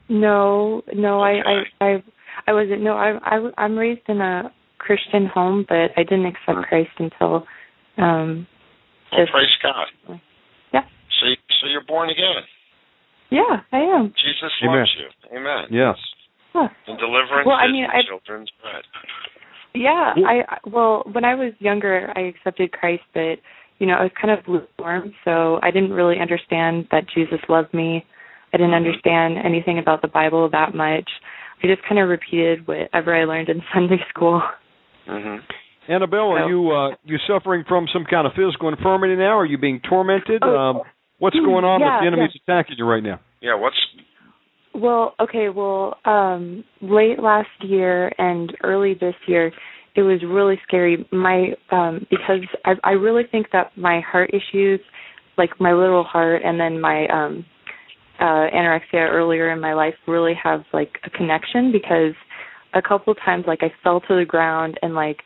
No, no, Okay. I, I, I, I wasn't. No, I, I, I'm raised in a Christian home, but I didn't accept Christ until, um, Well, praise God. Yeah. So, you- so you're born again. yeah, I am. Jesus Amen. loves you. Amen. yes. Huh. And deliverance Well, I mean, I- children's bread. Yeah, I I- well, when I was younger, I accepted Christ, but you know, I was kind of lukewarm, so I didn't really understand that Jesus loved me. I didn't understand anything about the Bible that much. I just kind of repeated whatever I learned in Sunday school. Mhm. Annabelle, are you uh, you suffering from some kind of physical infirmity now? Are you being tormented? Oh, um, what's going on yeah, that the enemy's attacking you right now? Yeah. What's Well, okay, well, um late last year and early this year, it was really scary. My um because I I really think that my heart issues, like my little heart and then my um uh anorexia earlier in my life really have like a connection because a couple of times like I fell to the ground and like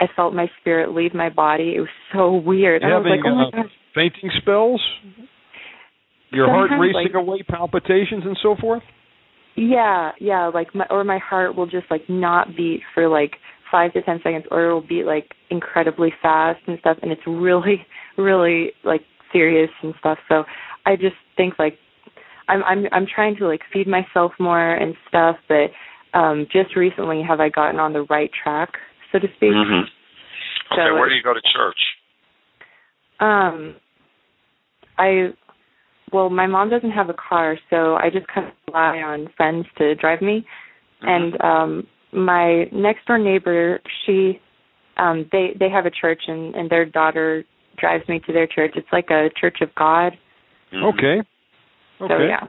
I felt my spirit leave my body. It was so weird. You I was like, having, "Oh my uh, god." Fainting spells? Your heart racing like- away, palpitations and so forth? Yeah, yeah, like my or my heart will just like not beat for like five to ten seconds, or it'll beat like incredibly fast and stuff, and it's really, really like serious and stuff. So I just think like I'm I'm I'm trying to like feed myself more and stuff, but um just recently have I gotten on the right track, so to speak. Mhm. Okay. So- where do you go to church? Um, I well, my mom doesn't have a car, so I just kind of rely on friends to drive me. And um my next door neighbor, she um they they have a church and and their daughter drives me to their church. It's like a Church of God. Okay. Okay. So yeah.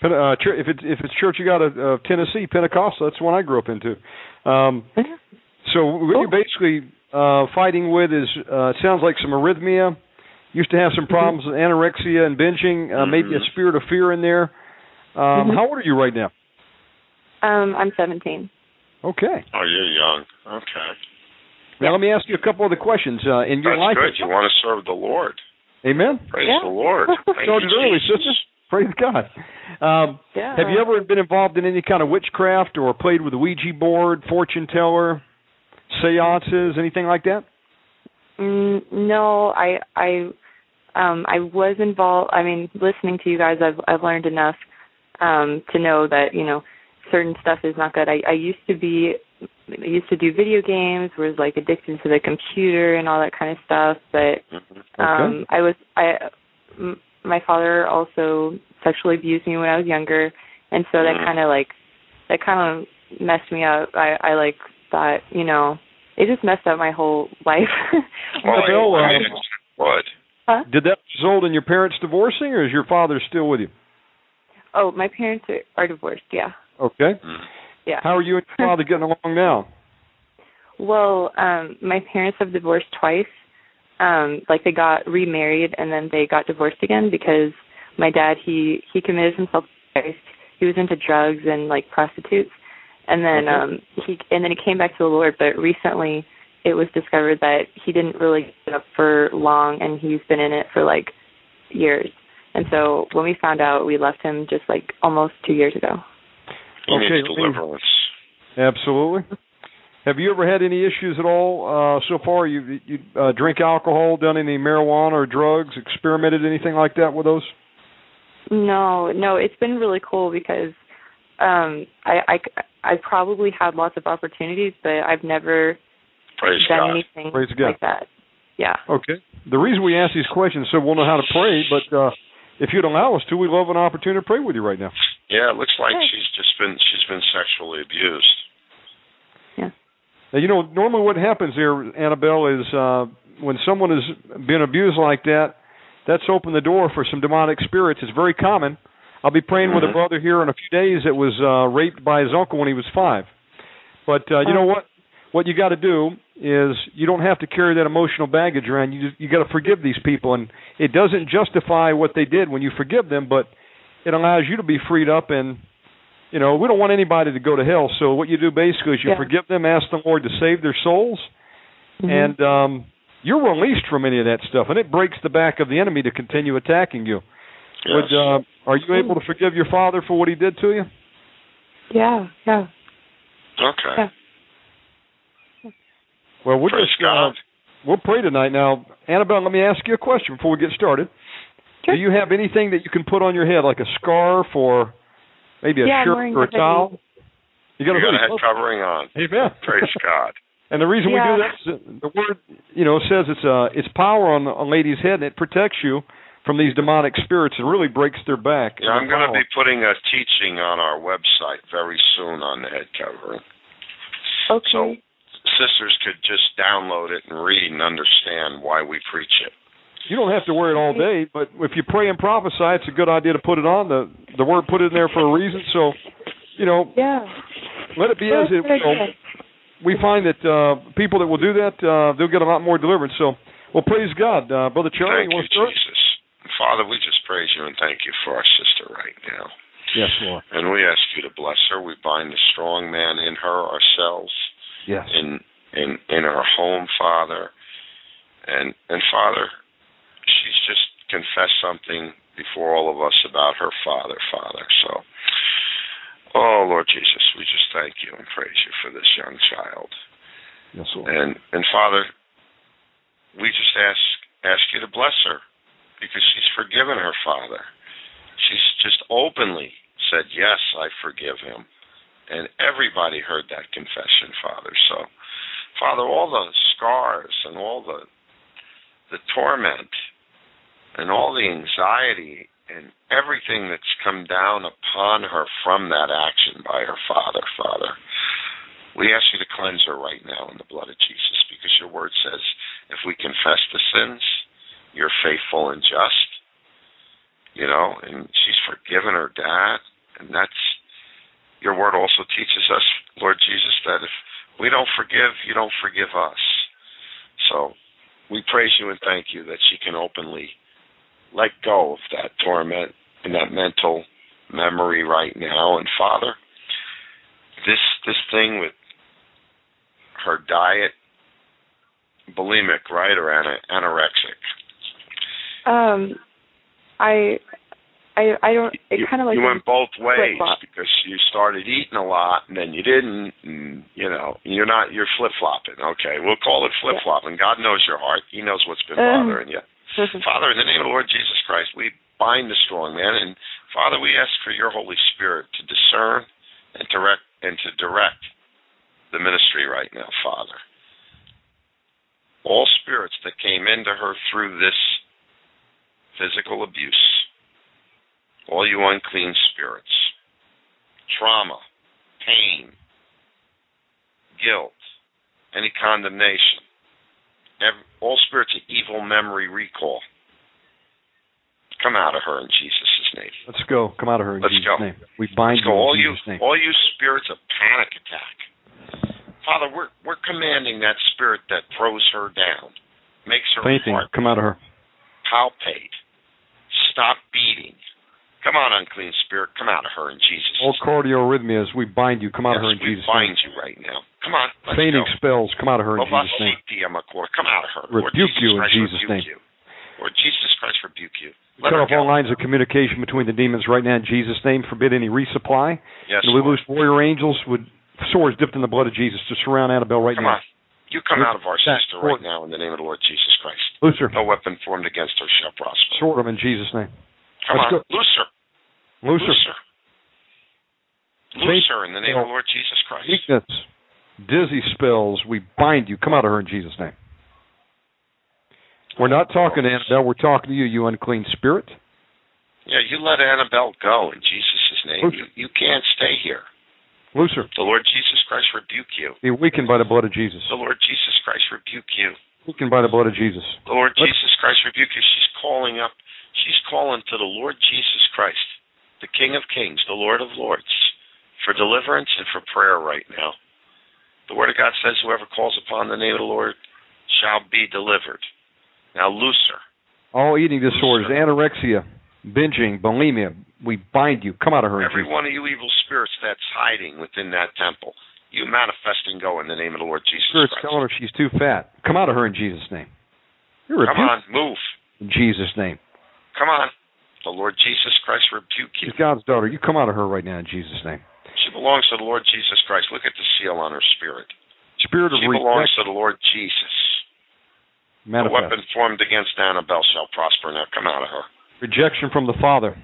Pen- Uh, chur- if it's if it's church you got of uh, Tennessee Pentecostal, that's the one I grew up into. Um, so what you're basically uh, fighting with is uh, sounds like some arrhythmia. Used to have some problems with anorexia and binging. Uh, Maybe a spirit of fear in there. Um, Mhm. How old are you right now? Um I'm 17. Okay. Oh, you're young. Okay. Now let me ask you a couple other questions. Uh, in your That's life, good. You want to serve the Lord. Amen. Praise Yeah. the Lord. Thank So you, did early, Jesus. sister. Praise God. Um, Yeah. have you ever been involved in any kind of witchcraft or played with a Ouija board, fortune teller, seances, anything like that? Mm, no, I I um I was involved. I mean, listening to you guys, I've I've learned enough um to know that you know certain stuff is not good. I I used to be I used to do video games, was like addicted to the computer and all that kind of stuff. But Mhm. um I was I m- my father also sexually abused me when I was younger, and so that Mm. kind of like that kind of messed me up. I I like thought you know it just messed up my whole life. Well, Bill, I- um, what? Huh? Did that result in your parents divorcing, or is your father still with you? Oh, my parents are, are divorced. Yeah, Okay. Mhm. yeah. How are you and your father getting along now? Well, um, my parents have divorced twice. Um, like they got remarried and then they got divorced again because my dad he he committed himself to Christ. He was into drugs and like prostitutes, and then Okay. um he and then he came back to the Lord. But recently, it was discovered that he didn't really get up for long, and he's been in it for like years. And so when we found out, we left him just like almost two years ago. He Okay, needs deliverance. Absolutely. Have you ever had any issues at all uh, so far? You you uh, drink alcohol, done any marijuana or drugs, experimented anything like that with those? No, no, it's been really cool because um I I I probably had lots of opportunities, but I've never Praise done God. anything Praise God. like that. Yeah. Okay. The reason we ask these questions so we'll know how to pray. But uh, if you'd allow us to, we'd love an opportunity to pray with you right now. Yeah, it looks like Hey. she's just been she's been sexually abused. Yeah. Now, you know, normally what happens there, Annabelle, is uh, when someone has been abused like that, that's opened the door for some demonic spirits. It's very common. I'll be praying with a Mhm. brother here in a few days that was uh, raped by his uncle when he was five. But uh, you know what? What you got to do is you don't have to carry that emotional baggage around. You just, you got to forgive these people, and it doesn't justify what they did when you forgive them, but it allows you to be freed up and you know, we don't want anybody to go to hell. So what you do basically is you Yeah. forgive them, ask the Lord to save their souls, Mhm. and um, you're released from any of that stuff, and it breaks the back of the enemy to continue attacking you. Yes. Would uh, are you able to forgive your father for what he did to you? yeah, yeah. okay. Yeah. Well, we'll Praise just uh, God. we'll pray tonight. Now, Annabelle, let me ask you a question before we get started. Sure. Do you have anything that you can put on your head, like a scarf or maybe a Yeah, shirt or a a towel? You got You a got a head covering on. Amen. Praise God. And the reason we do that is that the word, you know, says it's uh it's power on a lady's head and it protects you from these demonic spirits. and really breaks their back. Yeah, I'm going to be putting a teaching on our website very soon on the head covering. Okay. So sisters could just download it and read and understand why we preach it. You don't have to wear it all day, but if you pray and prophesy, it's a good idea to put it on. The the word put it in there for a reason. So, you know, yeah. let it be as it That's will. good. We find that uh people that will do that, uh they'll get a lot more deliverance. So, well, praise God, uh, brother Charlie. Thank you you, want to start? Jesus. Father, we just praise you and thank you for our sister right now. Yes, Lord. And we ask you to bless her. We bind the strong man in her ourselves, Yes. in in in her home, Father. And and Father, she's just confessed something before all of us about her father, Father. So Oh Lord Jesus, we just thank you and praise you for this young child. Yes, Lord. And and Father, we just ask ask you to bless her because she's forgiven her father. She's just openly said, "Yes, I forgive him." And everybody heard that confession, Father. So, Father, all the scars and all the the torment and all the anxiety and everything that's come down upon her from that action by her father, Father, we ask you to cleanse her right now in the blood of Jesus because your word says if we confess the sins, you're faithful and just. You know, and she's forgiven her dad, and that's your word also teaches us, Lord Jesus, that if we don't forgive, you don't forgive us. So we praise you and thank you that she can openly let go of that torment and that mental memory right now. And Father, this this thing with her diet, bulimic, right, or anorexic. Um, I, I, I don't. It you, kind of like you went both ways flip-flop. because you started eating a lot and then you didn't. And, you know, you're not. You're flip flopping. Okay, we'll call it flip flopping. God knows your heart. He knows what's been Um, bothering you. Father, in the name of the Lord Jesus Christ, we bind the strong man, and Father, we ask for your Holy Spirit to discern and direct and to direct the ministry right now, Father. All spirits that came into her through this physical abuse, all you unclean spirits, trauma, pain, guilt, any condemnation, every, all spirits of evil memory recall, come out of her in Jesus' name. Let's go. Come out of her in Let's Jesus' go. name. We bind Let's go. you in All you, Jesus' name. all you spirits of panic attack. Father, we're we're commanding that spirit that throws her down, makes her Fainting. heart Come out of her. palpate, stop beating. Come on, unclean spirit, come out of her in Jesus' name. All name. cardiorhythmias, we bind you. Come out of her in Yes, we Jesus' bind name. you right now. Come on, let's Fainting go. spells, come out of her in Jesus' name. Come out of her. Rebuke Jesus you in Christ, Jesus' name. You. Lord Jesus Christ, rebuke you. Let Cut off all lines of communication between the demons right now in Jesus' name. Forbid any resupply. Yes, and we Lord. loose warrior angels with swords dipped in the blood of Jesus to surround Annabelle right Come now. on. You come Loose out of our sister right now in the name of the Lord Jesus Christ. Loose her. No weapon formed against her shall prosper. Sword them in Jesus' name. Come Let's on. go. Loose her. Loose her. Loose her. Loose her in the name of the Lord Jesus Christ. Weakness, dizzy spells, we bind you. Come out of her in Jesus' name. We're not talking to Annabelle. We're talking to you, you unclean spirit. Yeah, you let Annabelle go in Jesus' name. You, you can't stay here. Loose her. The Lord Jesus Christ rebuke you. Be weakened by the blood of Jesus. The Lord Jesus Christ rebuke you. Weakened by the blood of Jesus. The Lord Let's- Jesus Christ rebuke you. She's calling up. She's calling to the Lord Jesus Christ, the King of Kings, the Lord of Lords, for deliverance and for prayer right now. The Word of God says, "Whoever calls upon the name of the Lord shall be delivered." Now loose her. All eating disorders, Loose anorexia, binging, bulimia, we bind you. Come out of her Every Jesus' one of you evil spirits that's hiding within that temple, you manifest and go in the name of the Lord Jesus Spirit's Christ. telling her she's too fat. Come out of her in Jesus' name. You're Come rebuked on, move. in Jesus' name. Come on. The Lord Jesus Christ rebuke you. She's God's daughter. You come out of her right now in Jesus' name. She belongs to the Lord Jesus Christ. Look at the seal on her spirit. Spirit of She belongs to the Lord Jesus. The manifest. weapon formed against Annabelle shall prosper. Now come out of her. Rejection from the Father.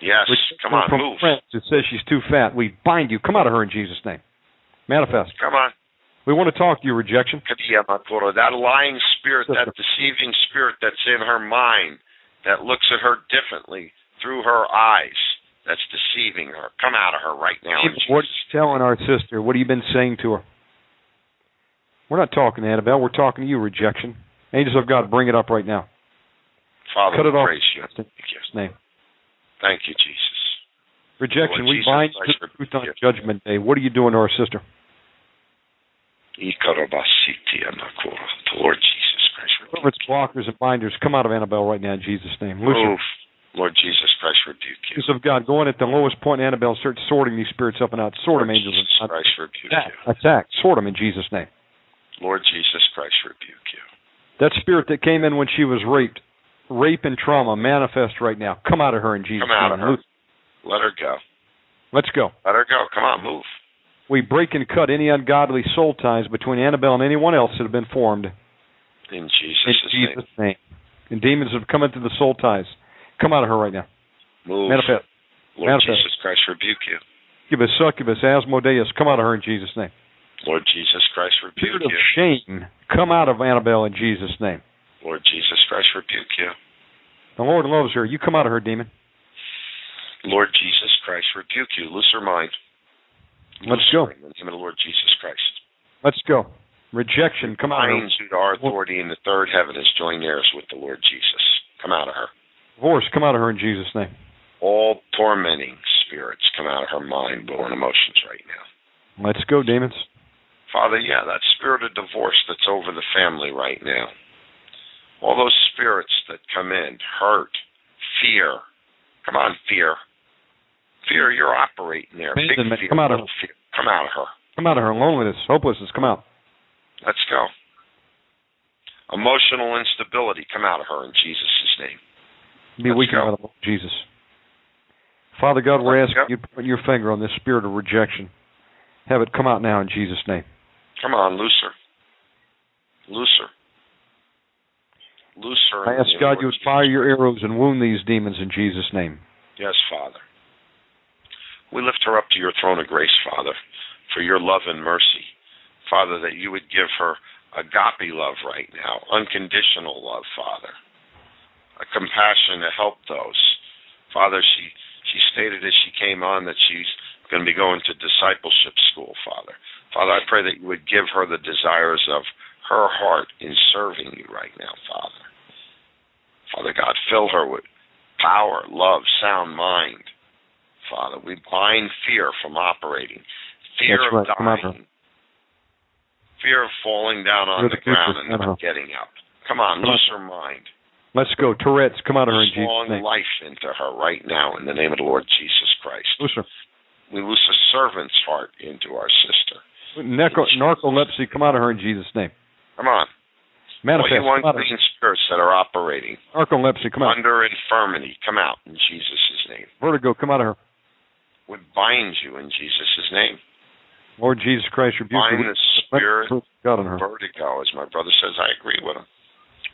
Yes. Come on, from move. Friends, it says she's too fat. We bind you. Come out of her in Jesus' name. Manifest. Come on. We want to talk to you, rejection. That lying spirit, that deceiving spirit that's in her mind, that looks at her differently through her eyes, that's deceiving her. Come out of her right now. in What are Jesus' you telling our sister? What have you been saying to her? We're not talking to Annabelle. We're talking to you, rejection. Angels of God, bring it up right now. Father, Cut it off. praise you. In Jesus' name. Thank you, Jesus. Rejection, Lord we Jesus bind the truth on Judgment Day. What are you doing to our sister? Lord Jesus Christ, rebuke Whoever it's blockers and binders, come out of Annabelle right now in Jesus' name. Lucifer, Move. Lord Jesus Christ, rebuke you. angels of God, go in at the lowest point in Annabelle, start sorting these spirits up and out. Sort Lord them, angels Jesus of. Christ, rebuke Attack, you. attack. Sort them in Jesus' name. Lord Jesus Christ, rebuke you. That spirit that came in when she was raped, rape and trauma, manifest right now. Come out of her in Jesus' Come out of name. her. Let her go. Let's go. Let her go. Come on, move. We break and cut any ungodly soul ties between Annabelle and anyone else that have been formed In in Jesus' name. Name. And demons have come into the soul ties. Come out of her right now. Move. Manifest. Lord Manifest. Jesus Christ, rebuke you. Give us succubus, Asmodeus. Come out of her in Jesus' name. Lord Jesus Christ, rebuke Spirit of you. shame. Come out of Annabelle in Jesus' name. Lord Jesus Christ, rebuke you. The Lord loves her. You come out of her, demon. Lord Jesus Christ, rebuke you. Loose her mind. Let's go. In the name of the Lord Jesus Christ. Let's go. Rejection. Come out of her. To our authority in the third heaven as joined heirs with the Lord Jesus. Come out of her. Divorce. Come out of her in Jesus' name. All tormenting spirits come out of her mind, will, and emotions right now. Let's go, demons. Father, yeah, that spirit of divorce that's over the family right now. All those spirits that come in, hurt, fear. Come on, fear. Fear, you're operating there. Big fear, come out of her. fear. Come out of her. Come out of her. Loneliness. Hopelessness. Come out. Let's go. Emotional instability, come out of her in Jesus' name. Be Let's weakened go. by the Lord Jesus. Father God, we're Let's asking go. you to put your finger on this spirit of rejection. Have it come out now in Jesus' name. Come on, looser. Looser. Looser. I ask God you would fire your arrows and wound these demons in Jesus' name. Yes, Father. We lift her up to your throne of grace, Father, for your love and mercy. Father, that you would give her agape love right now, unconditional love, Father. A compassion to help those. Father, she she stated as she came on that she's going to be going to discipleship school, Father. Father, I pray that you would give her the desires of her heart in serving you right now, Father. Father God, fill her with power, love, sound mind. Father, we bind fear from operating, fear That's of right. Dying, fear of falling down on the the ground and not getting up. Come on, Come on. her mind. Let's go. Tourette's, come out of her in Jesus' name. life into her right now in the name of the Lord Jesus Christ. Loose her. We loose a servant's heart into our sister. Narco- narcolepsy, come out of her in Jesus' name. Come on. Manifest, All you come out of unclean spirits that are operating Narcolepsy, come out. under infirmity, come out in Jesus' name. Vertigo, come out of her. We bind you in Jesus' name. Lord Jesus Christ, rebuke her. the spirit Let God on her. vertigo, as my brother says. I agree with him.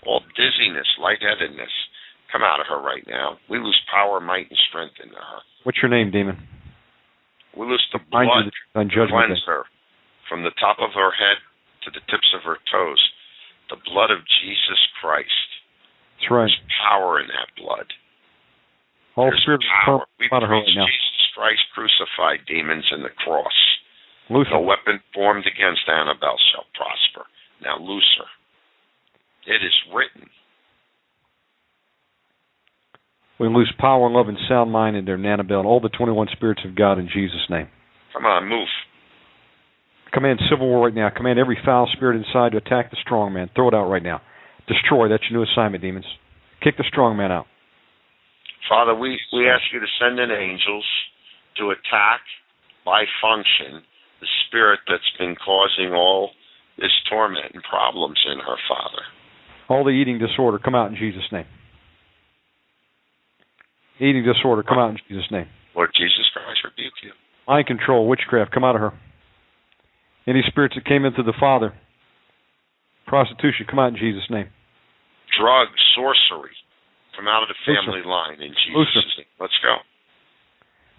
All dizziness, lightheadedness, come out of her right now. We lose power, might, and strength into her. What's your name, demon? We lose the blood the truth on judgment cleanse her from the top of her head to the tips of her toes. The blood of Jesus Christ. That's right. There's power in that blood. All There's spirits power. We out of her preach right. Jesus Christ crucified demons in the cross. No weapon formed against Annabelle shall prosper. Now her. It is written. We lose power, love, and sound mind in their Annabelle and all the 21 spirits of God in Jesus' name. Come on, move. Command civil war right now. Command every foul spirit inside to attack the strong man. Throw it out right now. Destroy. That's your new assignment, demons. Kick the strong man out. Father, we, we ask you to send in angels to attack by function spirit that's been causing all this torment and problems in her, Father. All the eating disorder, come out in Jesus' name. Eating disorder, come out in Jesus' name. Lord Jesus Christ, rebuke you. Mind control, witchcraft, come out of her. Any spirits that came into the Father, prostitution, come out in Jesus' name. Drugs, sorcery, come out of the family line in. Jesus' name. Let's go.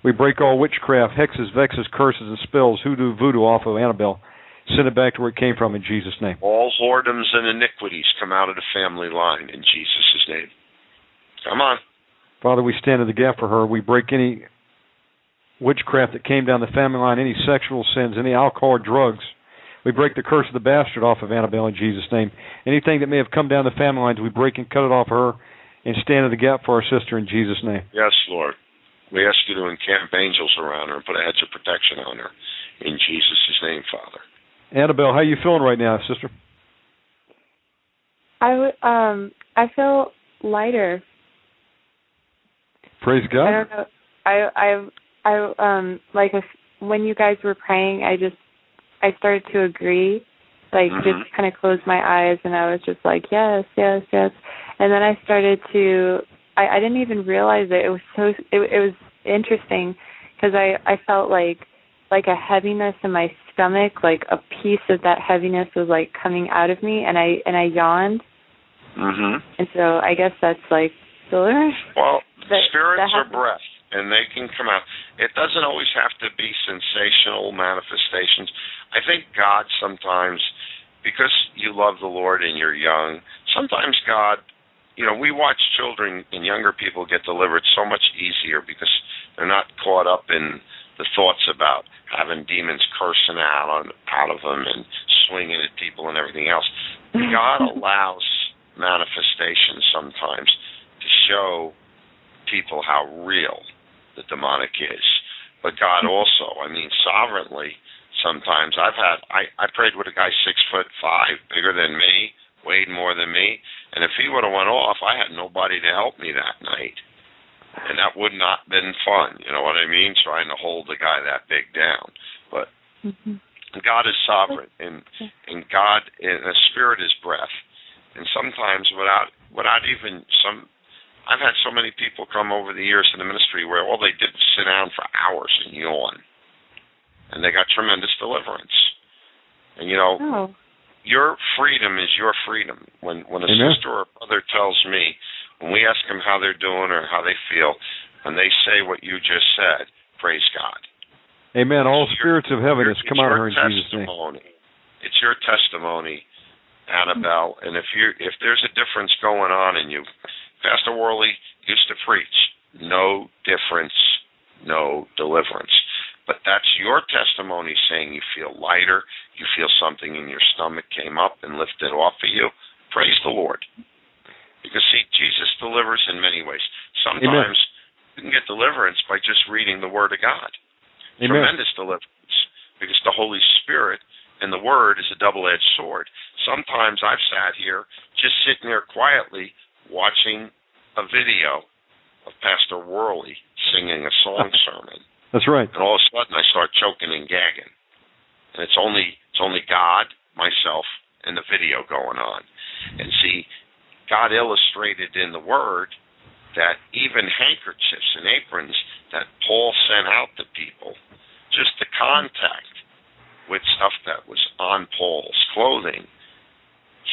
We break all witchcraft, hexes, vexes, curses, and spells, hoodoo, voodoo off of Annabelle. Send it back to where it came from in Jesus' name. All whoredoms and iniquities come out of the family line in Jesus' name. Come on. Father, we stand in the gap for her. We break any witchcraft that came down the family line, any sexual sins, any alcohol or drugs. We break the curse of the bastard off of Annabelle in Jesus' name. Anything that may have come down the family lines, we break and cut it off her and stand in the gap for our sister in Jesus' name. Yes, Lord. We ask you to encamp angels around her and put a hedge of protection on her. In Jesus' name, Father. Annabelle, how are you feeling right now, sister? I w- um I feel lighter. Praise God. I don't know. I I I um like if when you guys were praying, I just I started to agree, like Mhm. just kind of closed my eyes and I was just like yes, yes, yes, and then I started to I I didn't even realize it. It was so it it was interesting because I I felt like like a heaviness in my stomach, like a piece of that heaviness was like coming out of me, and I and I yawned, Mm-hmm. and so I guess that's like deliverance. Well, That- spirits that are breath, and they can come out. It doesn't always have to be sensational manifestations. I think God sometimes, because you love the Lord and you're young, sometimes God, you know, we watch children and younger people get delivered so much easier because they're not caught up in the thoughts about having demons cursing out on out of them and swinging at people and everything else. God allows manifestations sometimes to show people how real the demonic is. But God mm-hmm. also, I mean, sovereignly, sometimes I've had I, I prayed with a guy six foot five, bigger than me, weighed more than me, and if he would have went off, I had nobody to help me that night. And that would not have been fun, you know what I mean? Trying to hold the guy that big down. But Mhm. God is sovereign, and and God and the Spirit is breath. And sometimes without without even some, I've had so many people come over the years in the ministry where all they did was sit down for hours and yawn, and they got tremendous deliverance. And you know, Oh. Your freedom is your freedom. When when a Amen. sister or a brother tells me, when we ask them how they're doing or how they feel, and they say what you just said, praise God. Amen. All your- spirits of heaven It's come out of her in Jesus' name. It's your testimony, Annabelle. And if you if there's a difference going on in you, Pastor Worley used to preach, no difference, no deliverance. But that's your testimony saying you feel lighter, you feel something in your stomach came up and lifted off of you. Praise the Lord. Because see, Jesus delivers in many ways. Sometimes you can get deliverance by just reading the Word of God Amen. tremendous deliverance because the Holy Spirit and the Word is a double edged sword. Sometimes I've sat here just sitting there quietly watching a video of Pastor Worley singing a song sermon, That's right. and all of a sudden I start choking and gagging. And it's only it's only God, myself, and the video going on. And see, God illustrated in the Word that even handkerchiefs and aprons that Paul sent out to people, just the contact with stuff that was on Paul's clothing,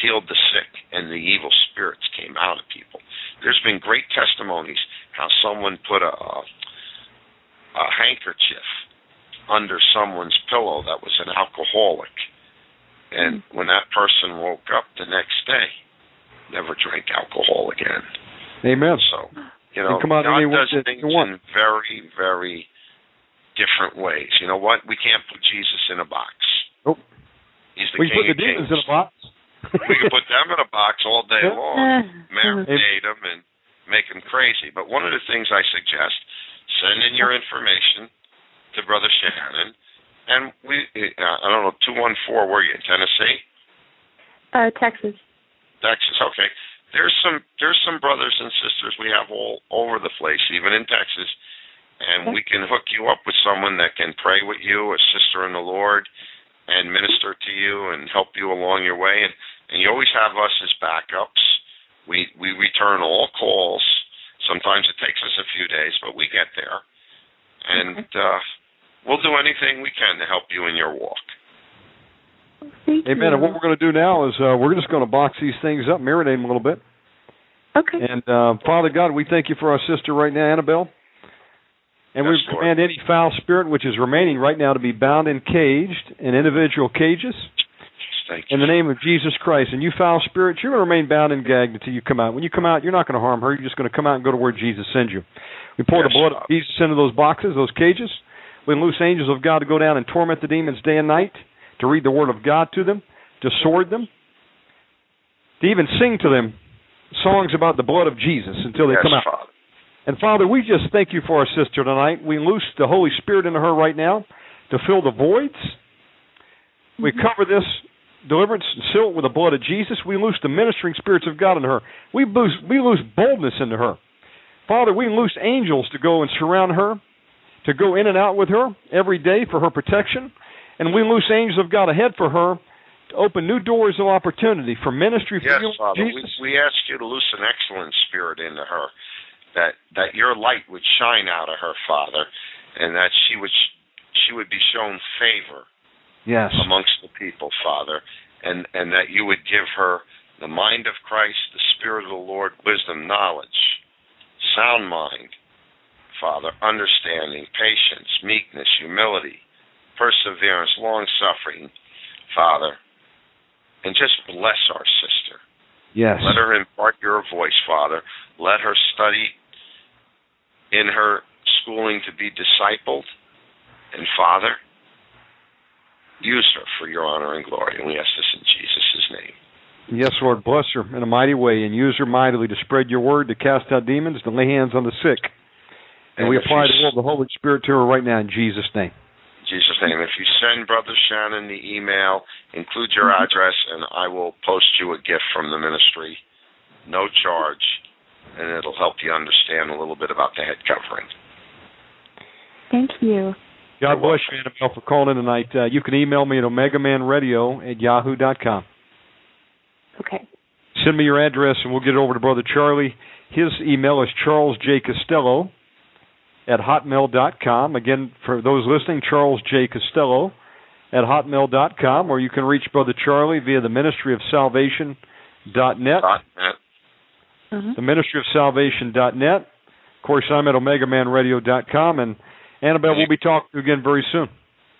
healed the sick and the evil spirits came out of people. There's been great testimonies how someone put a, a, a handkerchief under someone's pillow that was an alcoholic. And mm. when that person woke up the next day, never drank alcohol again. Amen. So, you know, come out God does things in very, very different ways. You know what? We can't put Jesus in a box. Nope. He's the We can put the demons Kings. in a box. we can put them in a box all day long, marinate them, and make them crazy. But one of the things I suggest: send in your information to Brother Shannon, and we. Uh, I don't know, two one four. Were you in Tennessee? Uh, Texas. Texas. Okay. There's some there's some brothers and sisters we have all over the place, even in Texas, and we can hook you up with someone that can pray with you, a sister in the Lord, and minister to you and help you along your way. And and you always have us as backups. We we return all calls. Sometimes it takes us a few days, but we get there, and uh, we'll do anything we can to help you in your walk. Thank Amen. you. And what we're going to do now is uh, we're just going to box these things up, marinate them a little bit. Okay. And uh, Father God, we thank you for our sister right now, Annabelle. And Yes, we Lord. command any foul spirit which is remaining right now to be bound and caged in individual cages Thank you. in the name of Jesus Christ. And you foul spirits, you're going to remain bound and gagged until you come out. When you come out, you're not going to harm her. You're just going to come out and go to where Jesus sends you. We pour the blood of Jesus into those boxes, those cages. We loose angels of God to go down and torment the demons day and night, to read the word of God to them, to sword them, to even sing to them songs about the blood of Jesus until they yes, come out. Father. And Father, we just thank you for our sister tonight. We loose the Holy Spirit into her right now to fill the voids. We mm-hmm. cover this deliverance and seal it with the blood of Jesus. We loose the ministering spirits of God in her. We loose, we loose boldness into her. Father, we loose angels to go and surround her, to go in and out with her every day for her protection. And we loose angels of God ahead for her to open new doors of opportunity for ministry for Yes, you, Father. We, we ask you to loose an excellent spirit into her, that that your light would shine out of her, Father, and that she would she would be shown favor yes. amongst the people, Father, and and that you would give her the mind of Christ, the Spirit of the Lord, wisdom, knowledge, sound mind, Father, understanding, patience, meekness, humility, perseverance, long suffering, Father, and just bless our sister. Yes. Let her impart your voice, Father. Let her study in her schooling to be discipled. And Father, use her for your honor and glory. And we ask this in Jesus' name. Yes, Lord, bless her in a mighty way and use her mightily to spread your word, to cast out demons, to lay hands on the sick. And, we apply you the will of the Holy Spirit to her right now in Jesus' name. In Jesus' name. If you send Brother Shannon the email, include your mm-hmm. address, and I will post you a gift from the ministry, no charge, and it'll help you understand a little bit about the head covering. Thank you. God You're bless you, Annabelle, for calling in tonight. Uh, you can email me at omegamanradio at yahoo.com. Okay. Send me your address and we'll get it over to Brother Charlie. His email is Charles J. Costello at hotmail.com. Again, for those listening, Charles J. Costello at hotmail.com, or you can reach Brother Charlie via the Ministry of Salvation dot net. Dot net. the ministry of salvation.net. Of course, I'm at omegamanradio.com, and Annabelle we'll be talking to you again very soon.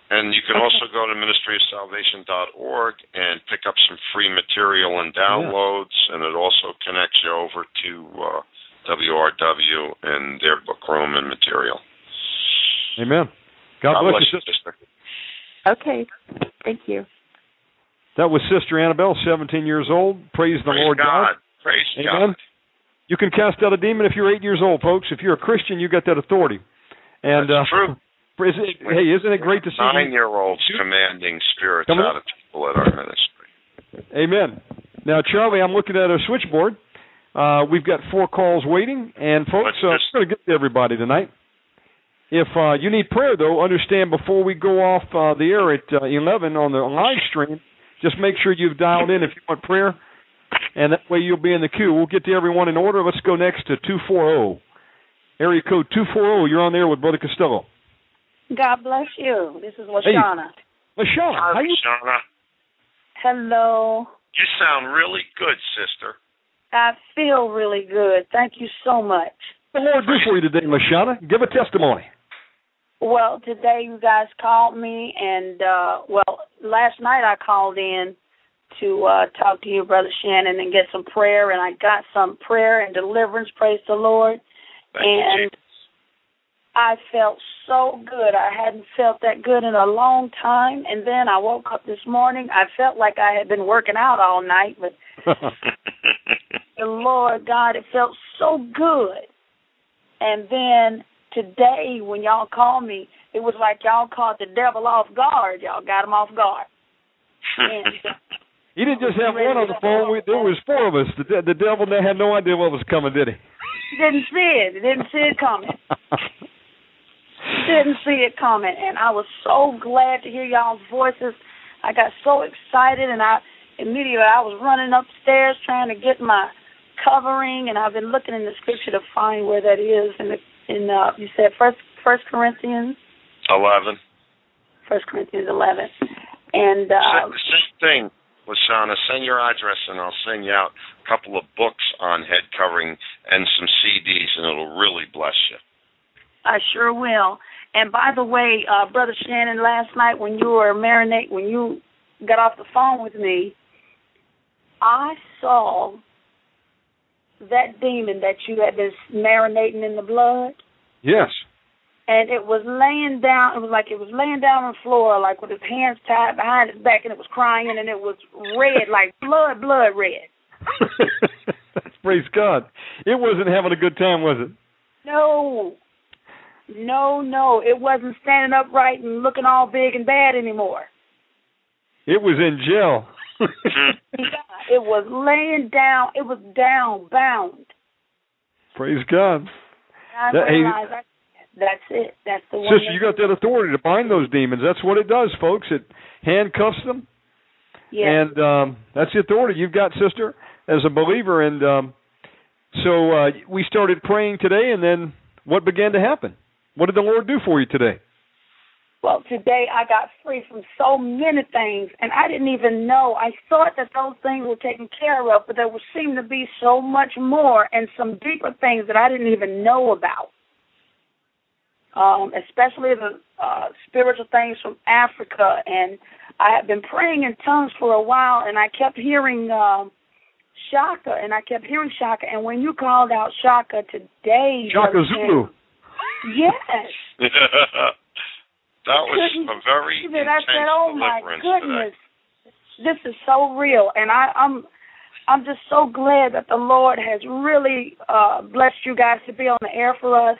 And you can also go to ministryofsalvation.org and pick up some free material and downloads, and it also connects you over to uh, WRW and their book room and material. Amen. God, bless, you, sister. sister. Okay. Thank you. That was Sister Annabelle, 17 years old. Praise the Praise Lord God. Praise Amen. God. You can cast out a demon if you're eight years old, folks. If you're a Christian, you got that authority. And That's uh, true. Is it, hey, isn't it great to see? Nine year olds commanding spirits Come out of people at our ministry. Amen. Now, Charlie, I'm looking at our switchboard. Uh, we've got four calls waiting, and folks, uh, we're going to get to everybody tonight. If uh, you need prayer, though, understand before we go off uh, the air at uh, 11 on the live stream, just make sure you've dialed in if you want prayer, and that way you'll be in the queue. We'll get to everyone in order. Let's go next to 240. Area code 240. You're on there with Brother Costello. God bless you. This is Lashana. Lashana, how you? Shauna, Hello. you sound really good, sister. I feel really good. Thank you so much. What the Lord do for you today, Lashana? Give a testimony. Well, today you guys called me, and uh well, last night I called in to uh talk to you, Brother Shannon, and get some prayer, and I got some prayer and deliverance. Praise the Lord. Thank you, and I felt so good. I hadn't felt that good in a long time. And then I woke up this morning. I felt like I had been working out all night, but the Lord God, it felt so good. And then today, when y'all called me, it was like y'all caught the devil off guard. Y'all got him off guard. And You didn't just have one on the phone. We, there was four of us. The, de- the devil had no idea what was coming, did he? He didn't see it. He didn't see it coming. didn't see it coming and I was so glad to hear y'all's voices. I got so excited and I immediately I was running upstairs trying to get my covering and I've been looking in the scripture to find where that is in the in uh you said first first Corinthians Eleven. first Corinthians eleven. And uh Same- same thing, Lashana. Send your address and I'll send you out a couple of books on head covering and some CDs, and it'll really bless you. I sure will. And by the way, uh, Brother Shannon, last night when you were marinate, when you got off the phone with me, I saw that demon that you had been marinating in the blood. Yes. And it was laying down. It was like it was laying down on the floor, like with his hands tied behind his back, and it was crying, and it was red, like blood, blood red. Praise God. It wasn't having a good time, was it? No, no, no. It wasn't standing upright and looking all big and bad anymore. It was in jail. it was laying down. It was down, bound. Praise God. I That- hey, I, that's it. That's the one. Sister, you got that authority to bind those demons. That's what it does, folks. It handcuffs them. Yeah. And um, that's the authority you've got, sister, as a believer. And um, so uh, we started praying today, and then what began to happen? What did the Lord do for you today? Well, today I got free from so many things, and I didn't even know. I thought that those things were taken care of, but there would seem to be so much more and some deeper things that I didn't even know about. Um, especially the uh, spiritual things from Africa, and I had been praying in tongues for a while, and I kept hearing um, Shaka, and I kept hearing Shaka, and when you called out Shaka today, Shaka Zulu. Yes. that was a very believe intense I said, "Oh my deliverance goodness, this is so real," and I, I'm, I'm just so glad that the Lord has really uh, blessed you guys to be on the air for us,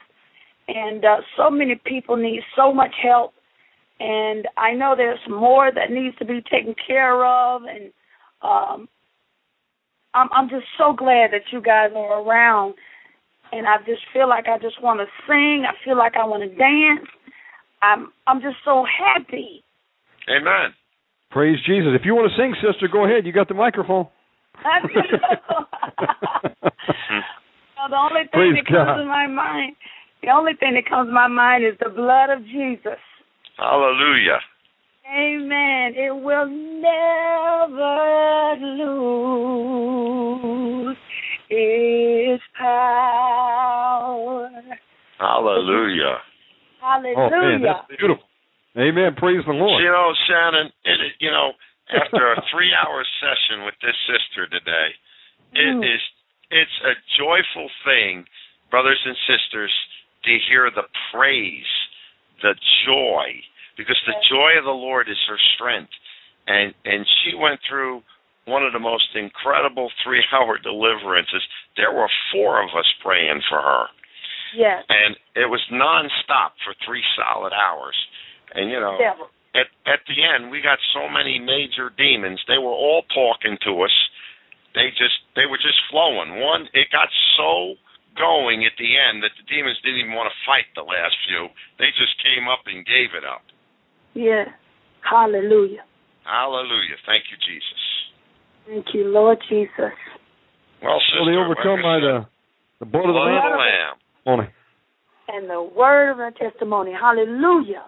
and uh, so many people need so much help, and I know there's more that needs to be taken care of, and um, I'm, I'm just so glad that you guys are around. And I just feel like I just want to sing. I feel like I want to dance. I'm I'm just so happy. Amen. Praise Jesus. If you want to sing, sister, go ahead. You got the microphone. Well, the only thing Praise that comes God. to my mind, the only thing that comes to my mind is the blood of Jesus. Hallelujah. Amen. It will never lose its power. Hallelujah. Hallelujah. Oh man, that's beautiful. Amen. Praise the Lord. You know, Shannon, it, is- you know, after a three-hour session with this sister today, it Mm. is it's a joyful thing, brothers and sisters, to hear the praise, the joy, because the joy of the Lord is her strength, and and she went through one of the most incredible three-hour deliverances. There were four of us praying for her Yes. and it was nonstop for three solid hours. And you know, Devil. at at the end, we got so many major demons. They were all talking to us. They just they were just flowing. One, it got so going at the end that the demons didn't even want to fight the last few. They just came up and gave it up. Yeah. Hallelujah. Hallelujah! Thank you, Jesus. Thank you, Lord Jesus. Well, sister, Well, they overcome by the the blood of the blood of Lamb. the Lamb. Morning. And the word of our testimony. Hallelujah.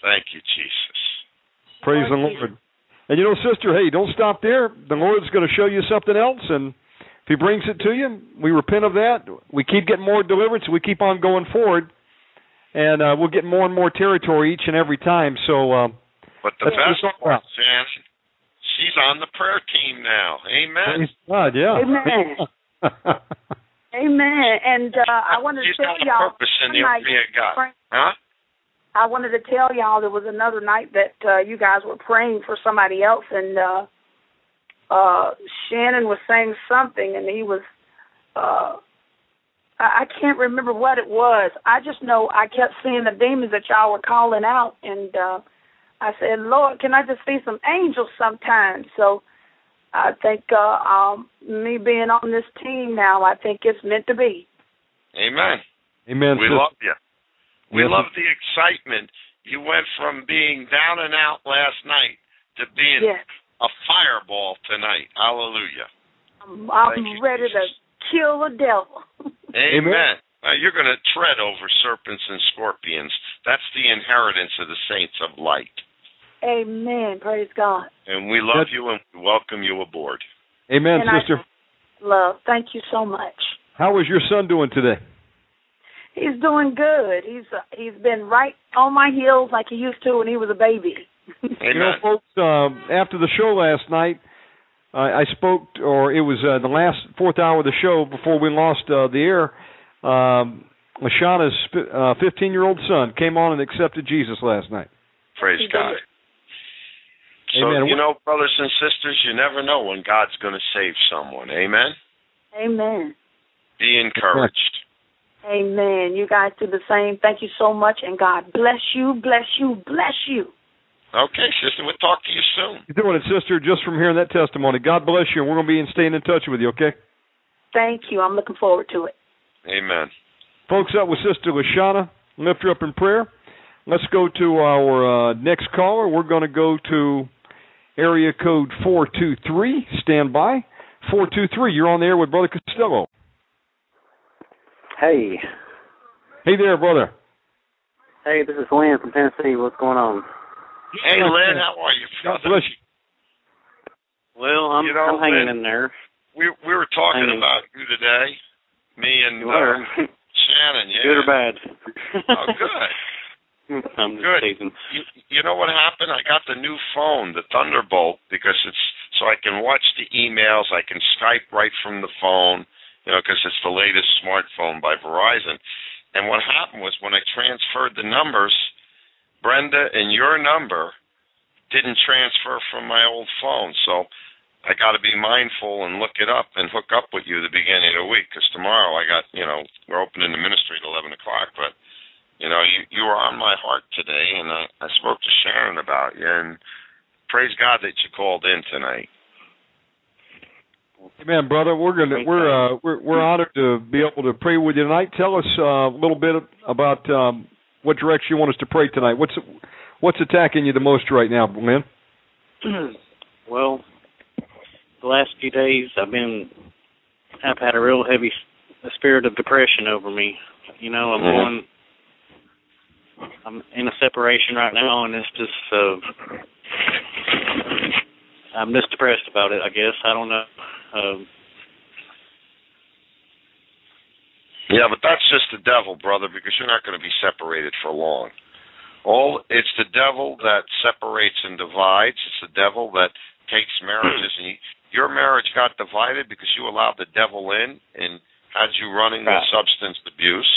Thank you, Jesus. Praise the Lord Lord. And you know, sister, hey, don't stop there. The Lord's going to show you something else, and if He brings it to you, we repent of that. We keep getting more deliverance. We keep on going forward, and uh, we'll get more and more territory each and every time. So, uh, But the best part, about. Shannon, she's on the prayer team now. Amen. praise God, yeah. Amen. Amen. And uh, I wanted She's to tell got a y'all. purpose in the tonight, of God. Huh? I wanted to tell y'all there was another night that uh, you guys were praying for somebody else, and uh, uh, Shannon was saying something, and he was. Uh, I I can't remember what it was. I just know I kept seeing the demons that y'all were calling out, and uh, I said, "Lord, can I just see some angels sometimes?" So I think uh, um, me being on this team now, I think it's meant to be. Amen. Amen. we sister. love you. We Yes, love the excitement. You went from being down and out last night to being Yes, a fireball tonight. Hallelujah. I'm, I'm Thank you, ready to kill the devil. Amen. Uh, you're going to tread over serpents and scorpions. That's the inheritance of the saints of light. Amen. Praise God. And we love That's- you and we welcome you aboard. Amen, And I- sister. Love. Thank you so much. How is your son doing today? He's doing good. He's uh, he's been right on my heels like he used to when he was a baby. You know, folks, um, after the show last night, I, I spoke, or it was uh, the last fourth hour of the show before we lost uh, the air. Um, Lashana's uh, 15 year old son came on and accepted Jesus last night. Praise He God. So Amen. you know, brothers and sisters, you never know when God's going to save someone. Amen. Amen. Be encouraged. Amen. You guys do the same. Thank you so much, and God bless you, bless you, bless you. Okay, sister. We'll talk to you soon. You're doing it, sister, just from hearing that testimony. God bless you, and we're going to be in, staying in touch with you, okay? Thank you. I'm looking forward to it. Amen. Folks, that was Sister Lashana. Lift her up in prayer. Let's go to our uh, next caller. We're going to go to area code 423. Stand by. 423, you're on the air with Brother Costello. Hey, Hey there, brother. hey, this is Lynn from Tennessee. What's going on? Hey, Lynn, how are you, God brother? bless you. Well, I'm You know, I'm hanging Lynn, in there. We we were talking Hanging. about you today, me and You uh, Shannon. Yeah. good or bad? Oh, good. I'm Good. teasing. You, you know what happened? I got the new phone, the Thunderbolt, because it's so I can watch the emails. I can Skype right from the phone, you know, because it's the latest smartphone by Verizon. And what happened was when I transferred the numbers, Brenda and your number didn't transfer from my old phone. So I got to be mindful and look it up and hook up with you the beginning of the week because tomorrow I got, you know, we're opening the ministry at 11 o'clock, but you know, you you were on my heart today, and I I spoke to Sharon about you, and praise God that you called in tonight. Amen, brother. We're gonna we're uh we're we're honored to be able to pray with you tonight. Tell us uh, a little bit about um, what direction you want us to pray tonight. What's what's attacking you the most right now, Lynn? well, the last few days I've been I've had a real heavy spirit of depression over me. You know, I'm Mhm. going I'm in a separation right now and it's just uh I'm just depressed about it, I guess. I don't know. Um Yeah, but that's just the devil, brother, because you're not going to be separated for long. All it's the devil that separates and divides. It's the devil that takes marriages, and you, your marriage got divided because you allowed the devil in and had you running with substance abuse,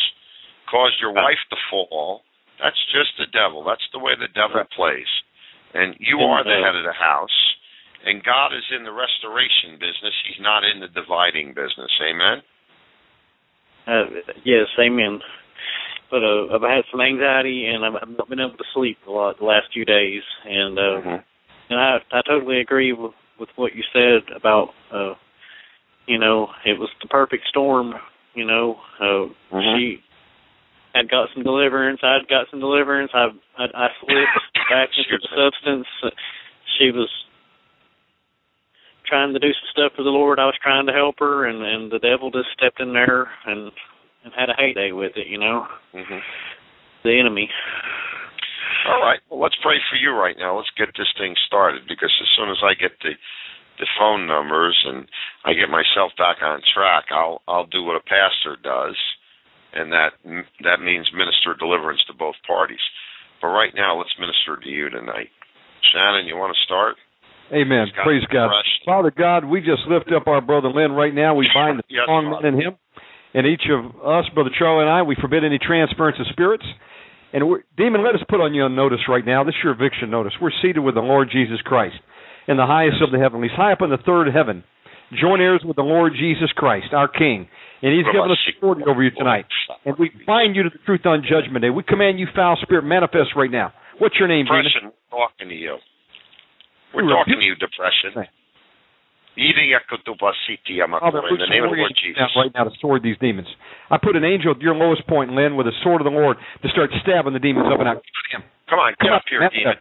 caused your wife to fall. That's just the devil. That's the way the devil plays. And you are the head of the house. And God is in the restoration business. He's not in the dividing business. Amen. Uh, yes, amen. But uh, I've had some anxiety, and I've not been able to sleep a lot the last few days. And uh, Mhm. and I I totally agree with with what you said about uh, you know, it was the perfect storm. You know, uh, Mhm. she had got some deliverance. I'd got some deliverance. I I, I slipped back into the substance. She was trying to do some stuff for the Lord. I was trying to help her, and and the devil just stepped in there and and had a heyday with it. You know, hmm the enemy. All right. Well, let's pray for you right now. Let's get this thing started because as soon as I get the the phone numbers and I get myself back on track, I'll I'll do what a pastor does, and that that means minister deliverance to both parties. But right now, let's minister to you tonight. Shannon, you want to start? Amen. Praise God. depression. Father God, we just lift up our brother Lynn right now. We bind the Yes, strong man in him. And each of us, Brother Charlie and I, we forbid any transference of spirits. And we're, demon, let us put on you on notice right now. This is your eviction notice. We're seated with the Lord Jesus Christ in the highest of the heavenlies, high up in the third heaven. Join heirs with the Lord Jesus Christ, our King. And he's given us authority over you tonight. And we bind you to the truth on judgment day. We command you, foul spirit, manifest right now. What's your name, demon? Depression, talking to you. We're We talking to you, depression. Right. In the name of the Lord Jesus. right now to sword these demons. I put an angel at your lowest point, Lynn, with a sword of the Lord to start stabbing the demons up and out. Come on, get Come up here, demon.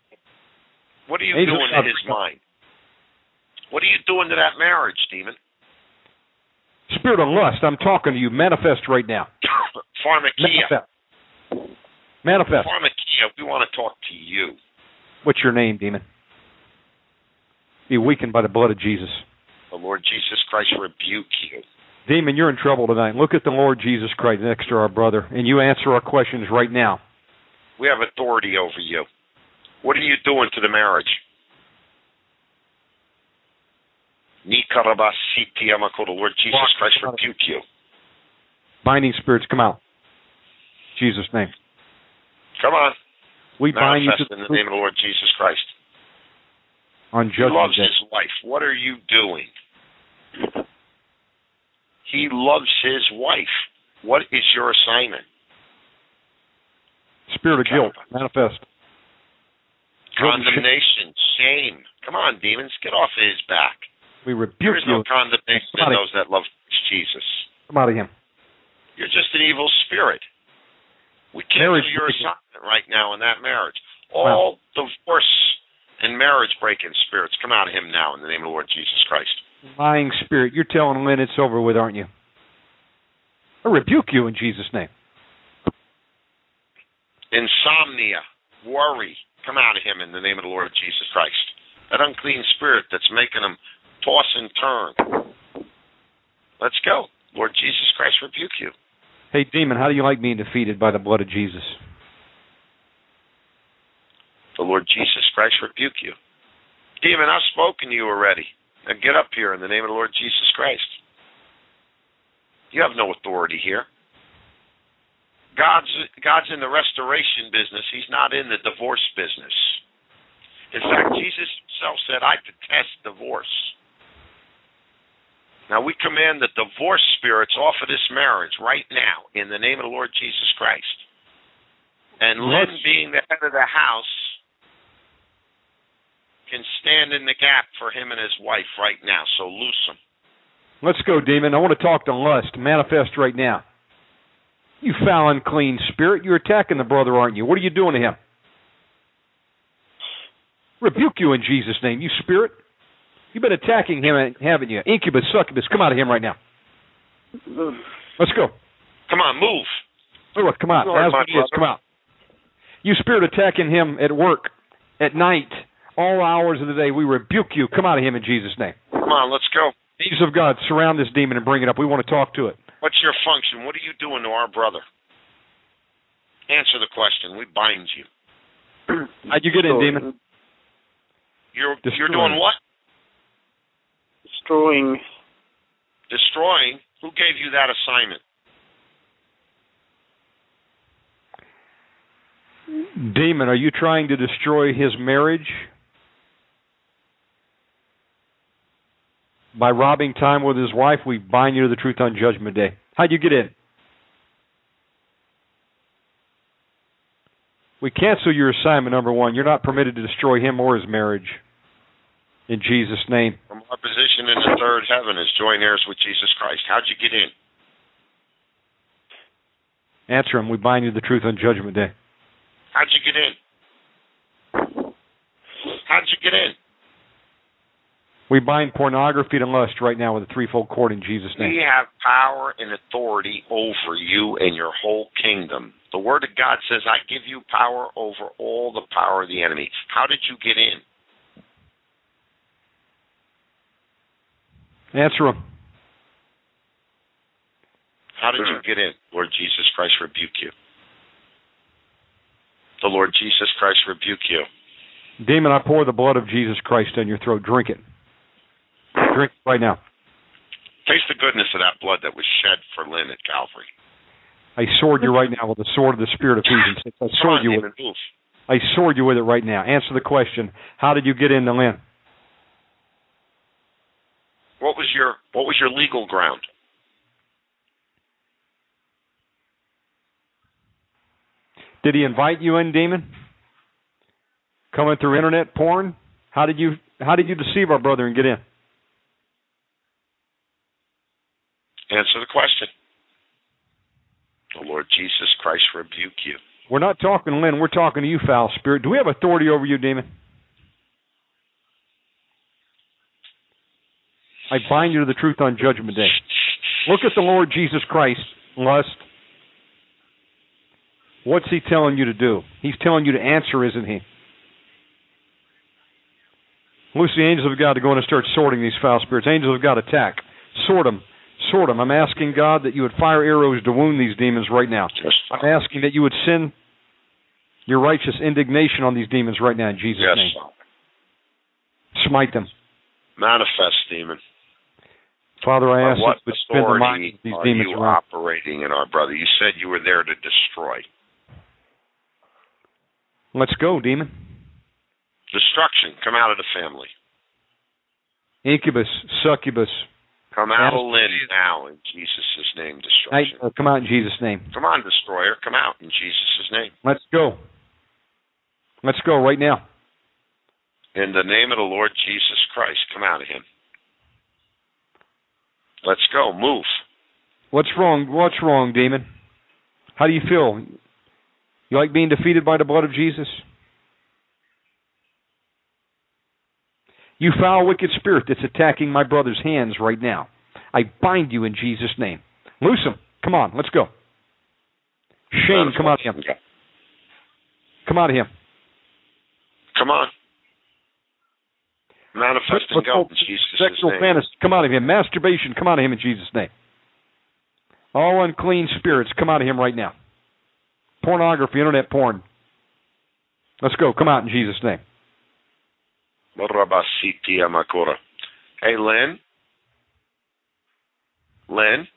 What are you Angel doing to Father, his come. mind? What are you doing to that marriage, demon? Spirit of lust, I'm talking to you. Manifest right now. Pharmakeia. Manifest. Manifest. Pharmakeia, we want to talk to you. What's your name, demon? Be weakened by the blood of Jesus. The Lord Jesus Christ rebuke you. Demon, you're in trouble tonight. Look at the Lord Jesus Christ next to our brother, and you answer our questions right now. We have authority over you. What are you doing to the marriage? The Lord Jesus Christ rebuke you. Binding spirits, come out. Jesus' name. Come on. We bind you Manifest to in the name of the Lord Jesus Christ. On He loves day. his wife. What are you doing? He loves his wife. What is your assignment? Spirit of guilt, manifest. Condemnation, shame. Come on, demons, get off of his back. We There rebuke is no you. condemnation in those that love Jesus. Come out of him. You're just an evil spirit. We cancel Marriage your assignment right now in that marriage. All divorce and marriage breaking spirits, come out of him now in the name of the Lord Jesus Christ. Lying spirit, you're telling Lynn it's over with, aren't you? I rebuke you in Jesus' name. Insomnia, worry, come out of him in the name of the Lord Jesus Christ. That unclean spirit that's making him toss and turn. Let's go. Lord Jesus Christ rebuke you. Hey, demon, how do you like being defeated by the blood of Jesus? The Lord Jesus Christ rebuke you. Demon, I've spoken to you already. Now get up here in the name of the Lord Jesus Christ. You have no authority here. God's God's in the restoration business. He's not in the divorce business. In fact, Jesus himself said, I detest divorce. Now we command the divorce spirits off of this marriage right now in the name of the Lord Jesus Christ. And Lynn, being the head of the house, can stand in the gap for him and his wife right now. So loose him. Let's go, demon. I want to talk to lust. Manifest right now. You foul, unclean spirit. You're attacking the brother, aren't you? What are you doing to him? Rebuke you in Jesus' name, you spirit. You've been attacking him, haven't you? Incubus, succubus, come out of him right now. Let's go. Come on, move. Oh, come on. Lord, As it is, come out. You spirit attacking him at work, at night, all hours of the day. We rebuke you. Come out of him in Jesus' name. Come on, let's go. Angels of God, surround this demon and bring it up. We want to talk to it. What's your function? What are you doing to our brother? Answer the question. We bind you. How'd you get in, demon? You're you're doing what? Destroying. Destroying. Who gave you that assignment? Demon, are you trying to destroy his marriage? By robbing time with his wife, we bind you to the truth on Judgment Day. How'd you get in? We cancel your assignment, number one. You're not permitted to destroy him or his marriage. In Jesus' name. From our position in the third heaven as joint heirs with Jesus Christ. How'd you get in? Answer him. We bind you to the truth on Judgment Day. How'd you get in? How'd you get in? We bind pornography and lust right now with a threefold cord in Jesus' name. We have power and authority over you and your whole kingdom. The Word of God says, I give you power over all the power of the enemy. How did you get in? Answer him. How did you get in? Lord Jesus Christ rebuke you. The Lord Jesus Christ rebuke you. Demon, I pour the blood of Jesus Christ down your throat. Drink it. Drink right now. Taste the goodness of that blood that was shed for Lynn at Calvary. I sword you right now with the sword of the Spirit of Ephesians. I sword on, you with move. I sword you with it right now. Answer the question. How did you get into Lynn? What was your what was your legal ground? Did he invite you in, demon? Coming through internet porn? How did you how did you deceive our brother and get in? Answer the question. The Lord Jesus Christ rebuke you. We're not talking Lynn, we're talking to you, foul spirit. Do we have authority over you, demon? I bind you to the truth on judgment day. Look at the Lord Jesus Christ, lust. What's he telling you to do? He's telling you to answer, isn't he? Loose the angels of God to go in and start sorting these foul spirits. Angels of God attack. Sort them. Sword them. I'm asking God that you would fire arrows to wound these demons right now. Yes, I'm asking that you would send your righteous indignation on these demons right now in Jesus' yes, name. Smite them. Manifest, demon. Father, I ask what that you would spin the authority of these are demons you around. operating in our brother? You said you were there to destroy. Let's go, demon. Destruction. Come out of the family. Incubus, succubus. Come out of. Lynn now in Jesus' name. Destruction. uh, come out in Jesus' name. Come on, destroyer. Come out in Jesus' name. Let's go. Let's go right now. In the name of the Lord Jesus Christ, come out of him. Let's go. Move. What's wrong? What's wrong, demon? How do you feel? You like being defeated by the blood of Jesus? You foul, wicked spirit that's attacking my brother's hands right now. I bind you in Jesus' name. Loose him. Come on, let's go. Shame, come out of him. Come out of him. Come on. Manifest and go in Jesus' Sexual name. fantasy, come out of him. Masturbation, come out of him in Jesus' name. All unclean spirits, come out of him right now. Pornography, internet porn. Let's go. Come out in Jesus' name. Hey, Lynn. Lynn.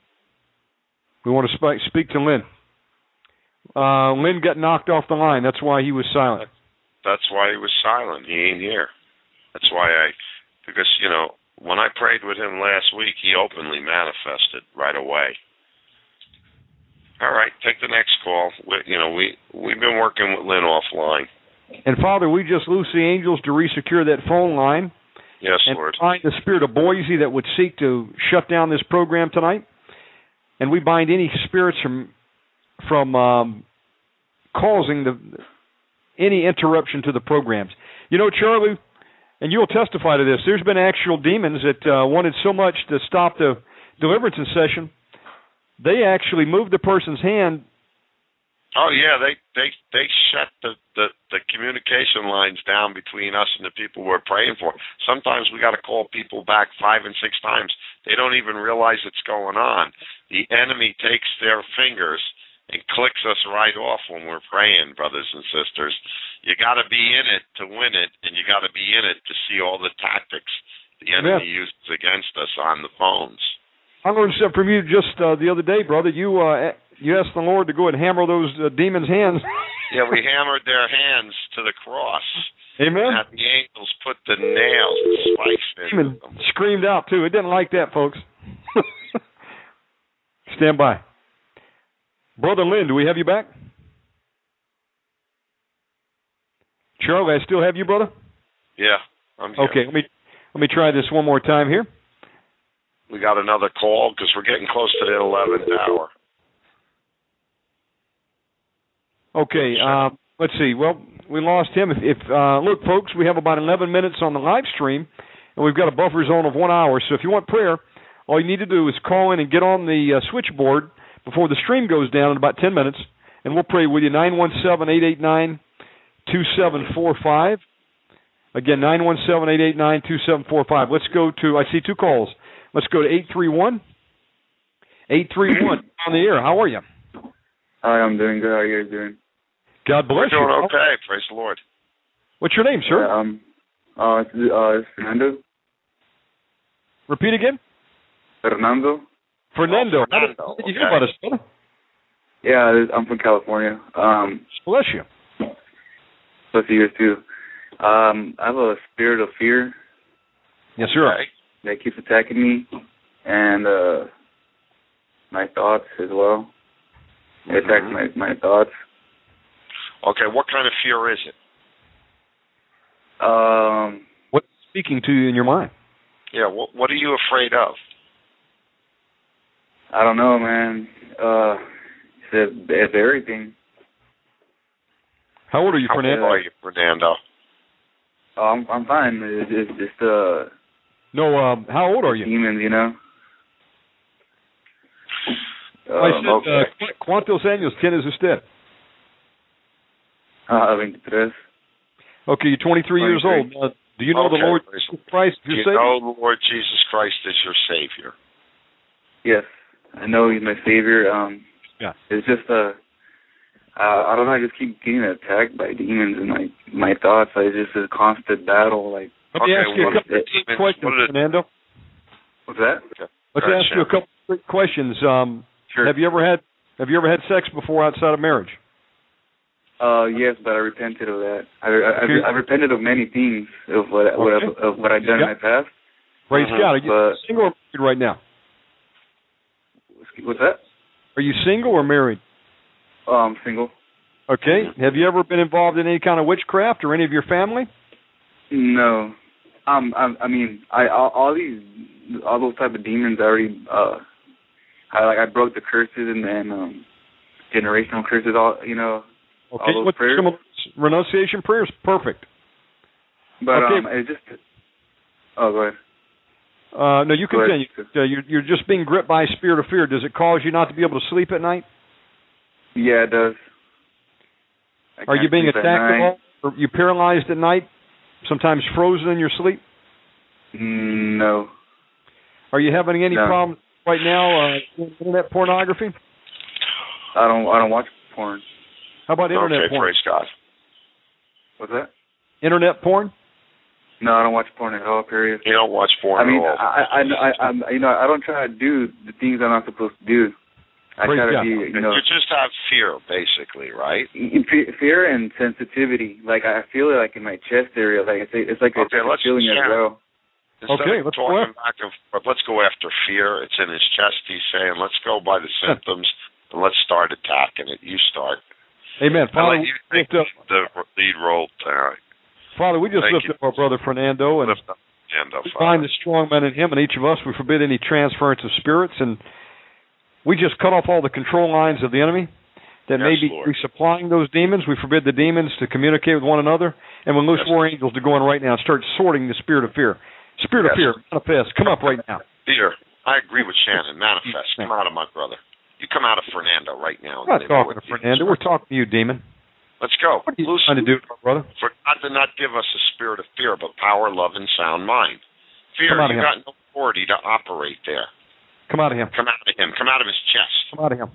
We want to sp- speak to Lynn. Uh, Lynn got knocked off the line. That's why he was silent. That's why he was silent. He ain't here. That's why I, because you know, when I prayed with him last week, he openly manifested right away. All right, take the next call. We, you know, we we've been working with Lynn offline. And Father, we just loose the angels to resecure that phone line Yes, and Lord. bind the spirit of Boise that would seek to shut down this program tonight. And we bind any spirits from from um, causing the any interruption to the programs. You know, Charlie, and you'll testify to this. There's been actual demons that uh, wanted so much to stop the deliverance session, they actually moved the person's hand. Oh yeah, they they they shut the, the the communication lines down between us and the people we're praying for. Sometimes we got to call people back five and six times. They don't even realize it's going on. The enemy takes their fingers and clicks us right off when we're praying, brothers and sisters. You got to be in it to win it, and you got to be in it to see all the tactics the enemy uses against us on the phones. I learned something from you just uh, the other day, brother. You uh, you asked the Lord to go and hammer those uh, demons' hands. Yeah, we hammered their hands to the cross. Amen. The angels put the nails, the spikes in Demon them. screamed out too. It didn't like that, folks. Stand by, brother Lynn. Do we have you back? Charlie, I still have you, brother. Yeah, I'm here. Okay, let me let me try this one more time here. We got another call because we're getting close to the eleventh hour. Okay, uh, let's see. Well, we lost him. If, if uh, look, folks, we have about 11 minutes on the live stream, and we've got a buffer zone of one hour. So if you want prayer, all you need to do is call in and get on the uh, switchboard before the stream goes down in about 10 minutes, and we'll pray with you. Nine one seven eight eight nine two seven four five. Again, nine one seven eight eight nine two seven four five. Let's go to. I see two calls. Let's go to eight three one. Eight three one on the air. How are you? Hi, I'm doing good. How are you guys doing? God bless We're doing you. okay. Praise the Lord. What's your name, sir? Yeah, um, uh, uh, Fernando. Repeat again. Fernando. Fernando. Oh, Fernando, How did you okay. hear about us, brother? Yeah, I'm from California. Um, Bless you. Bless you too. Um, I have a spirit of fear Yes, sir. Okay. that keeps attacking me, and uh, my thoughts as well. It attacks Mhm. my my thoughts. Okay, what kind of fear is it? Um, What's speaking to you in your mind? Yeah, what what are you afraid of? I don't know, man. Uh, it's, it's everything. How old are you, How old Fernando? are you, Fernando? Oh, I'm I'm fine. It's, it's just uh No, um, how old are you? demons, you know. I Um, said, okay. uh, ¿cu- ¿cuántos años tienes usted? Uh, 23. Okay, you're 23 years old. Uh, do you know the Lord Jesus Christ, Do your you Savior? know the Lord Jesus Christ is your Savior? Yes, I know He's my Savior. Um, Yeah. It's just uh, uh, I don't know. I just keep getting attacked by demons in my my thoughts. Like, it's just a constant battle. Like, Let me Okay, ask you a what couple are of the demons? questions, What Fernando. what's that? Let's Go ahead, ask you a couple of quick questions. Um, Sure. Have you ever had Have you ever had sex before outside of marriage? Uh, yes, but I repented of that. I I, Okay. I, I repented of many things of what what I've, of what I've done Yep. in my past. Praise. God. Are you But single or married right now? what's that? Are you single or married? Oh, I'm single. Okay. Have you ever been involved in any kind of witchcraft or any of your family? No. Um, I, I mean, I all, all these, all those type of demons. I already, uh, I like I broke the curses and then um, generational curses. All you know, Okay. What's prayers. renunciation prayers? Perfect. But Okay. um, it just. Oh, go ahead. Uh, no, you Go continue. Uh, you're, you're just being gripped by a spirit of fear. Does it cause you not to be able to sleep at night? Yeah, it does. I Are you being at attacked at night. all? Are you paralyzed at night? Sometimes frozen in your sleep? Mm, No. Are you having any No. problems right now uh, with internet pornography? I don't. I don't watch porn. How about internet Okay, porn? praise God. What's that? Internet porn? No, I don't watch porn at all. Period. You don't watch porn I mean, at all. I, I, I, I, you know, I don't try to do the things I'm not supposed to do. I Praise try to God. be, you know, you just have fear, basically, right? fear and sensitivity. Like I feel it, like in my chest area. Like it's, it's like Okay, a, let's- feeling as well. Instead Okay, let's go talking back and forth, let's go after fear. It's in his chest. He's saying, "Let's go by the symptoms and let's start attacking it." You start. Amen. Father, you lift up, the lead role tonight. Father, we just Thank lift you. up our brother Fernando and Lift up find the strong man in him and each of us. We forbid any transference of spirits and we just cut off all the control lines of the enemy that may be Lord. resupplying those demons. We forbid the demons to communicate with one another and we loose Yes. war angels to go in right now and start sorting the spirit of fear. Spirit of fear, manifest. Come up right now. Fear. I agree with Shannon. Manifest. Come out of my brother. You come out of Fernando right now. We're not talking to Fernando. We're talking to you, demon. Let's go. What are you trying to do, my brother? For God did not give us a spirit of fear, but power, love, and sound mind. Fear, Come out of you got no authority to operate there. Come out of him. Come out of him. Come out of his chest. Come out of him.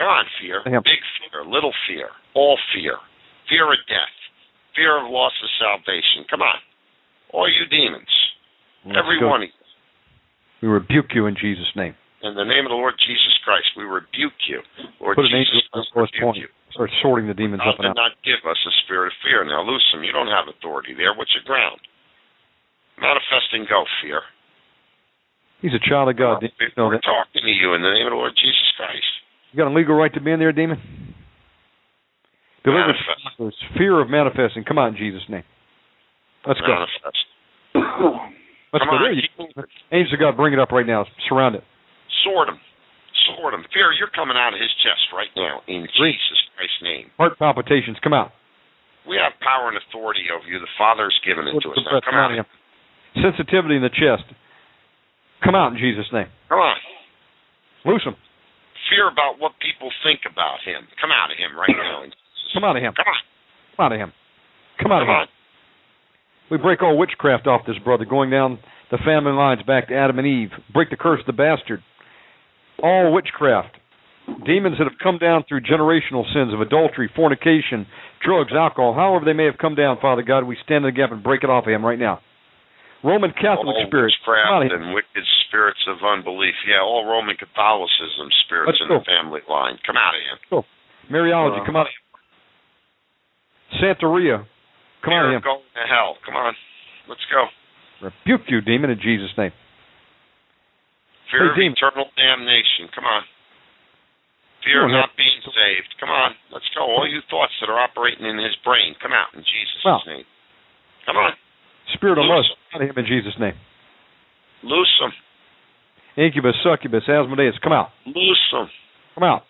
Come on, fear. Big fear, little fear, all fear. Fear of death. Fear of loss of salvation. Come on. All you demons. Let's Every go. one of you. We rebuke you in Jesus' name. In the name of the Lord Jesus Christ, we rebuke you. Lord Put an Jesus Christ, rebuke you. Start sorting the demons God up and did out. not give us a spirit of fear. Now loose him. You don't have authority there. What's your ground? Manifest and go, fear. He's a child of God. We're, you know we're talking to you in the name of the Lord Jesus Christ. You got a legal right to be in there, demon? Deliverance. Manifest. Fear of manifesting. Come on, in Jesus' name. Let's go. Let's Come go. on, There you. Angels of God, bring it up right now. Surround it. Sword him. Sword him. Fear, you're coming out of his chest right now in Jesus Christ's name. Heart palpitations. Come out. We have power and authority over you. The Father's given it to us. Come Now, come out on. of him. Sensitivity in the chest. Come out in Jesus' name. Come on. Loose him. Fear about what people think about him. Come out of him right now. Come out of him. Come on. Come out of him. Come out of Come him. We break all witchcraft off this brother, going down the family lines back to Adam and Eve. Break the curse of the bastard. All witchcraft. Demons that have come down through generational sins of adultery, fornication, drugs, alcohol, however they may have come down, Father God, we stand in the gap and break it off of him right now. Roman Catholic all spirits, witchcraft and wicked spirits of unbelief. Yeah, all Roman Catholicism spirits Let's in go. the family line. Come out of him. Mariology, Uh, come out of him. Santeria, come out of him. going to hell. Come on. Let's go. Rebuke you, demon, in Jesus' name. Fear Hey, of eternal damnation. Come on. Fear of not being saved. Come on. Let's go. All you thoughts that are operating in his brain. Come out in Jesus' Well. name. Come on. Spirit of lust, come out of him in Jesus' name. Loose them. Incubus, succubus, Asmodeus, come out. Loose them. Come out.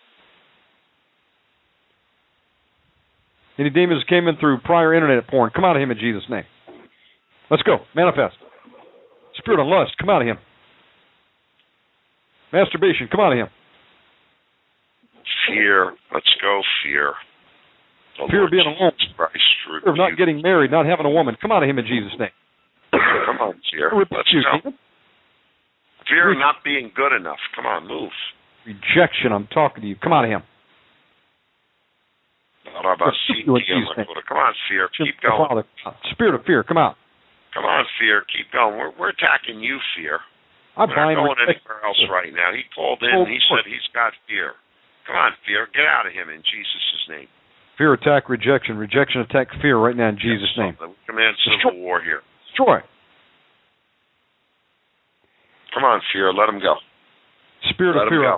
Any demons that came in through prior internet porn, come out of him in Jesus' name. Let's go. Manifest. Spirit of lust, come out of him. Masturbation, come out of him. Fear. Let's go. Fear. The Fear Lord of being alone. Christ, Fear of not getting married, not having a woman, come out of him in Jesus' name. Come on, fear. Let's you, go. Fear of not being good enough. Come on, move. Rejection. I'm talking to you. Come out of him. Come on, fear. Keep going. Spirit of fear, come out. Come on, fear. Keep going. We're, we're attacking you, fear. I'm We're not going anywhere else right now. He called in. Oh, and he said he's got fear. Come on, fear. Get out of him in Jesus' name. Fear, attack, rejection. Rejection, attack, fear right now in Jesus' name. We command civil war here. Destroy. Come on, fear. Let him go. Spirit Let of him fear go.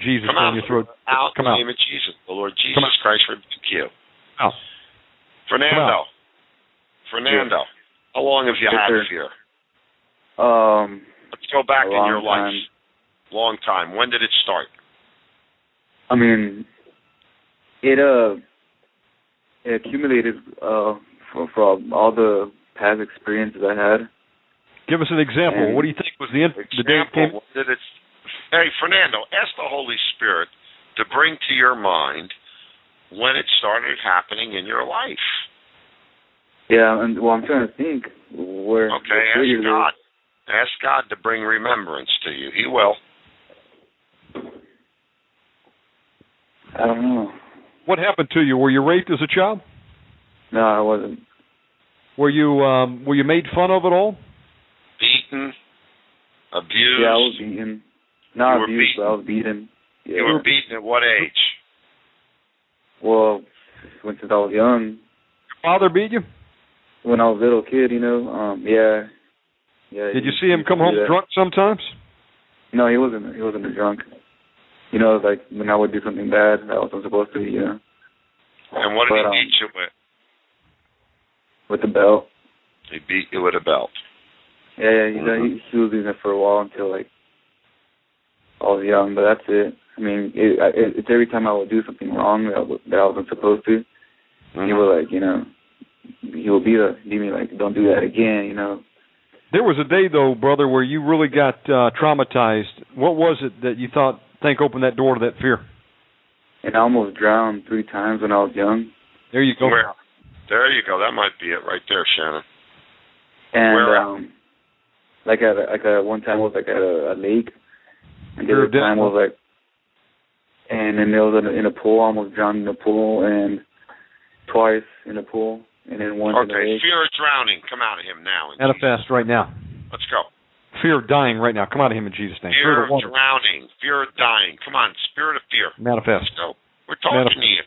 Jesus Come in your throat. Out Come in the out. name of Jesus. The Lord Jesus Come. Christ rebuke you. Out. Fernando. Fernando. How long have you had fear? Um, Let's go back in long your life. Long time. When did it start? I mean, it uh, it accumulated uh from, from all the past experiences I had. Give us an example. And- what do you think was the in- the day it came? Example, when did it? Hey, Fernando, ask the Holy Spirit to bring to your mind when it started happening in your life. Yeah, and well, I'm trying to think where. Okay, ask. God. Ask God to bring remembrance to you. He will. I don't know. What happened to you? Were you raped as a child? No, I wasn't. Were you um were you made fun of at all? Beaten, abused. Yeah, I was beaten. Not You abused, beaten. but I was beaten. Yeah. You were beaten at what age? Well, when since I was young, Your father beat you? when I was a little kid, you know. Um, yeah. Yeah. Did you see him come home that. drunk sometimes? No, he wasn't. He wasn't a drunk. You know, like when I would do something bad that I wasn't supposed to, you know, And what did But, he um, beat you with? with the belt. He beat you with a belt. Yeah, yeah. You know, he, he was using it for a while until like I was young, but that's it. I mean, it, it, it's every time I would do something wrong that I, w- that I wasn't supposed to, he would like, you know, he would be the, be me like, don't do that again, you know. There was a day though, brother, where you really got uh traumatized. What was it that you thought think opened that door to that fear? And I almost drowned three times when I was young. There you go. Where? There you go. That might be it right there, Shannon. And Where um, like at a, like a, one time was like at a, a lake, and the Fear other time was like, and then there was in a, in a pool, I almost drowned in a pool, and twice in a pool, and then a Okay, fear of drowning. Come out of him now. Manifest right now. Let's go. Fear of dying right now. Come out of him in Jesus' name. Fear Fear of drowning. Fear of dying. Come on, spirit of fear. Manifest. Let's go. We're talking Manifest. to you.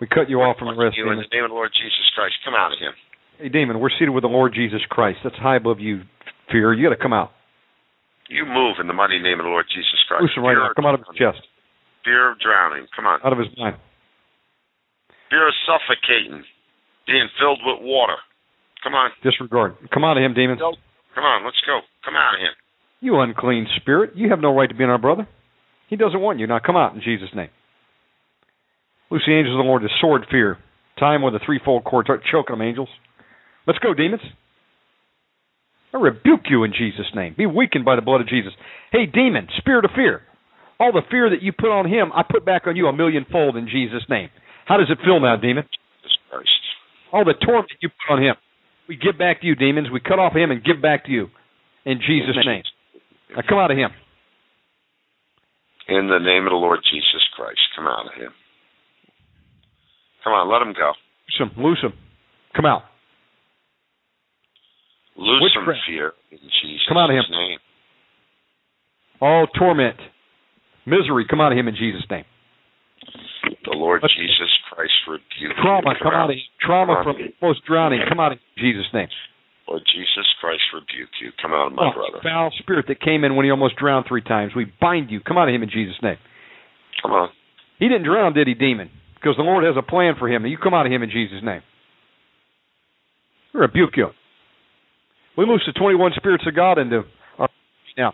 We cut you off from the rest. You in the name of the Lord Jesus Christ. Come out of him. Hey, demon, we're seated with the Lord Jesus Christ. That's high above you. Fear. You got to come out. You move in the mighty name of the Lord Jesus Christ. Him right fear, now. Come out of his chest. fear of drowning. Come on. Out of his mind. Fear of suffocating. Being filled with water. Come on. Disregard. Come out of him, demon. Come on. Let's go. Come out of him. You unclean spirit. You have no right to be in our brother. He doesn't want you. Now come out in Jesus' name. Loose the angels of the Lord to sword fear. Tie him with a threefold cord. Start choking them, angels. Let's go, demons. I rebuke you in Jesus' name. Be weakened by the blood of Jesus. Hey, demon, spirit of fear. All the fear that you put on him, I put back on you a millionfold in Jesus' name. How does it feel now, demon? Jesus Christ. All the torment you put on him, we give back to you, demons. We cut off him and give back to you in Jesus' name. Now come out of him. In the name of the Lord Jesus Christ. Come out of him. Come on. Let him go. Loose him. Loose him. Come out. Loose Witchcraft. fear in Jesus' Come out of him. name. All torment, misery, come out of him in Jesus' name. The Lord Let's- Jesus Christ rebuke you. Trauma, come out of him. Trauma from almost drowning, come out of in Jesus' name. Lord Jesus Christ rebuke you. Come out of my Oh, brother. foul spirit that came in when he almost drowned three times, we bind you. Come out of him in Jesus' name. Come on. He didn't drown, did he, demon? Because the Lord has a plan for him. You come out of him in Jesus' name. We rebuke you. We loose the 21 spirits of God into our now.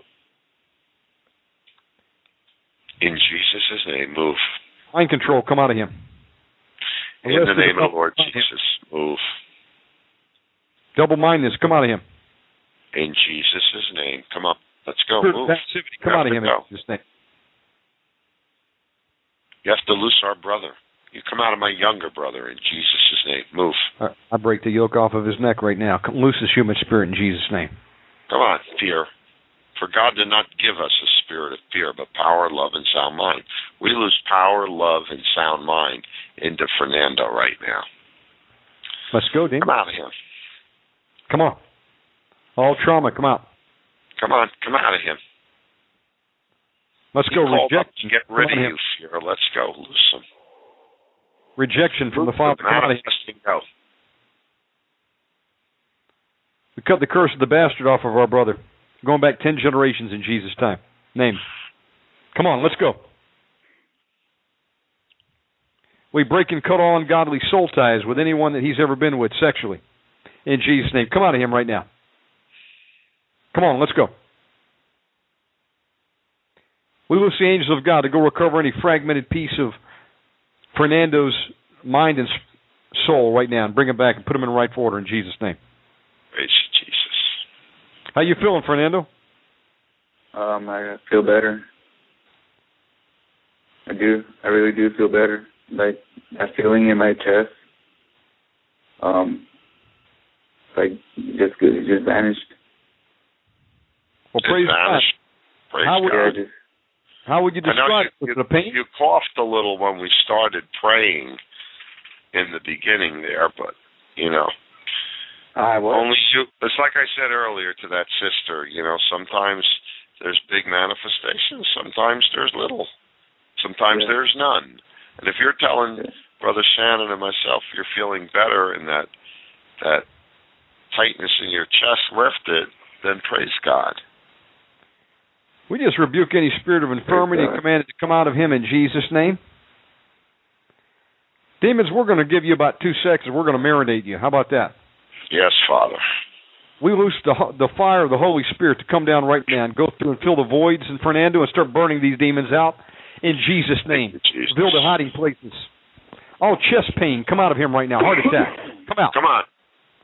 In Jesus' name, move. Mind control, come out of him. In rest the name of the Lord Jesus, move. Double mindedness, come out of him. In Jesus' name, come on. Let's go. Spirit Move. passivity, come out of him in. Jesus' name. You have to loose our brother. You come out of my younger brother in Jesus' name. Move. I I break the yoke off of his neck right now. Come, loose his human spirit in Jesus' name. Come on, fear. For God did not give us a spirit of fear, but power, love, and sound mind. We lose power, love, and sound mind into Fernando right now. Let's go, Dean. Come out of him. Come on. All trauma, come out. Come on, come out of him. Let's He go. Rejection. get rid Come of you, fear. Let's go. Loose him. Rejection from the Father. Come out of him. Go. We cut the curse of the bastard off of our brother. Going back ten generations in Jesus' time. Name. Come on, let's go. We break and cut all ungodly soul ties with anyone that he's ever been with sexually. In Jesus' name. Come out of him right now. Come on, let's go. We loose the angels of God to go recover any fragmented piece of Fernando's mind and soul right now and bring him back and put him in right order in Jesus' name. Praise you, Jesus. How you feeling, Fernando? Um, I feel better. I do. I really do feel better. Like that feeling in my chest. Um, like just it just vanished. Well, praise God. Praise How would, God. Just how would you describe it? you, Was pain? you coughed a little when we started praying in the beginning there, but you know, I was. only you. It's like I said earlier to that sister. You know, sometimes there's big manifestations, sometimes there's little, sometimes Yeah. there's none. And if you're telling Yeah. Brother Shannon and myself you're feeling better and that that tightness in your chest lifted, then praise God. We just rebuke any spirit of infirmity and command it to come out of him in Jesus' name. Demons, we're going to give you about two seconds. We're going to marinate you. How about that? Yes, Father. We loose the the fire of the Holy Spirit to come down right now and go through and fill the voids in Fernando and start burning these demons out in Jesus' name. You, Jesus. Build the hiding places. All chest pain, come out of him right now. Heart attack, come out. Come on,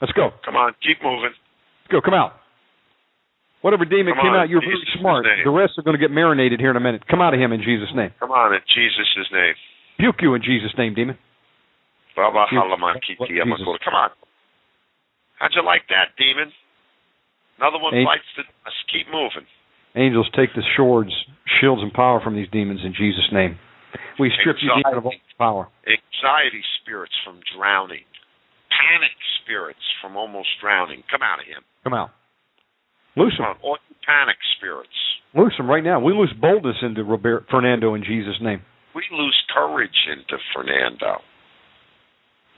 Let's go. come on, keep moving. Let's go. Come out. Whatever demon Come came on, out, you're very smart. name. The rest are going to get marinated here in a minute. Come out of him in Jesus' name. Come on, in Jesus' name. Puke you in Jesus' name, demon. Baba You- Halamakiti what- Jesus. Yamakura. Come on. How'd you like that, demon? Another one Hey. bites the dust. Keep moving. Angels, take the swords, shields, and power from these demons in Jesus' name. We strip you of all power. Anxiety spirits from drowning. Panic spirits from almost drowning. Come out of him. Come out. Loose him. All panic spirits. Loose him right now. We lose boldness into Robert, Fernando in Jesus' name. We lose courage into Fernando.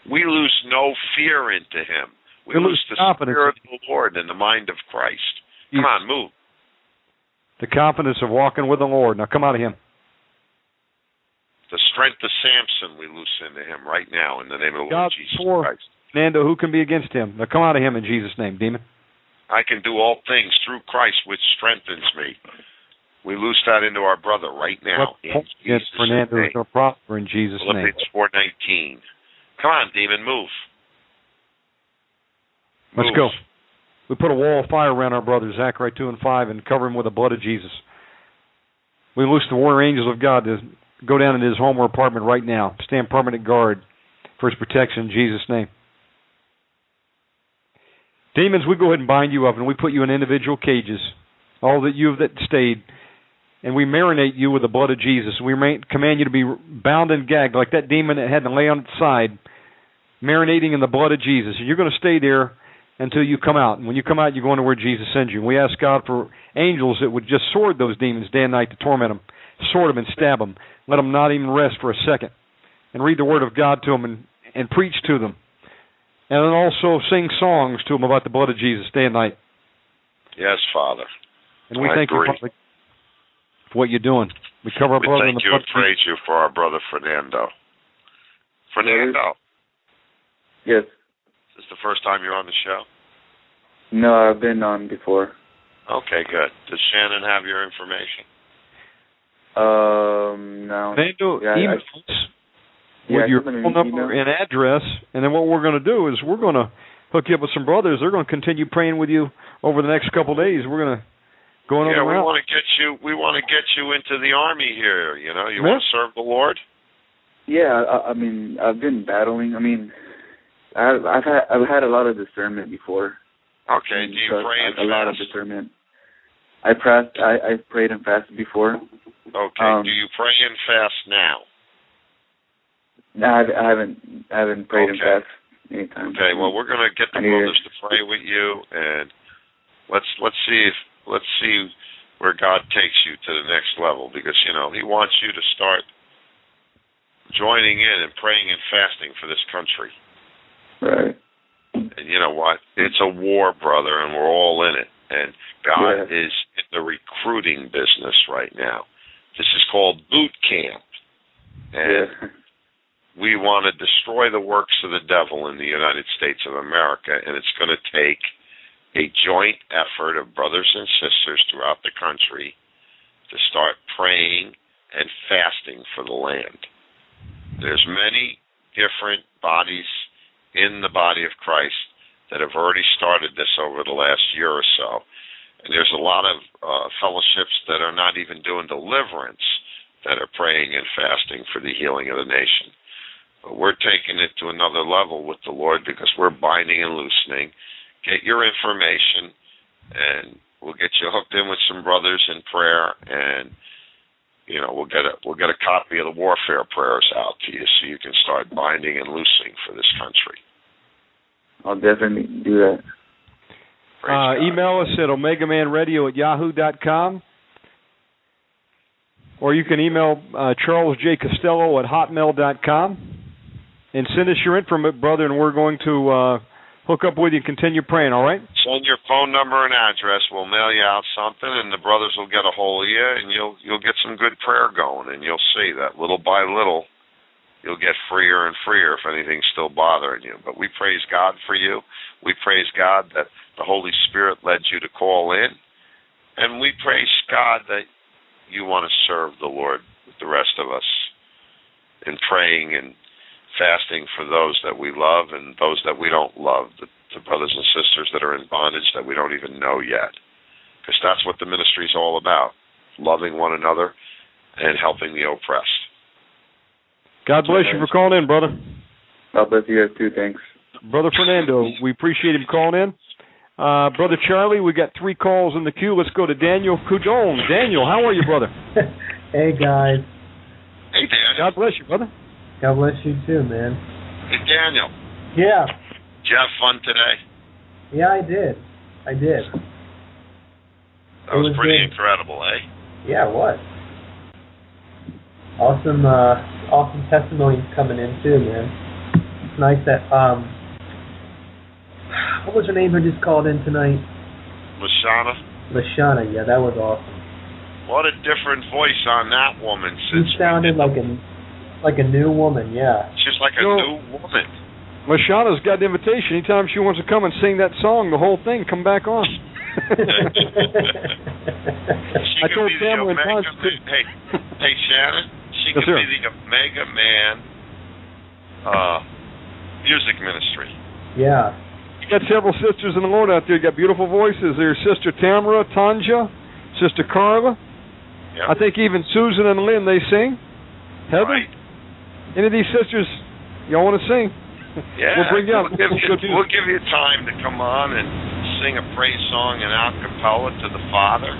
We lose no fear into him. We lose the spirit of the Lord and the mind of Christ. Come on, move. The confidence of walking with the Lord. Now come out of him. The strength of Samson we loose into him right now in the name of the Lord God Jesus for Christ. Fernando, who can be against him? Now come out of him in Jesus' name, demon. I can do all things through Christ which strengthens me. We loose that into our brother right now in Jesus' Fernando is going to prosper in Jesus' name. Philippians four nineteen. Come on, demon, move. Let's Move. go. We put a wall of fire around our brother, Zechariah 2 and 5, and cover him with the blood of Jesus. We loose the warrior angels of God to go down into his home or apartment right now. Stand permanent guard for his protection in Jesus' name. Demons, we go ahead and bind you up, and we put you in individual cages, all that you have that stayed, and we marinate you with the blood of Jesus. We ma- command you to be bound and gagged like that demon that had to lay on its side, marinating in the blood of Jesus. And you're going to stay there until you come out. And when you come out, you're going to where Jesus sends you. We ask God for angels that would just sword those demons day and night to torment them, sword them and stab them, let them not even rest for a second, and read the Word of God to them and, and preach to them. And then also sing songs to them about the blood of Jesus day and night. Yes, Father. And we I thank agree. you Father, for what you're doing. We cover our We brother in the you blood and praise you for our brother Fernando. Fernando, Yes. This is the first time you're on the show? No, I've been on before. Okay, good. Does Shannon have your information? Um, no. Fernando, Yeah, I- email us Yeah, with your I sent an phone number email. and address, and then what we're going to do is we're going to hook you up with some brothers. They're going to continue praying with you over the next couple of days. We're going to go another yeah, we round. want to get you. We want to get you into the army here. You know, you Yeah. want to serve the Lord. Yeah, I, I mean, I've been battling. I mean, I've I've had I've had a lot of discernment before. Okay. And Do you so pray and a, a lot of discernment. I pressed. I I've prayed and fasted before. Okay. Um, Do you pray and fast now? No, I, I haven't. I haven't prayed and Okay. fast anytime. Okay. Well, we're going to get the brothers to pray with you, and let's let's see if let's see where God takes you to the next level because you know He wants you to start joining in and praying and fasting for this country. Right. And you know what? It's a war, brother, and we're all in it. And God Yeah. is in the recruiting business right now. This is called boot camp. And Yeah. we want to destroy the works of the devil in the United States of America, and it's going to take a joint effort of brothers and sisters throughout the country to start praying and fasting for the land. There's many different bodies in the body of Christ that have already started this over the last year or so. And there's a lot of uh, fellowships that are not even doing deliverance that are praying and fasting for the healing of the nation. But we're taking it to another level with the Lord because we're binding and loosening. Get your information, and we'll get you hooked in with some brothers in prayer, and you know we'll get a we'll get a copy of the warfare prayers out to you so you can start binding and loosing for this country. I'll definitely do that. Uh, email us at omegamanradio at yahoo.com. Or you can email uh, Charles J. Costello at hotmail.com. And send us your info, brother, and we're going to uh, hook up with you and continue praying, all right? Send your phone number and address. We'll mail you out something, and the brothers will get a hold of you, and you'll you'll get some good prayer going, and you'll see that little by little, you'll get freer and freer if anything's still bothering you. But we praise God for you. We praise God that the Holy Spirit led you to call in, and we praise God that you want to serve the Lord with the rest of us in praying and fasting for those that we love and those that we don't love, the, the brothers and sisters that are in bondage that we don't even know yet. Because that's what the ministry is all about loving one another and helping the oppressed. God bless you for calling in, brother. God bless you guys too. Thanks. Brother Fernando, we appreciate him calling in. Uh, brother Charlie, we got three calls in the queue. Let's go to Daniel Cudone. Daniel, how are you, brother? hey guys, Hey, Daniel. God bless you, brother. God bless you too, man. Hey, Daniel. Yeah, Did you have fun today? yeah, I did, I did. That was was pretty good. incredible, eh? Yeah, it was. Awesome, uh, awesome testimonies coming in too, man. It's nice that um, what was her name who just called in tonight? Lashana, Lashana. Yeah, that was awesome. what a different voice on that woman since She since sounded like a like a new woman. Yeah. she's like a You know- new woman. Lashana's got the invitation. Anytime she wants to come and sing that song, the whole thing, come back on. She I told be the Pamela and Omega Man. Hey, hey, Shannon. She Yes, could sir. be the Omega Man uh, music ministry. yeah. You got several sisters in the Lord out there. You got beautiful voices. There's Sister Tamara, Tanja, Sister Carla. Yep. I think even Susan and Lynn they sing. Heather, Right. any of these sisters y'all want to sing? Yeah. We'll bring you up. We'll give you, we'll give you time to come on and sing a praise song in a cappella to the Father.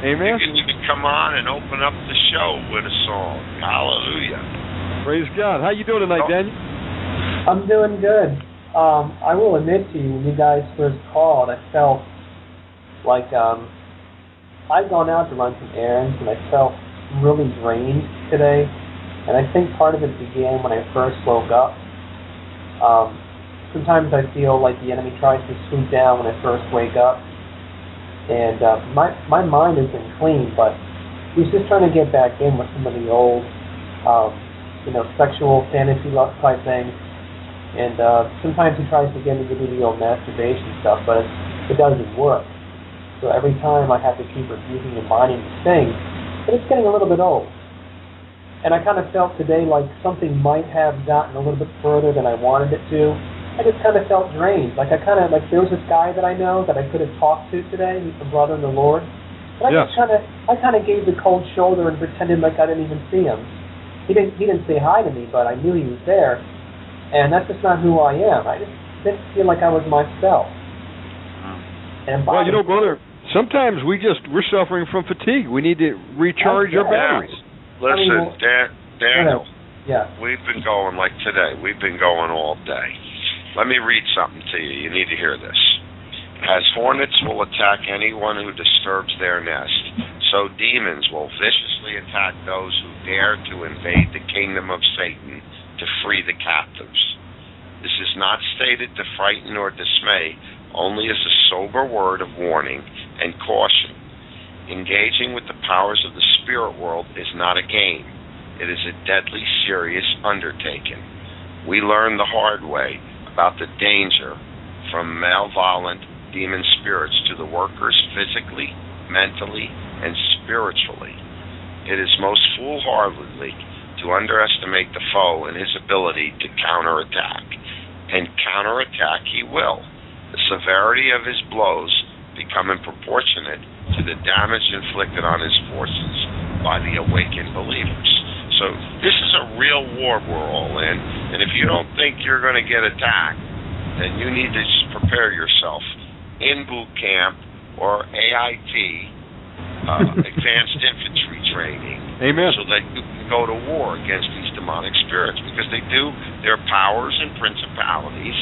Amen. You can even come on and open up the show with a song. Hallelujah. Praise God. How you doing tonight, Oh. Daniel? I'm doing good. Um, I will admit to you, when you guys first called, I felt like um, I'd gone out to run some errands and I felt really drained today. And I think part of it began when I first woke up. Um, sometimes I feel like the enemy tries to swoop down when I first wake up. And uh, my my mind has been clean, but he's just trying to get back in with some of the old, um, you know, sexual fantasy lust type things and uh, sometimes he tries to get me to do the old masturbation stuff, but it, it doesn't work. So every time I have to keep rebuking and binding these things, but it's getting a little bit old. And I kind of felt today like something might have gotten a little bit further than I wanted it to. I just kind of felt drained. Like I kind of like there was this guy that I know that I could have talked to today. He's a brother in the Lord. But I Yes. just kind of I kind of gave the cold shoulder and pretended like I didn't even see him. He didn't he didn't say hi to me, but I knew he was there and that's just not who I am. I just didn't feel like I was myself. Hmm. And Well, you know, brother, Sometimes we just we're suffering from fatigue. We need to recharge our batteries. Listen, I mean, Dan, Daniel, Yeah. we've been going like today. We've been going all day. Let me read something to you. You need to hear this. As hornets will attack anyone who disturbs their nest, so demons will viciously attack those who dare to invade the kingdom of Satan to free the captives. This is not stated to frighten or dismay, only as a sober word of warning and caution. Engaging with the powers of the spirit world is not a game, it is a deadly serious undertaking. We learn the hard way about the danger from malevolent demon spirits to the workers physically, mentally, and spiritually. It is most foolhardily to underestimate the foe and his ability to counterattack. And counterattack he will. The severity of his blows becoming proportionate to the damage inflicted on his forces by the awakened believers. So this is a real war we're all in, and if you don't think you're going to get attacked, then you need to prepare yourself in boot camp or AIT, uh, advanced infantry training, Amen. so that you can go to war against these demonic spirits because they do their powers and principalities,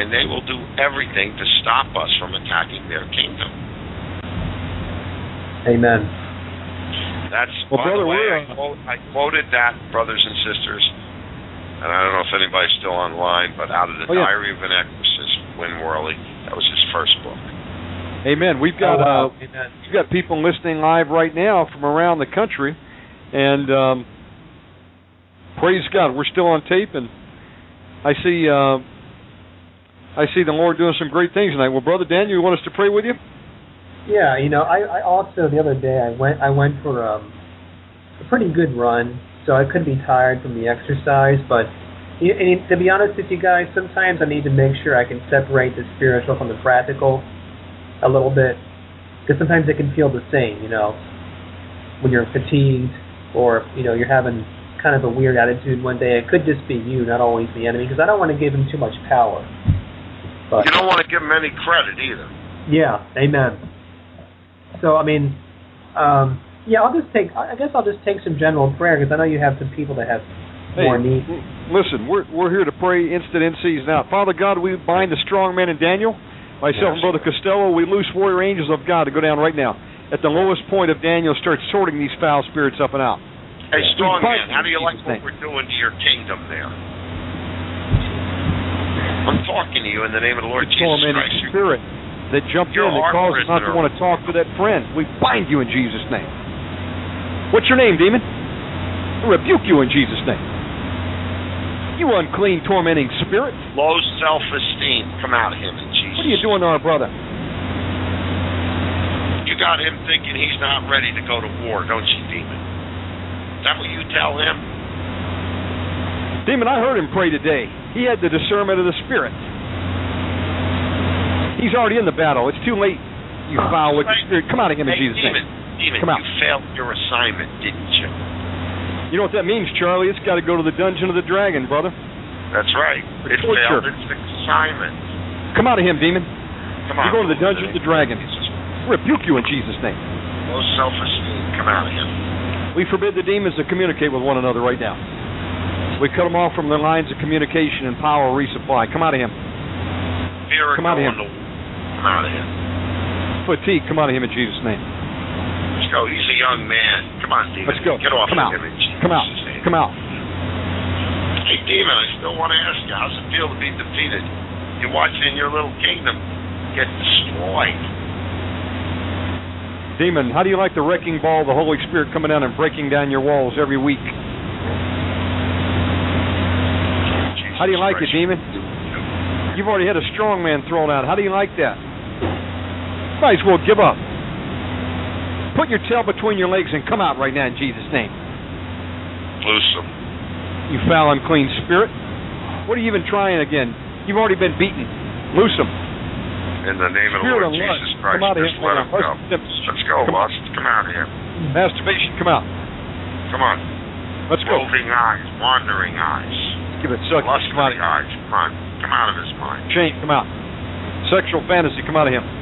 and they will do everything to stop us from attacking their kingdom. Amen. That's Well, by brother, the way, I, quote, I quoted that, brothers and sisters, and I don't know if anybody's still online, but out of the Oh, yeah. Diary of an Exorcist, Win Worley, that was his first book. Amen. We've got Oh, wow. uh, Amen. we've got people listening live right now from around the country, and um, praise God, we're still on tape, and I see uh, I see the Lord doing some great things tonight. Well, brother Daniel, you want us to pray with you? Yeah, you know, I, I also the other day I went I went for um, a pretty good run, so I could be tired from the exercise, but y- and to be honest with you guys, sometimes I need to make sure I can separate the spiritual from the practical a little bit, because sometimes it can feel the same, you know, when you're fatigued or you know you're having kind of a weird attitude one day. It could just be you, not always the enemy, because I don't want to give him too much power. But You don't want to give him any credit either. yeah, amen. So I mean, um, yeah, I'll just take. I guess I'll just take some general prayer because I know you have some people that have Hey, more need. l- listen, we're we're here to pray instant in season out. Father God, we bind the strong man in Daniel. Myself and Brother Costello, we loose warrior angels of God to go down right now. At the lowest point of Daniel, start sorting these foul spirits up and out. Hey, strong man, how do you like what we're doing to your kingdom there? I'm talking to you in the name of the Lord The Jesus Christ. You're- spirit that jumped You're in that caused us not to want to talk to that friend. We bind you in Jesus' name. What's your name, demon? I rebuke you in Jesus' name. You unclean, tormenting spirit. Low self-esteem, come out of him in Jesus. What are you doing to our brother? You got him thinking he's not ready to go to war, don't you, demon? Is that what you tell him? Demon, I heard him pray today. He had the discernment of the Spirit. He's already in the battle. It's too late, you uh, foul wicked spirit. Come out of him in hey, Jesus' demon, name. demon, Come out. you failed your assignment, didn't you? You know what that means, Charlie? It's got to go to the dungeon of the dragon, brother. That's right. It torture. failed its assignment. Come out of him, demon. Come on. You're going to the dungeon of the dragon. Rebuke you in Jesus' name. Low self-esteem, come out of him. We forbid the demons to communicate with one another right now. We cut them off from their lines of communication and power resupply. Come out of him. Fear Come out of him. Come out of him. Fatigue, come out of him in Jesus' name. Let's go. He's a young man. Come on, demon. Let's go. Get off Come of out. him in Jesus' Come out. name. Come out. Hey, demon, I still want to ask you, how's it feel to be defeated? You're watching your little kingdom get destroyed. Demon, how do you like the wrecking ball of the Holy Spirit coming down and breaking down your walls every week? How do you like it, demon? You've already had a strong man thrown out. How do you like that? Might as well give up. Put your tail between your legs and come out right now in Jesus' name. Loose him. You foul, unclean spirit. What are you even trying again? You've already been beaten. Loose him. In the name of the Lord of Jesus lust, Christ, come just let him go. Let's go, Come lust. Come out of here. Masturbation, come out. Come on. Let's go. Roving eyes, wandering eyes, Give it suck. lusting Come out of eyes. Come on. Come out of his mind. Shame, come out. Sexual fantasy, come out of him.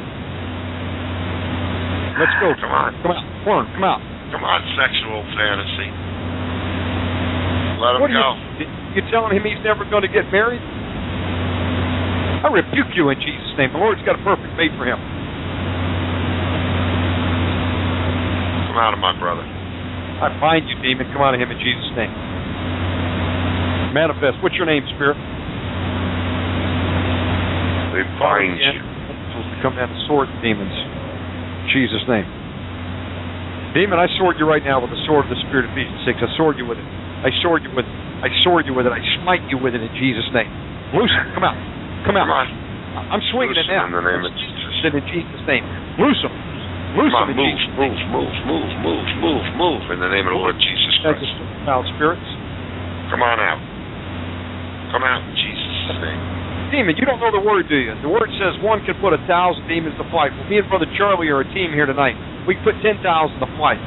Let's go. Come on. Come out. Horn, come out. Come on, sexual fantasy. Let him What go. you, you telling him he's never going to get married? I rebuke you in Jesus' name. The Lord's got a perfect mate for him. Come out of my brother. I bind you, demon. Come out of him in Jesus' name. Manifest. What's your name, Spirit? Bind Yeah. you. Come down and sword demons. Jesus' name. Demon, I sword you right now with the sword of the Spirit of Ephesians 6. I sword you with it. I sword you with it. I sword you with it. I smite you with it in Jesus' name. Loose. Come out. Come out. Come on. I'm swinging Loose it now. in the name of Jesus. In Jesus' name. Loose him. Loose him in move, Jesus' move, move, move, move, move, move in the name of the Lord Jesus Christ. foul spirits. Come on out. Come out in Jesus' name. Demon, you don't know the word, do you? The word says one can put a thousand demons to flight. Well, me and Brother Charlie are a team here tonight. We can put ten thousand to flight.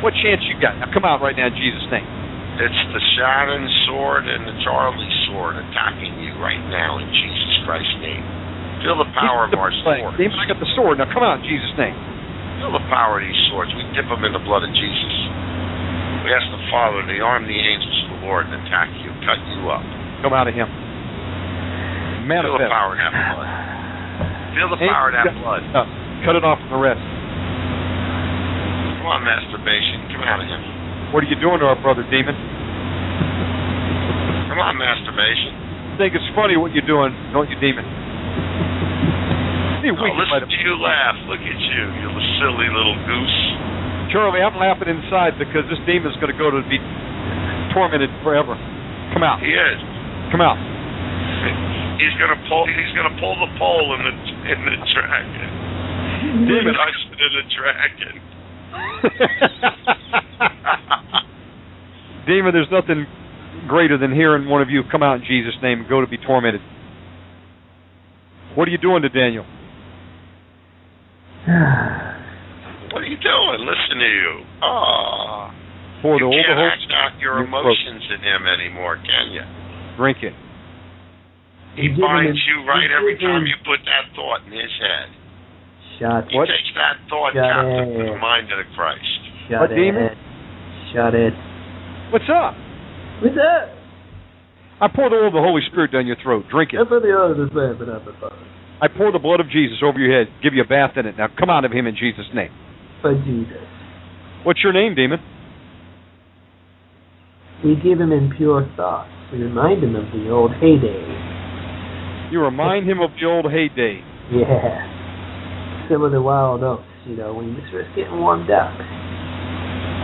What chance you got? Now come out right now in Jesus' name. It's the Shannon sword and the Charlie sword attacking you right now in Jesus Christ's name. Feel the power of our sword. Demon, I got the sword. Now come out in Jesus' name. Feel the power of these swords. We dip them in the blood of Jesus. We ask the Father to arm the angels of the Lord and attack you, cut you up. Come out of him. Feel the power of that blood. Feel the power of that blood. Uh, cut it off from the rest. Come on, masturbation. Come out of him. What are you doing to our brother, Demon? Come on, masturbation. I think it's funny what you're doing, don't you, Demon? Oh, listen to you laugh. Look at you, you silly little goose. Charlie, I'm laughing inside because this demon's going to go to be tormented forever. Come out. He is. Come out. He's gonna pull. He's gonna pull the pole in the in the dragon. Demon. Touch it in the dragon. Demon, there's nothing greater than hearing one of you come out in Jesus' name and go to be tormented. What are you doing to Daniel? What are you doing? Listen to you. Ah. For the you can't act out your emotions in him anymore, can you? drink it. He You're binds you right every giving- time you put that thought in his head. Shut He What? takes that thought Shut captive to it. the mind of the Christ. Shut What it. demon? Shut it. What's up? What's up? I pour the oil of the Holy Spirit down your throat. Drink it. The other said, but that's fine. I pour the blood of Jesus over your head. Give you a bath in it. Now come out of him in Jesus' name. For Jesus. What's your name, demon? We give him impure thoughts. We remind him of the old heyday. You remind him of the old heyday. Yeah. Some of the wild oats, you know, when you're just getting warmed up.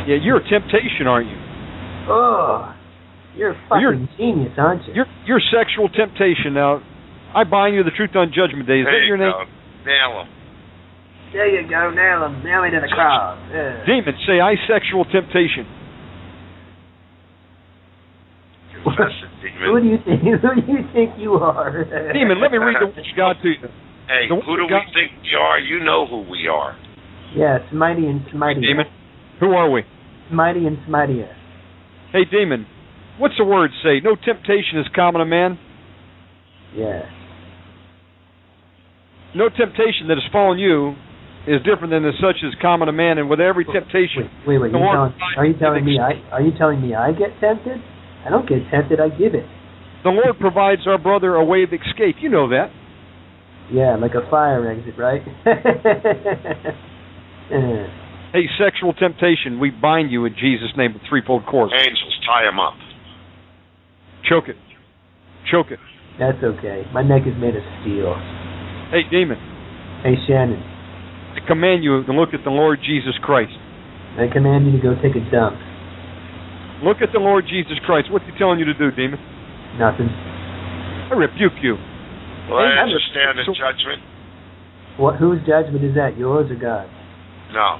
Yeah, you're a temptation, aren't you? Oh, you're a fucking You're- genius, aren't you? You're you're sexual temptation. Now, I bind you the truth on Judgment Day. Is there that your you name? go. Nail him. There you go, nail him. Nail me to the cross. Yeah. Demon, say I sexual temptation. Confess it, Who do you think? Who do you think you are? Demon, let me read the word of God to you. Hey, The who do we think we are? You know who we are. Yes, mighty and mighty. Demon, who are we? Mighty and mightier. Hey, demon, what's the word say? No temptation is common to man. Yes. No temptation that has fallen you is different than the such as common to man. And with every temptation, Wait, wait. The You telling, are you telling me I? Are you telling me I get tempted? I don't get tempted. I give it. the Lord provides our brother a way of escape. You know that. Yeah, like a fire exit, right? Hey, sexual temptation, we bind you in Jesus' name with threefold cords. Angels, tie him up. Choke it. Choke it. That's okay. My neck is made of steel. Hey, demon, Hey, Shannon, I command you to look at the Lord Jesus Christ. I command you to go take a dump. Look at the Lord Jesus Christ. What's he telling you to do, demon? Nothing. I rebuke you. Will Hey, I understand the judgment? What? Whose judgment is that? Yours or God's? No.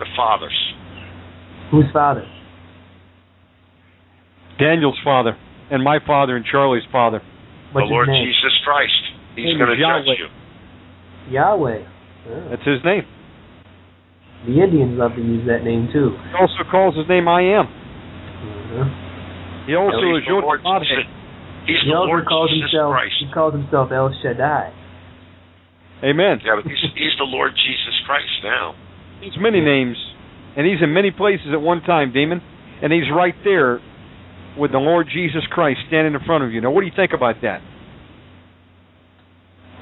The Father's. Whose father? Daniel's father, and my father, and Charlie's father. What's the Lord name? Jesus Christ. He's going to judge you. Yahweh. Oh. That's his name. The Indians love to use that name too. He also calls his name I am. He also is your Lord Godhead. Jesus- He's He the also Lord calls Jesus himself. Christ. He calls himself El Shaddai. Amen. Yeah, but he's, he's the Lord Jesus Christ now. He's many names, and he's in many places at one time, demon. And he's right there with the Lord Jesus Christ standing in front of you. Now, what do you think about that?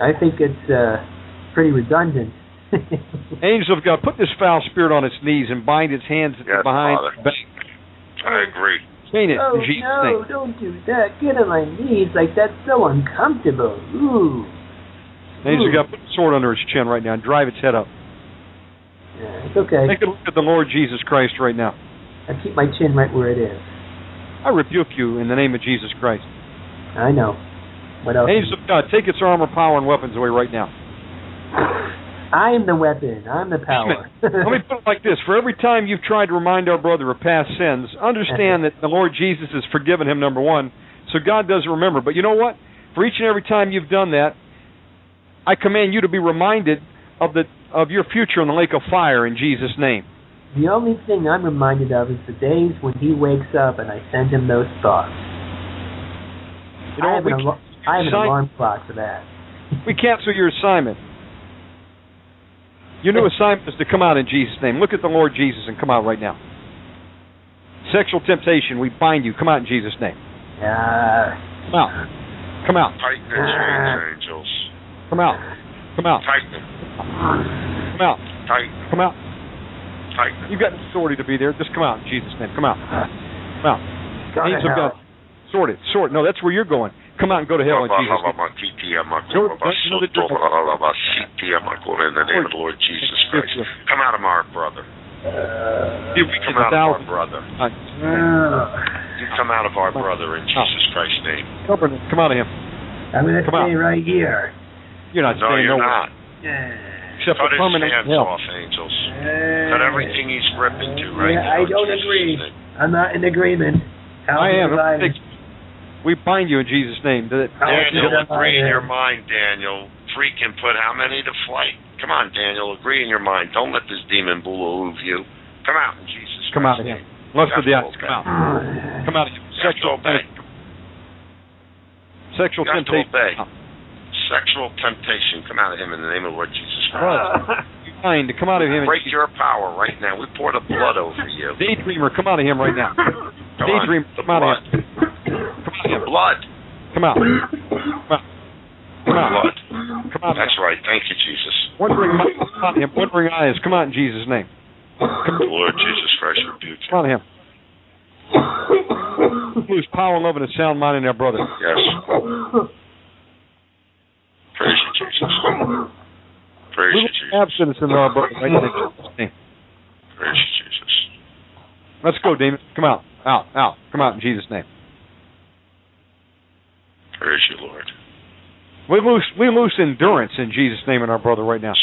I think it's uh, pretty redundant. Angel of God, put this foul spirit on its knees and bind its hands Yes, behind Father. its back. I agree. Chain it oh in Jesus' no! name. Don't do that. Get on my knees like that's so uncomfortable. Ooh. Angel of God, put the sword under its chin right now and drive its head up. Yeah, it's okay. Take a look at the Lord Jesus Christ right now. I keep my chin right where it is. I rebuke you in the name of Jesus Christ. I know. What else? Angels of God, take its armor, power, and weapons away right now. I am the weapon. I'm the power. Let me put it like this: For every time you've tried to remind our brother of past sins, understand that the Lord Jesus has forgiven him. Number one, so God doesn't remember. But you know what? For each and every time you've done that, I command you to be reminded of the of your future in the lake of fire in Jesus' name. The only thing I'm reminded of is the days when he wakes up and I send him those thoughts. You know I have, an, al- I have an alarm clock for that. we cancel your assignment. Your new assignment is to come out in Jesus' name. Look at the Lord Jesus and come out right now. Sexual temptation, we bind you. Come out in Jesus' name. Come out. Come out. Tighten the chains, angels. Come out. Come out. Tighten them. Come out. Tighten. Come out. Tighten them. You got authority to be there. Just come out in Jesus' name. Come out. Come out. Go to Angels of hell. God. Sort it. Sort. No, that's where you're going. Come out and go to hell in Jesus' name. In the name of the Lord Jesus Christ. Come out of our brother. You come out of our brother. Uh, you come out of our brother in oh. Jesus Christ's name. Come come out of him. I'm going to stay right here. You're not No, staying you're nowhere. not. Except Cut for his permanent hands hell. off, angels. Cut everything he's ripping to right Yeah, now. I don't Jesus' agree. name. I'm not in agreement. How I am. I, We bind you in Jesus' name. Daniel, agree in your mind, Daniel. Freaking put how many to flight? Come on, Daniel, agree in your mind. Don't let this demon bully you. Come out in Jesus. Come out of Christ's him. Lust of the eyes. Come out. Come out of him. You have to Sexual obey. Sexual You have to temptation. Sexual temptation. Come out of him in the name of Lord Jesus Christ. You bind to come out of him. Break your power right now. We pour the blood over you. Daydreamer, come out of him right now. Come on. Daydream, The come out of him. Come out of. Blood. Come out. Come out. Come out. Blood. Come out. That's right. Thank you, Jesus. Wondering, come out him. Wondering eyes. Come out in Jesus' name. The Lord Jesus Christ rebuke you. Come out him. Lose power, love, and a sound mind in our brother. Yes. Praise you, Jesus. Praise you, Jesus. abstinence in our brother right in. Praise you, Jesus. Let's go, demon. Come out. Out. Out. Come out in Jesus' name. Praise you, Lord. We lose we lose endurance in Jesus' name in our brother right now.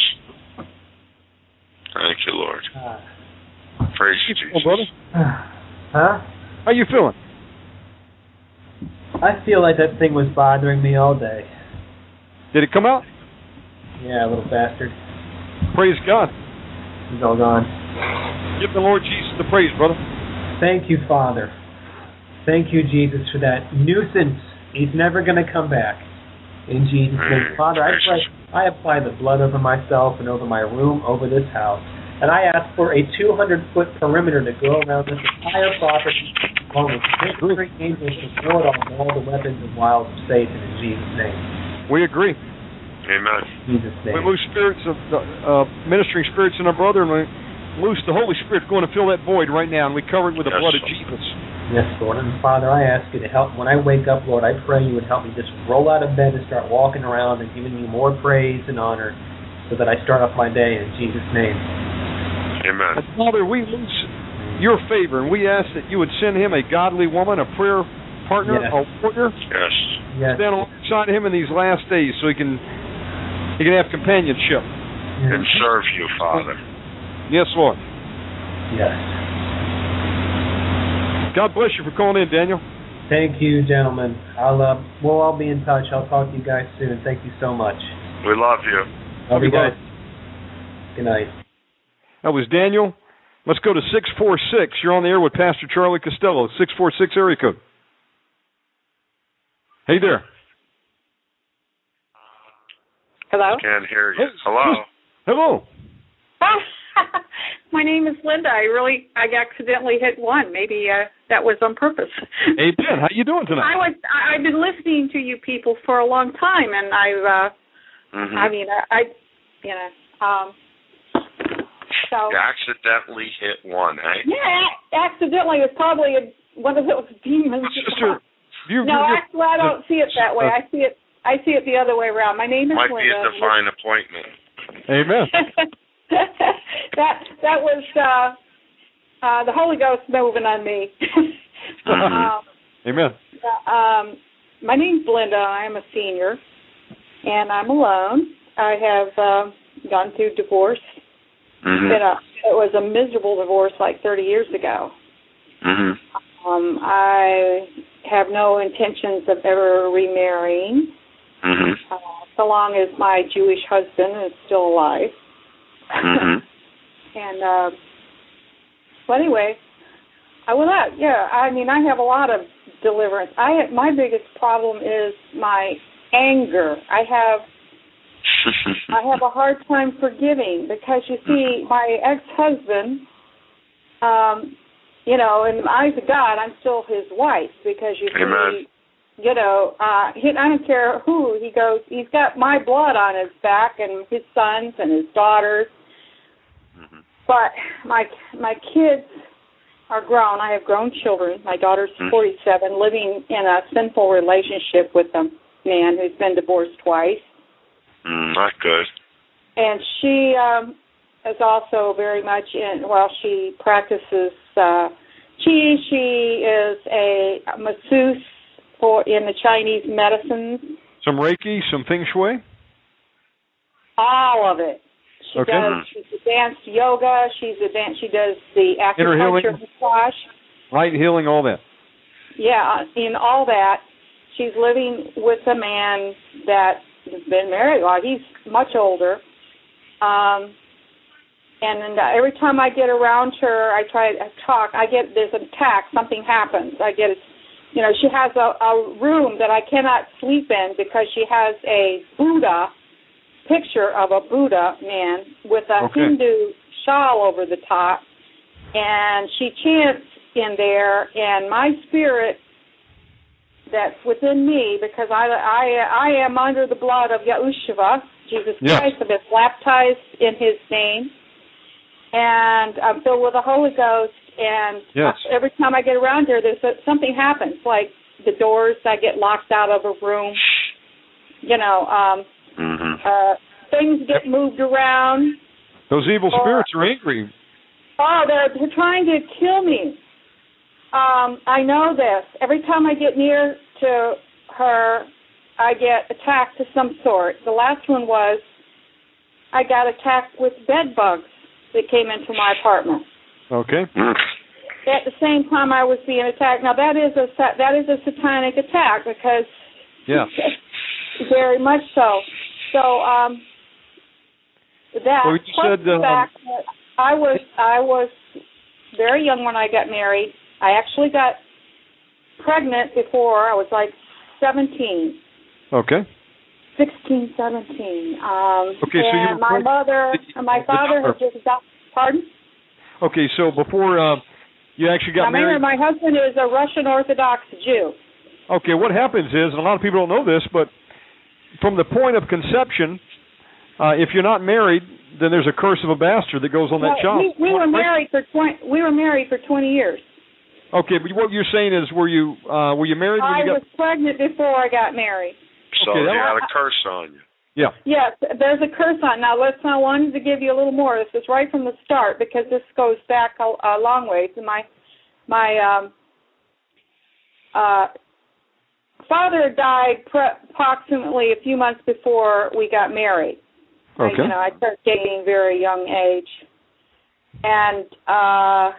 Thank you, Lord. Uh, praise you, Jesus. brother. Uh, huh? How you feeling? I feel like that thing was bothering me all day. Did it come out? Yeah, a little bastard. Praise God. He's all gone. Give the Lord Jesus the praise, brother. Thank you, Father. Thank you, Jesus, for that nuisance. He's never going to come back. In Jesus' name, Mm, Father, I pray. I apply the blood over myself and over my room, over this house, and I ask for a 200-foot perimeter to go around this entire property, along with victory angels to ward off all the weapons and wiles of Satan. In Jesus' name. We agree. Amen. In Jesus' We name. lose spirits of uh, uh, ministering spirits in our brother, and we loose the Holy Spirit going to fill that void right now, and we cover it with the Yes, blood of Jesus. Yes, Lord. And Father, I ask you to help. When I wake up, Lord, I pray you would help me just roll out of bed and start walking around and giving you more praise and honor so that I start off my day in Jesus' name. Amen. And Father, we lose your favor, and we ask that you would send him a godly woman, a prayer partner, Yes. a partner. Yes. Yes. stand alongside him in these last days, so he can he can have companionship. And serve you, Father. Yes, Lord. Yes. God bless you for calling in, Daniel. Thank you, gentlemen. I'll uh, we'll all be in touch. I'll talk to you guys soon. Thank you so much. We love you. Love you you, guys. Good night. That was Daniel. Let's go to 646. You're on the air with Pastor Charlie Costello. 646 area code. Hey there. Hello? Can't hear you. Hello. Hello. my name is Linda. I really I accidentally hit one. Maybe uh, that was on purpose. Hey Ben, how you doing tonight? I was I, I've been listening to you people for a long time, and I've uh, Mm-hmm. I mean I, I you know um so You accidentally hit one, eh? yeah accidentally it's probably a, one of those demons. Sister, you, no, you- actually I don't see it that way. I see it I see it the other way around. My name is Might be Linda. a divine appointment. Amen. that that was uh uh the Holy Ghost moving on me. um, Amen. um my name's Linda. I am a senior and I'm alone. I have uh, gone through divorce. Mm-hmm. Been a, it was a miserable divorce like 30 years ago. Mm-hmm. Um I have no intentions of ever remarrying Mm-hmm. uh, so long as my Jewish husband is still alive. Mm-hmm. And uh, well, anyway, I will not. Yeah, I mean, I have a lot of deliverance. I my biggest problem is my anger. I have I have a hard time forgiving because you see, my ex-husband, um, you know, in the eyes of God, I'm still his wife because you Amen. see, you know, uh, he, I don't care who he goes. He's got my blood on his back and his sons and his daughters. But my my kids are grown. I have grown children. My daughter's 47, living in a sinful relationship with a man who's been divorced twice Mm, not good. and she um is also very much in well she practices uh she she is a masseuse for in the chinese medicine Some Reiki, some Feng Shui. all of it she Okay. does she's advanced yoga she's advanced she does the acupuncture massage Light healing, all that. yeah in all that she's living with a man that has been married well he's much older um and then uh, every time I get around her, I try to talk. I get there's an attack. Something happens. I get, you know, she has a, a room that I cannot sleep in because she has a Buddha picture of a Buddha man with a Okay. Hindu shawl over the top, and she chants in there. And my spirit that's within me, because I I I am under the blood of Yahushua, Jesus Yes. Christ. I've been baptized in His name and I'm filled with the Holy Ghost. And Yes. every time I get around here, there's a, something happens. Like the doors, I get locked out of a room. You know, um, Mm-hmm. uh, things get moved around. Those evil Or- spirits are angry. Oh, they're, they're trying to kill me. Um, I know this. Every time I get near to her, I get attacked of some sort. The last one was I got attacked with bed bugs that came into my apartment. Okay. at the same time I was being attacked. Now that is a that is a satanic attack because Yeah. very much so. So um that Well, plus said, the um, fact that I was I was very young when I got married. I actually got pregnant before I was like 17. Okay. 16, 17. Um, Okay, so you and my mother, my father had just got. Pardon? Okay, so before uh, you actually got now, married. my husband is a Russian Orthodox Jew. Okay, what happens is, and a lot of people don't know this, but from the point of conception, uh, if you're not married, then there's a curse of a bastard that goes on that child. we, we were married for twenty. We were married for twenty years. Okay, but what you're saying is, were you uh, were you married when I you got? was pregnant before I got married. So Okay, you that- got a curse on you. Yeah. Yes, there's a curse on. Now, let's. I wanted to give you a little more. This is right from the start because this goes back a, a long ways. And my my um, uh, father died pre- approximately a few months before we got married. I- Okay. you know, I started dating very young age, and uh,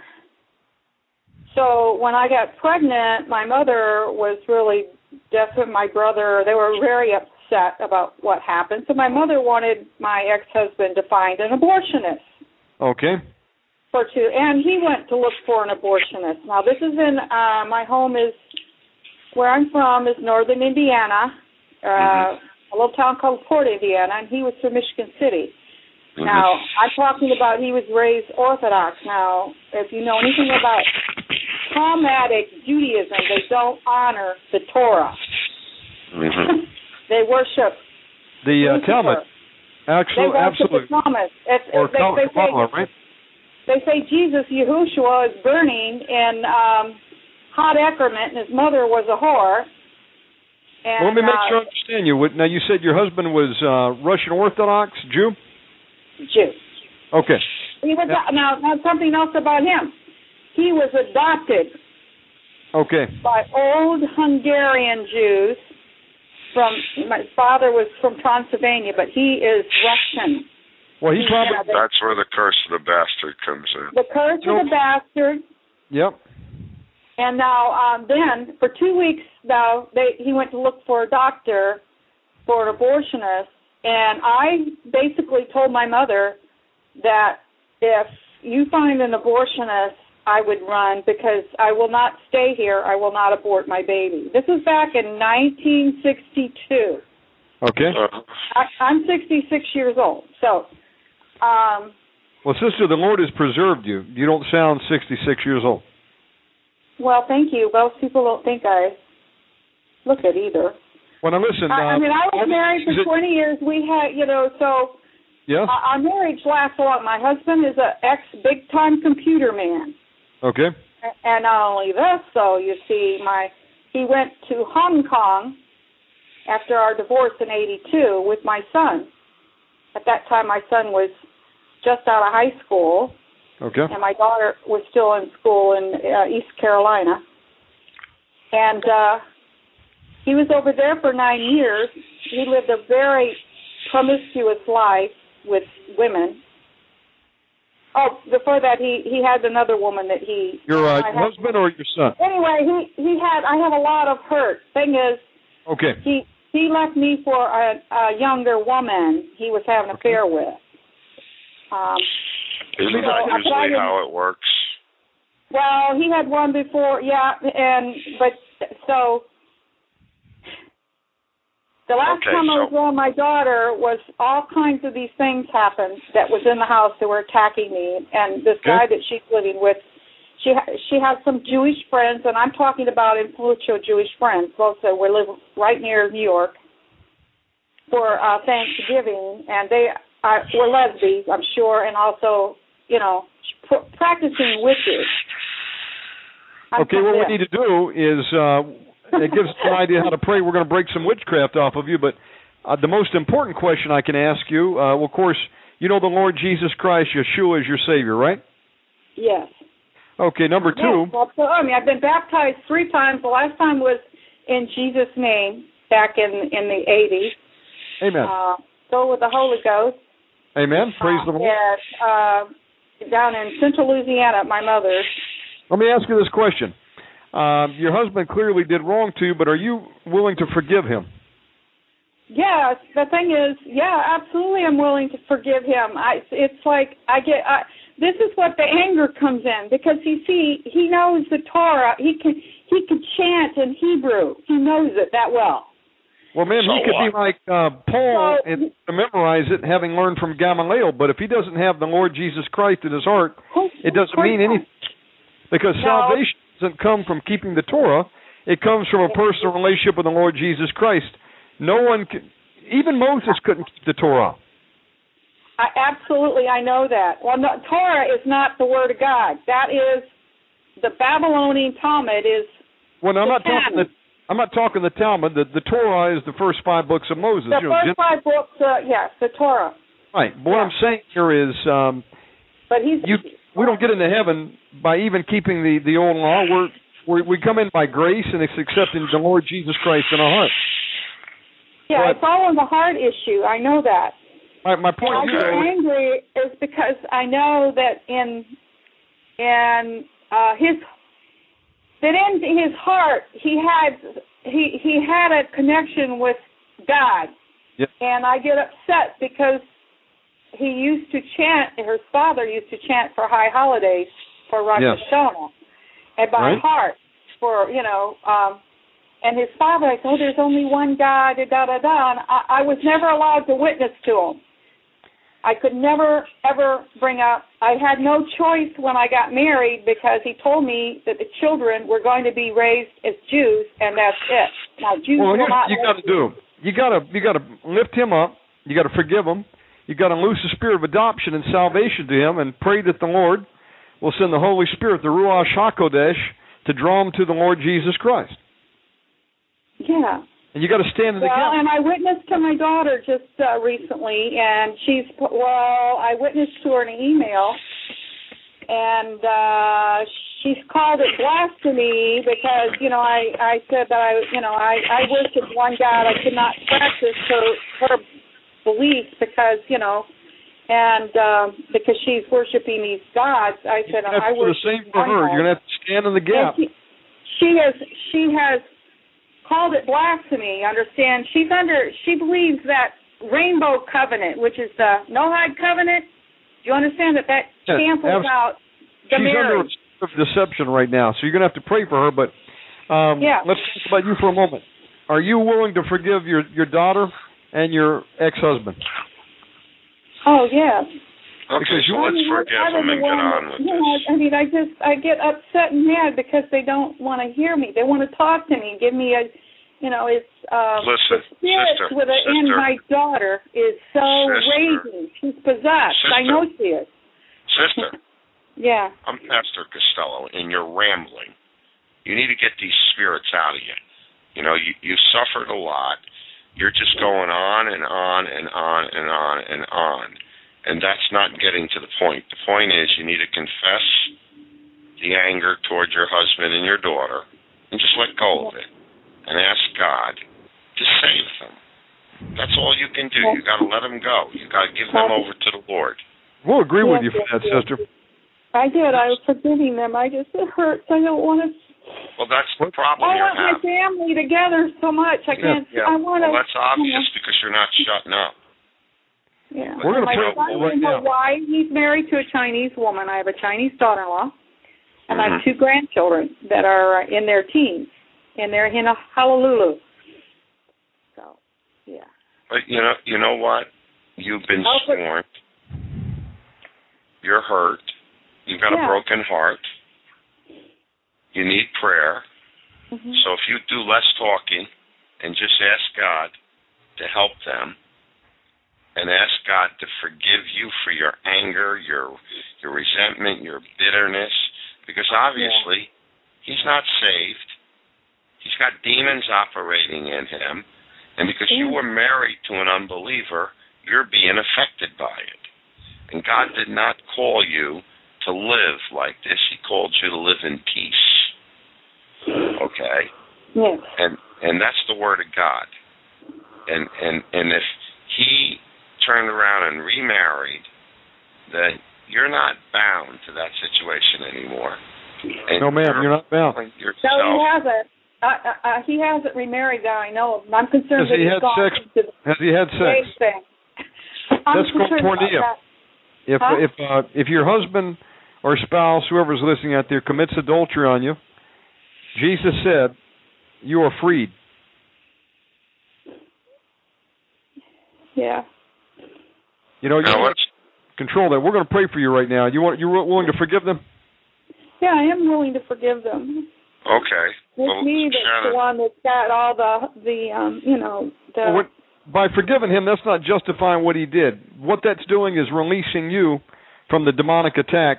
so when I got pregnant, my mother was really definite. My brother, they were very upset about what happened. So my mother wanted my ex-husband to find an abortionist Okay. for two, and he went to look for an abortionist. Now this is in uh, my home is where I'm from is northern Indiana, uh, a little town called Port, Indiana, and he was from Michigan City. Now, I'm talking about he was raised Orthodox. Now, if you know anything about Talmudic Judaism, they don't honor the Torah. hmm They worship The uh. Talmud. They Actually, worship absolutely. the Talmud. If, Or they, they say right? they say Jesus Yahushua is burning in um, hot excrement, and his mother was a whore. And, Well, let me make uh, sure I understand you. Now, you said your husband was uh, Russian Orthodox Jew. Jew. Okay. He was now. Now something else about him. He was adopted Okay. by old Hungarian Jews. From my father was from Transylvania, but he is Russian. Well, he probably. Yeah, That's where the curse of the bastard comes in. The curse of the bastard. Yep. And now, um, then for two weeks now, they he went to look for a doctor for an abortionist, and I basically told my mother that if you find an abortionist, I would run because I will not stay here. I will not abort my baby. This is back in 1962. Okay. I, I'm 66 years old, so um, Well, sister, the Lord has preserved you. You don't sound 66 years old. well, thank you. Most people don't think I look it either. Well, now listen. I, I uh, mean, I was married for 20 years. We had, you know, so Yeah. our marriage lasts a lot. My husband is a ex big time computer man, Okay. And not only this, though, you see, my he went to Hong Kong after our divorce in '82 with my son. At that time, my son was just out of high school, Okay. and my daughter was still in school in uh, East Carolina. And uh he was over there for nine years. He lived a very promiscuous life with women. Oh, before that, he he had another woman that he. Your uh, I have- husband or your son? Anyway, he he had. I have a lot of hurt. Thing is, Okay. he he left me for a, a younger woman he was having an affair with. Um, Isn't that but I usually didn't- how it works? Well, he had one before, yeah, and but so the last Okay, time I was so- around my daughter was all kinds of these things happened that was in the house that were attacking me, and this Okay. guy that she's living with, she she has some Jewish friends, and I'm talking about influential Jewish friends. Also, we live right near New York for uh Thanksgiving, and they uh, were lesbians, I'm sure, and also, you know, pr- practicing witches. I'm Okay, what we need to do is uh, it gives us an idea how to pray. We're going to break some witchcraft off of you, but uh, the most important question I can ask you, uh, well, of course, you know the Lord Jesus Christ, Yeshua is your Savior, right? Yes. Okay, number two. Yes, absolutely. I mean, I've been baptized three times. The last time was in Jesus' name back in in the 80s. Amen. Uh, go with the Holy Ghost. Amen. Praise the Lord. Yes. uh, down in Central Louisiana my mother's. Let me ask you this question. Um, your husband clearly did wrong to you, but are you willing to forgive him? Yes, the thing is, yeah, absolutely, I'm willing to forgive him. I, it's like I get. I, this is what the anger comes in because you see, he knows the Torah. He can he can chant in Hebrew. He knows it that well. Well, man, So he could be like uh, Paul So- and to memorize it, having learned from Gamaliel. But if he doesn't have the Lord Jesus Christ in his heart, it doesn't mean anything. Because No. salvation doesn't come from keeping the Torah; it comes from a personal relationship with the Lord Jesus Christ. No one can, even Moses couldn't keep the Torah. I absolutely I know that. Well, no, Torah is not the word of God. That is the Babylonian Talmud is Well, I'm not talking the. I'm not talking the Talmud. The, the Torah is the first five books of Moses. the you first Gen- five books. Uh, yes, the Torah. right. But what I'm saying here is, um, But he's you we don't get into heaven by even keeping the the old law. We're, we're we come in by grace and it's accepting the Lord Jesus Christ in our heart. yeah. but- It's all in the heart issue. I know that. My my point I get is angry is because I know that in in uh, his that in his heart he had he he had a connection with God, Yep. and I get upset because he used to chant. His father used to chant for high holidays for Rosh Yes. Hashanah, and by Right. heart for you know. um and his father, I said, oh, there's only one God, da da da da. And I, I was never allowed to witness to him. I could never ever bring up. I had no choice when I got married because he told me that the children were going to be raised as Jews, and that's it. Now Jews Well, will not. you got to do. You got to you got to lift him up. You got to forgive him. You got to loose the spirit of adoption and salvation to him, and pray that the Lord will send the Holy Spirit, the Ruach Hakodesh, to draw him to the Lord Jesus Christ. Yeah. And you got to stand in the Well, gap. and I witnessed to my daughter just uh, recently, and she's well. I witnessed to her in an email, and uh she's called it blasphemy because you know I I said that I you know I I worship one God. I could not practice her her beliefs because you know, and um because she's worshiping these gods. I said That's I for the same for her. God. You're gonna have to stand in the gap. She, she has she has called it blasphemy. Understand? She's under. She believes that rainbow covenant, which is the Noahide covenant. Do you understand that that Yes, cancels abs- out the She's under marriage? a spirit of deception right now, so you're gonna have to pray for her. But um, Yeah. let's talk about you for a moment. Are you willing to forgive your your daughter and your ex-husband? Oh yeah. Okay, Because so you- let's I mean, forgive I them and get on with you this. know, I mean, I just I get upset and mad because they don't want to hear me. They want to talk to me, and give me a, you know, it's um, Listen, the sister, with it in sister. my daughter is so Sister. raging. She's possessed. I Sister. know she is. Sister, Yeah. I'm Pastor Costello, and you're rambling. You need to get these spirits out of you. You know, you you suffered a lot. You're just going on and on and on and on and on, and that's not getting to the point. The point is, you need to confess the anger toward your husband and your daughter, and just let go of it, and ask God to save them. That's all you can do. You got to let them go. You got to give them over to the Lord. We'll agree with you Yes, for that, yes, yes. sister. I did. I was forgiving them. I just it hurts. I don't want to. Well, that's the problem I you're want my family together so much. I can't. Yeah. I want to. Well, that's obvious because you're not shutting up. Yeah. We're gonna my pray son right in now. Hawaii. He's married to a Chinese woman. I have a Chinese daughter-in-law, and I have Mhm. two grandchildren that are uh, in their teens, and they're in Honolulu. So, yeah. But you know, you know what? You've been Oh, but- scorned. You're hurt. You've got Yeah. a broken heart. You need prayer. Mhm. So if you do less talking and just ask God to help them and ask God to forgive you for your anger, your your resentment, your bitterness because obviously he's not saved. He's got demons operating in him and because you were married to an unbeliever, you're being affected by it. And God did not call you to live like this. He called you to live in peace. Okay? Yes. and and that's the word of God. And and and if he turned around and remarried, then you're not bound to that situation anymore. And No, ma'am, you're not bound. No, Yourself, he hasn't. Uh, uh, uh, he hasn't remarried that I know of. I'm concerned Has that he he's had gone sex? into the Has he had gay sex? thing. I'm Let's go concerned about that. If Huh? if uh, if your husband or spouse, whoever's listening out there, commits adultery on you, Jesus said, you are freed. Yeah. You know, you Now want let's control that. We're going to pray for you right now. You want You're willing to forgive them? Yeah, I am willing to forgive them. okay. It's Well, me that's Shannon, the one that's got all the the um you know the Well, what, by forgiving him, that's not justifying what he did. What that's doing is releasing you from the demonic attack.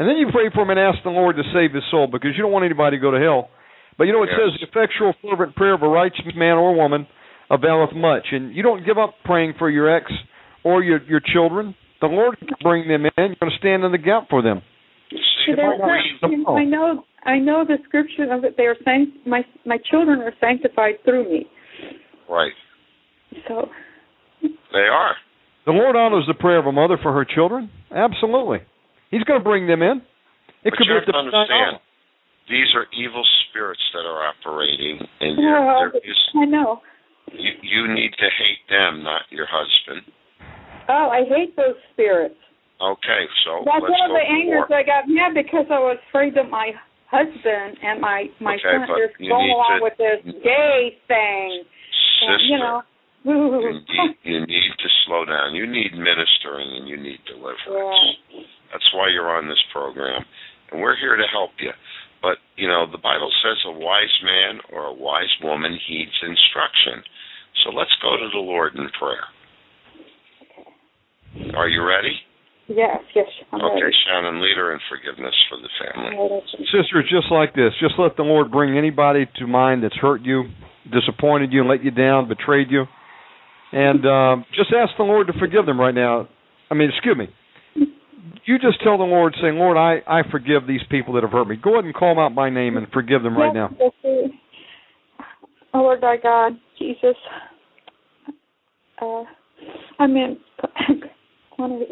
And then you pray for him and ask the Lord to save his soul because you don't want anybody to go to hell. But you know, it Yes. says, the effectual, fervent prayer of a righteous man or woman availeth much. And you don't give up praying for your ex or your, your children. The Lord can bring them in. You're going to stand in the gap for them. See, there's not- I know I know the scripture of it. They are sanct- my my children are sanctified through me. right. So They are. The Lord honors the prayer of a mother for her children. Absolutely. He's going to bring them in. It but could you be have to at the understand, these are evil spirits that are operating, and Yeah, you're, they're, I know. you you need to hate them, not your husband. Oh, I hate those spirits. Okay, so That's let's one of go the to angers war. I got mad because I was afraid that my husband and my my Okay, son but are going need along to- with this gay thing. And, you know, You need, you need to slow down. You need ministering and you need deliverance. That's why you're on this program. And we're here to help you. But, you know, the Bible says a wise man or a wise woman heeds instruction. So let's go to the Lord in prayer. Are you ready? Yes, yes. I'm Okay, ready. Shannon, lead her in forgiveness for the family. Sister, it's just like this. Just let the Lord bring anybody to mind that's hurt you, disappointed you, let you down, betrayed you. And um, just ask the Lord to forgive them right now. I mean, excuse me. You just tell the Lord, saying, Lord, I, I forgive these people that have hurt me. Go ahead and call them out by name and forgive them right now. Yes, yes, yes. Oh, Lord thy God, Jesus. Uh, I mean, in.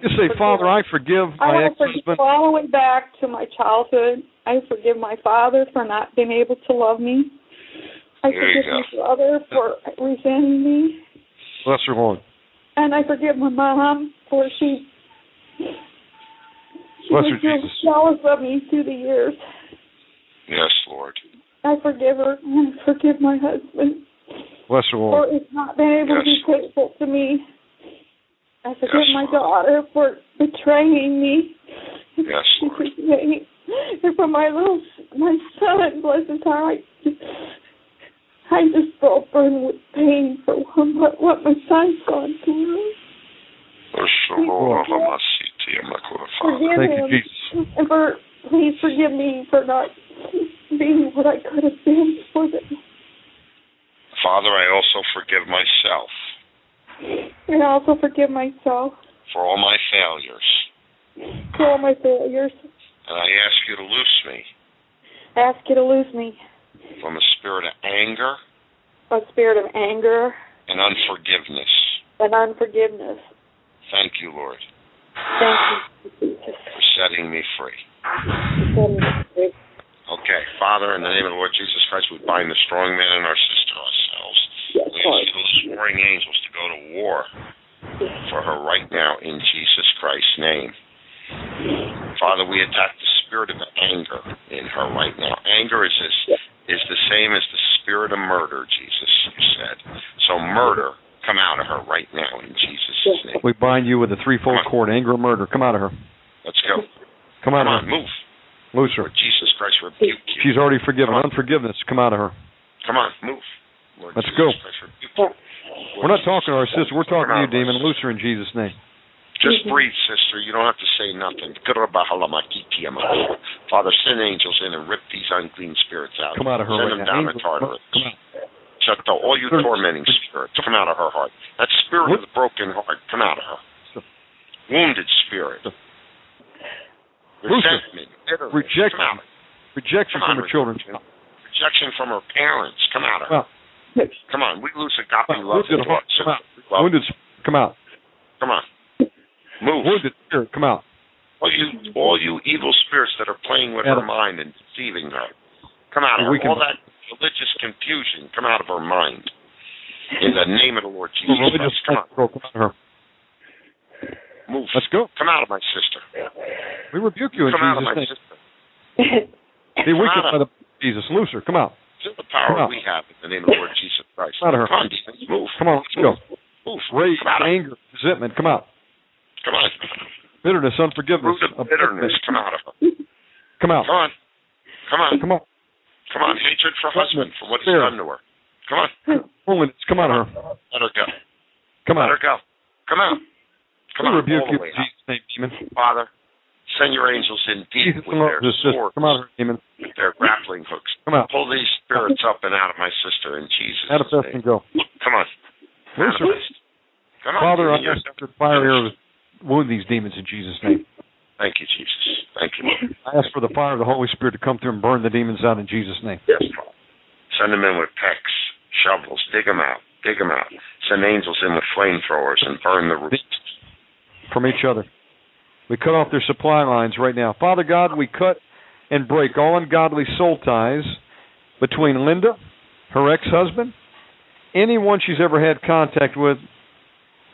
Just say, Father, I forgive I my want to ex-husband. forgive all the way back to my childhood. I forgive my father for not being able to love me. I There forgive my brother for resenting me. Bless her, Lord. And I forgive my mom for she, she Bless was jealous of me through the years. Yes, Lord. I forgive her and I forgive my husband Bless her, for Lord. not being able to be faithful to me. I forgive my daughter for betraying me. Yes, Lord. And for my little my son, bless his heart, I just, felt burned with pain for what, what my son's gone through. Forgive Thank you. Jesus. And for please forgive me for not being what I could have been for them. Father, I also forgive myself And I also forgive myself for all my failures. for all my failures. And I ask you to loose me I ask you to lose me from a spirit of anger a spirit of anger and unforgiveness. and unforgiveness. Thank you, Lord, Thank you, for setting me free. Okay, Father, in the name of the Lord Jesus Christ, we bind the strong man and our sister ourselves. we ask to warring angels to go to war for her right now in Jesus Christ's name. Father, we attack the spirit of anger in her right now. Anger is this, is the same as the spirit of murder, Jesus, you said. So murder, come out of her right now in Jesus' name. We bind you with a threefold cord, anger murder. Come out of her. Let's go. Come out Come of on, her. move. Loose her. Jesus Christ rebuke you. She's already forgiven. Unforgiveness. Come out of her. Come on, move. Lord Let's Jesus go. Christ. We're not talking to our sister. We're talking to you, demon. Loose her in Jesus' name. Just mm-hmm. breathe, sister. You don't have to say nothing. Father, send angels in and rip these unclean spirits out. Come out of her Send right them now. down Angels, the Tartarus. come out. Shut all you tormenting spirits, come out of her heart. That spirit of the broken heart, come out of her. Wounded spirit. Resentment, bitterness, Rejection. come out. Rejection Come from on, her children. Rejection from her parents, come out of her. Well, Come on, we lose agape love. wounded heart. Come out. Love. Wounded. Come out. Come on. Move. Wounded spirit. Come out. All you, all you evil spirits that are playing with her mind and deceiving her, come out of her. All that religious confusion, come out of her mind. In the name of the Lord Jesus religious Christ, come on, control. Come out of her. move. Let's go. Come out of my sister. We rebuke you in come out of my name. sister. Be weakened by the Jesus. Loose her. Come out. Feel the power we have in the name of the Lord Jesus Christ. Come out of her. Come on, move. Come on. Let's go. Move. Rage, Come out of anger, resentment. Come out. Come on. Bitterness, unforgiveness. Root of bitterness, come out of her. Come out. Come on. Come on. Come on. Come on. Hatred for husband for what he's done to her. Come on. Holiness. Come of her. Let her go. Come on. Let her go. Come out. Come we on. rebuke you the way in out. Jesus' name, demon. Father, send your angels in deep Jesus, with their sister. swords, Come of her, demon. with their grappling hooks. Come out. Pull these spirits up and out of my sister in Jesus' Manifest name. and go. Come on. Loose her. Manifest. Come on. Father, I demon, ask you're- that fire arrows wound these demons in Jesus' name. Thank you, Jesus. Thank you, Lord. I ask for the fire of the Holy Spirit to come through and burn the demons out in Jesus' name. Yes, Father. Send them in with picks, shovels, dig them out, dig them out. Send angels in with flamethrowers and burn the roots. from each other. We cut off their supply lines right now. Father God, we cut and break all ungodly soul ties between Linda, her ex husband, anyone she's ever had contact with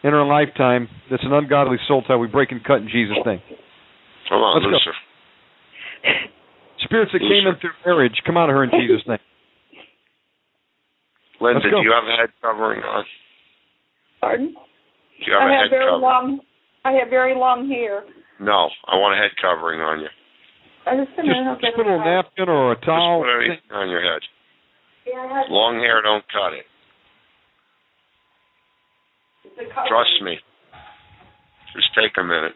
in her lifetime that's an ungodly soul tie. We break and cut in Jesus' name. Hold on, Let's go. Spirits that came in through marriage, come out of her in Jesus' name. Linda, do you have a head covering on? Pardon? Do you have I a have head very covering? long. I have very long hair. No, I want a head covering on you. Uh, Just a Just, just put a little it. napkin or a Just towel. put anything on your head. Yeah, Long hair, don't cut it. Trust me. Just take a minute.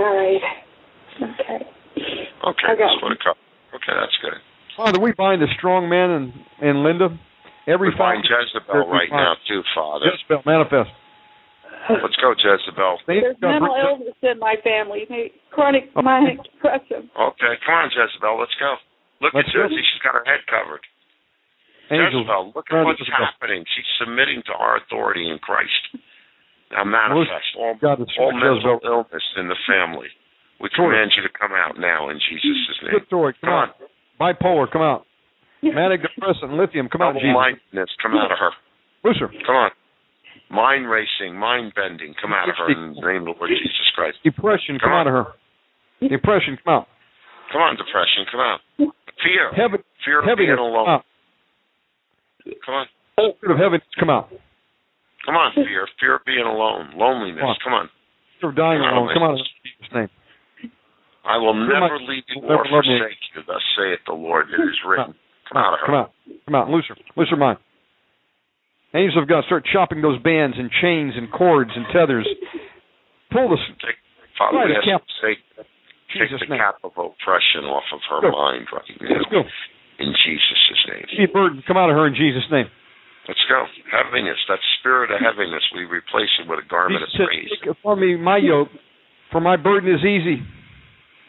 All right. Okay. Okay, I got just put a cup. Okay, that's good. Father, we bind the strong man and, and Linda. Every We're Jezebel right bind- now too, Father. Jezebel, manifest. Let's go, Jezebel. There's mental illness in my family, may- chronic oh. manic depression. Okay, come on, Jezebel. Let's go. Look Let's at go. Jezebel. She's got her head covered. Angels. Jezebel, look at around what's Jezebel. happening. She's submitting to our authority in Christ. Now manifest all, God, all mental Jezebel. illness in the family. We Tori. command you to come out now in Jesus' name. Good story. Come on. Bipolar, come out. Manic depressant, lithium, come out. Double Jesus. mindedness, come out of her. Lucifer. Come on. Mind racing, mind bending, come out of her in the name of the Lord Jesus Christ. Depression, come, Come out of her. Depression, come out. Come on, depression, come out. Fear. Heaven, Fear of heaviness, being come alone. out. Come on. Spirit of heaven, come out. Come on, fear. Fear of being alone. Loneliness. Come on. Come on. Spirit of dying on, alone, come in Jesus' name. I will Come never on. leave you or love me. forsake you. Thus saith the Lord. It is written. Come out of her. Come out. Come out. Looser. her mind. Angels of God, start chopping those bands and chains and cords and tethers. Pull the Take, Father, Right, we ask can't- you to take, take the name. cap of oppression off of her Go. mind right now. Let's go. In Jesus' name. See a burden come out of her in Jesus' name. Let's go. Heaviness, that spirit of heaviness, we replace it with a garment of said, praise. Take upon me my yoke, for my burden is easy.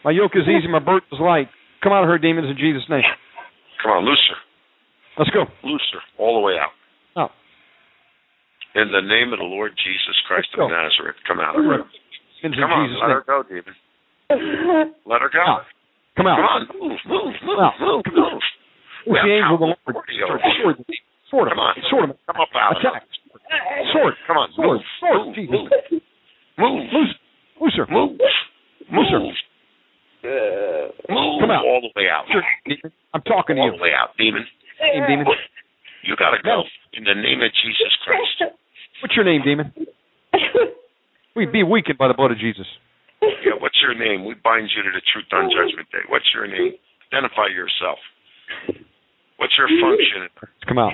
My yoke is easy, my burden is light. Come out of her, demons, in Jesus' name. Come on, looser. Let's go. Looser. All the way out. Out. In the name of the Lord Jesus Christ of Nazareth, come out of her. In Come on, Jesus' let name. her go, demon. Let her go. Out. Come out. Come on, move, move, move, Out. move, move. With Yeah, the angel of the Lord. Sword, you. sword, sword him. Come on. Sword him. Come up out Attack. Sword. Come on, Sword. move, Sword. move, Jesus. move, move, Loose. Looser. move, Looser. move, uh, move, Come out. all the way out. Sure, demon. I'm talking to All you. the way out, demon. Name, demon. You gotta go in the name of Jesus Christ. What's your name, demon? We be weakened by the blood of Jesus. Yeah, what's your name? We bind you to the truth on Judgment Day. What's your name? Identify yourself. What's your function? Come out.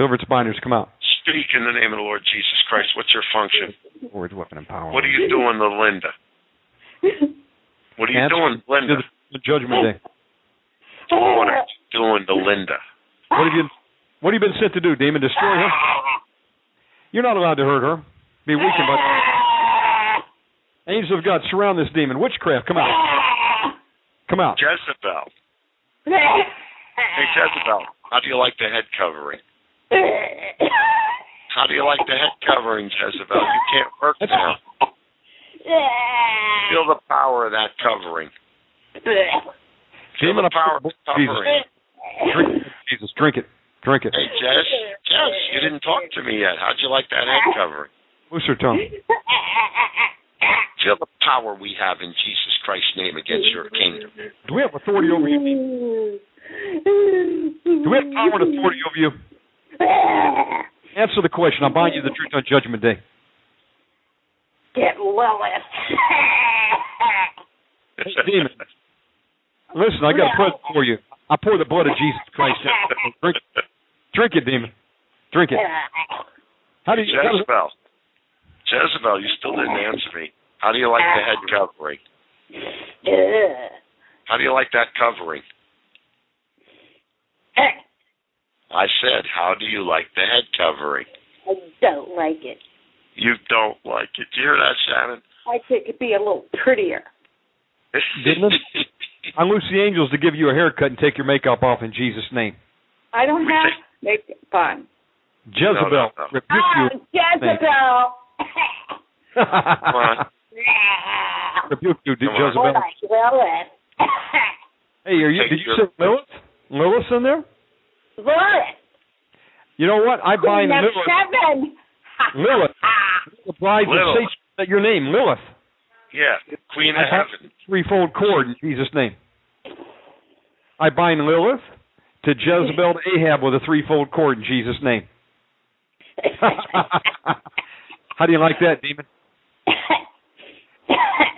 Deliverance binders, come out. Speak in the name of the Lord Jesus Christ. What's your function? Words, weapon, and power. What are you doing to Linda? What are you Answer doing, Linda? the, the judgment day. What are you doing to Linda? What have you What have you been sent to do, demon? Destroy her? You're not allowed to hurt her. Be weakened by Angels of God, surround this demon. Witchcraft, come out. Come out. Jezebel. Hey, Jezebel. How do you like the head covering? How do you like the head covering, Jezebel? You can't work now. Feel the power of that covering. Feel the power of the covering. Drink it, Jesus. Drink it. Drink it. Hey, Jess, Jess, you didn't talk to me yet. How'd you like that head covering? Loose her tongue. Feel the power we have in Jesus Christ's name against your kingdom. Do we have authority over you? Do we have power and authority over you? Answer the question. I'll bind you to the truth on Judgment Day. Get Lilith. Eh? Hey, demon. Listen, I got a present for you. I pour the blood of Jesus Christ. out. Drink, drink it, demon. Drink it. How do you? How Jezebel. Jezebel, you still didn't answer me. How do you like the head covering? How do you like that covering? I said, how do you like the head covering? I don't like it. You don't like it. Do you hear that, Shannon? I think it'd be a little prettier. Didn't it? I loose the angels to give you a haircut and take your makeup off in Jesus' name. I don't We have take- makeup on. Jezebel, No, no, no. rebuke Ah, you. Jezebel. Come on. rebuke you, Come. Jezebel. All right, Hey, are you? Take Did you your- say Lilith? Lilith in there? Lilith. You know what? I bind Queen of Lilith. seven. Lilith. The bride of Lilith. Satan. That your name, Lilith. Yeah, Queen of I have Heaven. threefold cord in Jesus' name. I bind Lilith to Jezebel to Ahab with a threefold cord in Jesus' name. How do you like that, demon?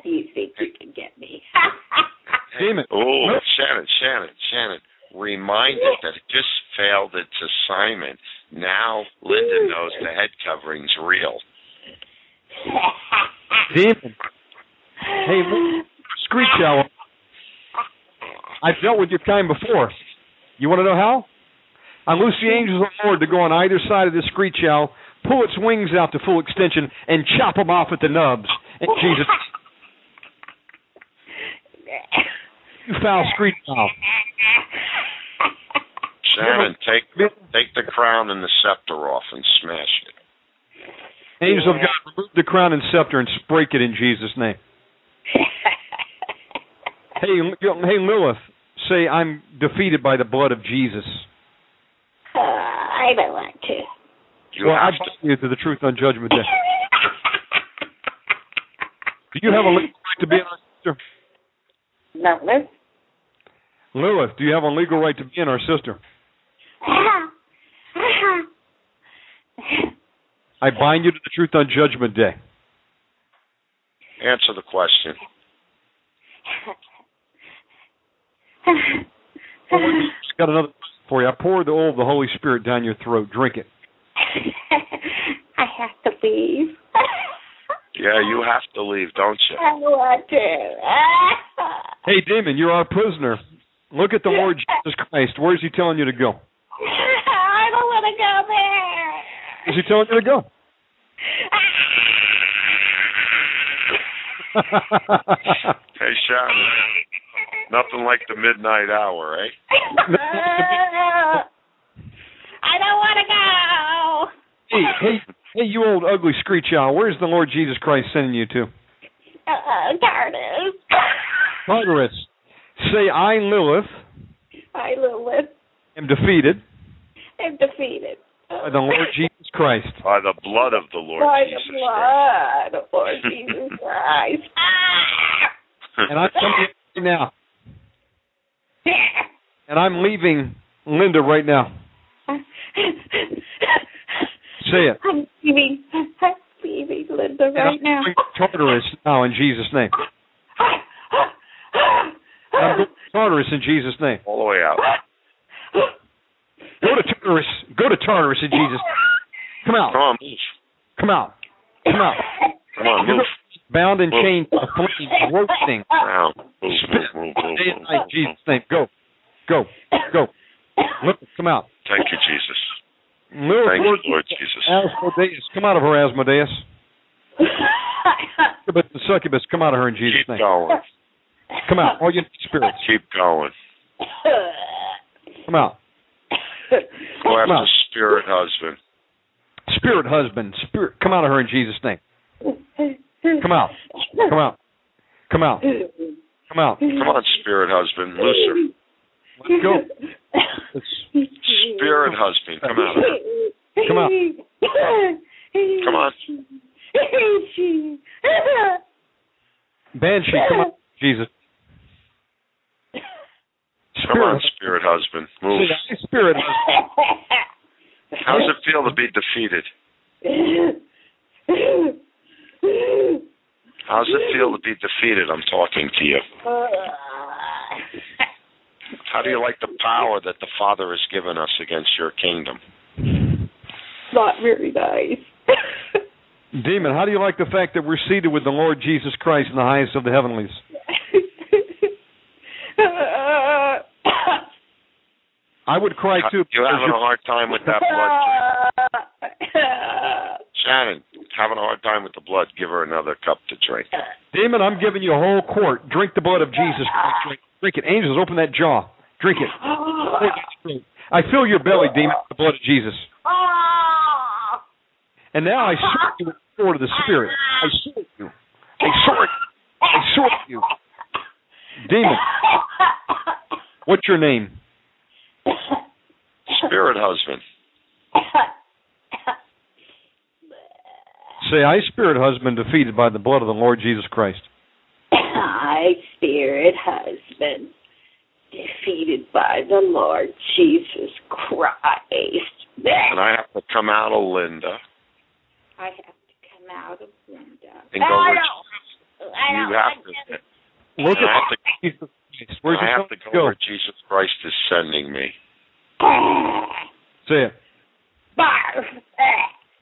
you think you can get me? Demon. Oh, Shannon, Shannon, Shannon. Remind it that it just failed its assignment. Now Linda mm. knows the head covering's real. Demon. Hey, Screech Owl. I've dealt with your kind before. You want to know how? I loose the angels of the Lord to go on either side of this screech owl, pull its wings out to full extension, and chop them off at the nubs. And Jesus, you foul screech owl. Shannon, take take the crown and the scepter off and smash it. Angels of God, remove the crown and scepter and break it in Jesus' name. Hey, hey, Lilith, say I'm defeated by the blood of Jesus. Uh, I don't want to. You well, I have bind you to the truth on Judgment Day. Do you have a legal right to be in our sister? No, Liz. Lilith, do you have a legal right to be in our sister? I bind you to the truth on Judgment Day. Answer the question. Just got another for you. I poured the oil of the Holy Spirit down your throat. Drink it. I have to leave. Yeah, you have to leave, don't you? I want to. Hey, demon, you're our prisoner. Look at the Lord Jesus Christ. Where's he telling you to go? I don't want to go there. Where's he telling you to go? Hey, Shannon. Nothing like the midnight hour, eh? I don't want to go. hey, hey, hey, you old ugly screech owl. Where's the Lord Jesus Christ sending you to? Uh, Tartarus. Tartarus. Say, I, Lilith, I, Lilith, am defeated am defeated. by the Lord Jesus Christ. By the blood of the Lord By Jesus the blood of Lord Jesus Christ. And I'm coming right now. And I'm leaving Linda right now. Say it. I'm leaving. I'm leaving Linda And I'm right now. going Tartarus now in Jesus' name. And I'm going to Tartarus in Jesus' name. All the way out. Go to Tartarus. Go to Tartarus in Jesus' Come out. Come on, move. Come out. Come out. Come on, You're move. bound and chained to the flames, roasting. Move, Day and night. Jesus' name. Go. Go. Go. Look, come out. Thank you, Jesus. Lilith, Thank Lord, you, Lord Jesus. Asmodeus, come out of her, Asmodeus. Succubus and succubus, come out of her in Jesus' Keep name. going. Come out, all you spirits, Keep going. come out. Go Come after out. spirit husband. Spirit husband, spirit, come out of her in Jesus' name. Come out. Come out. Come out. Come out. Come on, spirit husband. Looser. Let's go. It's- Spirit husband. Come out. Come out. Come on. Banshee, come out. Jesus. Come on, spirit husband. Move. Say, Spirit husband. How does it feel to be defeated? How does it feel to be defeated? I'm talking to you. How do you like the power that the Father has given us against your kingdom? Not very nice. Demon, how do you like the fact that we're seated with the Lord Jesus Christ in the highest of the heavenlies? I would cry too. You're having a hard time with that blood? Shannon, having a hard time with the blood. Give her another cup to drink. Demon, I'm giving you a whole quart. Drink the blood of Jesus Christ. Drink, drink it. Angels, open that jaw. Drink it. I fill your belly, demon, with the blood of Jesus. And now I sword you with the sword of the Spirit. I sword you. I sword you. I sword you. Demon, what's your name? Spirit husband. Say, I, spirit husband, defeated by the blood of the Lord Jesus Christ. I, spirit husband, defeated by the Lord Jesus Christ. And I have to come out of Linda I have to come out of Linda. and go I where don't. I you don't have want to. to. Look at have to, Jesus Christ. Where's I have to phone? go where Jesus Christ is sending me. Say it.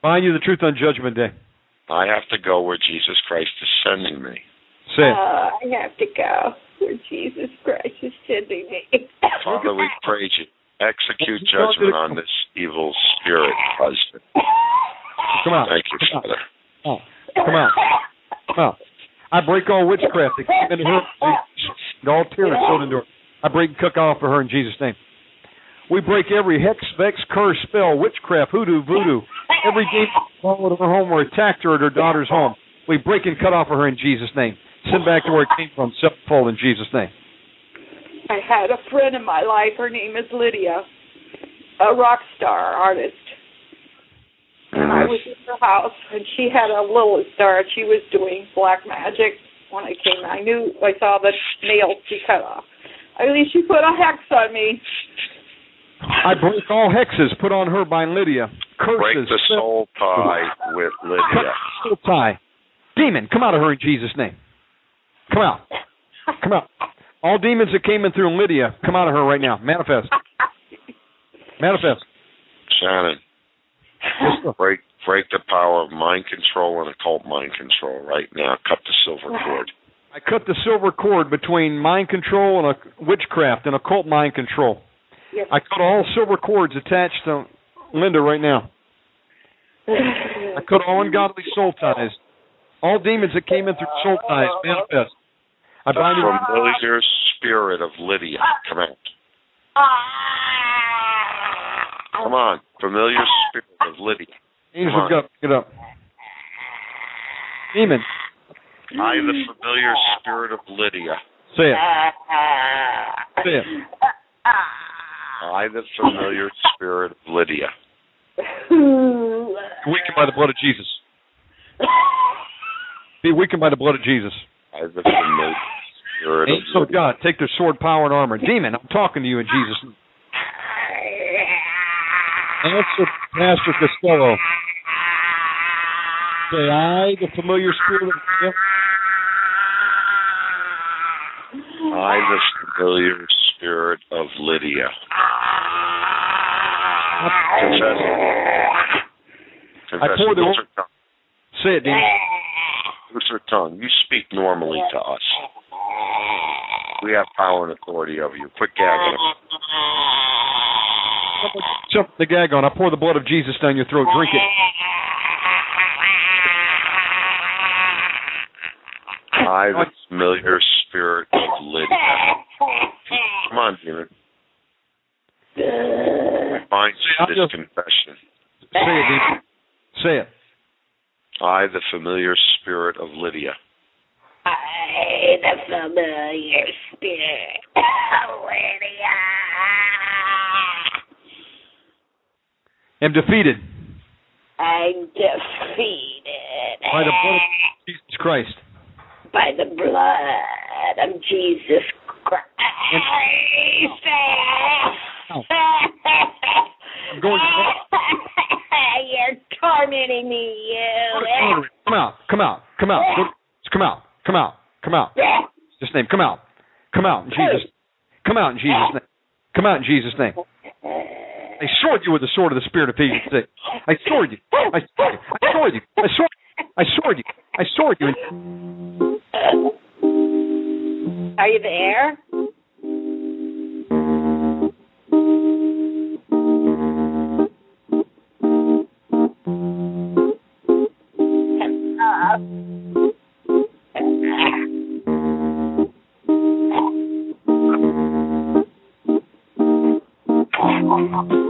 Find you the truth on Judgment Day. I have to go where Jesus Christ is sending me. Say it. Uh, I have to go where Jesus Christ is sending me. Father, we praise you. Execute judgment on this evil spirit, husband. Come out. Thank you, Come out. Father. Oh, come out. Come out. I break all witchcraft that came into her, and all tyranny sold into her. I break and cook off for her in Jesus' name. We break every hex, vex, curse, spell, witchcraft, hoodoo, voodoo, every demon followed her home or attacked her at her daughter's home. We break and cut off for her in Jesus' name. Send back to where it came from, sevenfold in Jesus' name. I had a friend in my life. Her name is Lydia, a rock star artist. And I was in her house, and she had a Lilith star. She was doing black magic. When I came, I knew I saw the nails she cut off. I mean, she put a hex on me. I break all hexes put on her by Lydia. Curses. Break the soul tie with Lydia. Soul tie. Demon, come out of her in Jesus' name. Come out. Come out. All demons that came in through Lydia, come out of her right now. Manifest. Manifest. Shannon, break break the power of mind control and occult mind control right now. Cut the silver cord. I cut the silver cord between mind control and a witchcraft and occult mind control. Yes. I cut all silver cords attached to Linda right now. I cut all ungodly soul ties. All demons that came in through soul ties manifest. I bind you. From familiar spirit of Lydia, come out. Come on, familiar spirit of Lydia. Angels Come on. of God, pick it up. Demon, I, the familiar spirit of Lydia. say it. Say it. I, the familiar spirit of Lydia. Be weakened by the blood of Jesus. Be weakened by the blood of Jesus. I, the familiar spirit of Angels of God, take their sword, power, and armor. Demon, I'm talking to you in Jesus' name. Answer Pastor Costello. Say, I, the familiar spirit of Lydia, I, the familiar spirit of Lydia. Confess. Confess. I pour the- Loose her tongue. say it, demon. Loose her tongue. You speak normally to us. We have power and authority over you. Quit gagging. Jump the gag on. I pour the blood of Jesus down your throat. Drink it. I, the familiar spirit of Lydia. Come on, demon. Bind you to this confession. Say it. Say it. I, the familiar spirit of Lydia. I, the familiar spirit of Lydia. Am defeated I'm defeated by the blood of Jesus Christ. by the blood of Jesus Christ. I'm going You're tormenting me, you. Come out. Come out. Come out. Go- Come out. Come out. Come out. Jesus' name. Come out. Come out in Jesus. Come out in Jesus' name. Come out in Jesus' name. I sword you with the sword of the Spirit of Ephesians 6. I sword you. I sword you. I sword you. I sword you. I sword you. I sword you. Are you there? Thank you.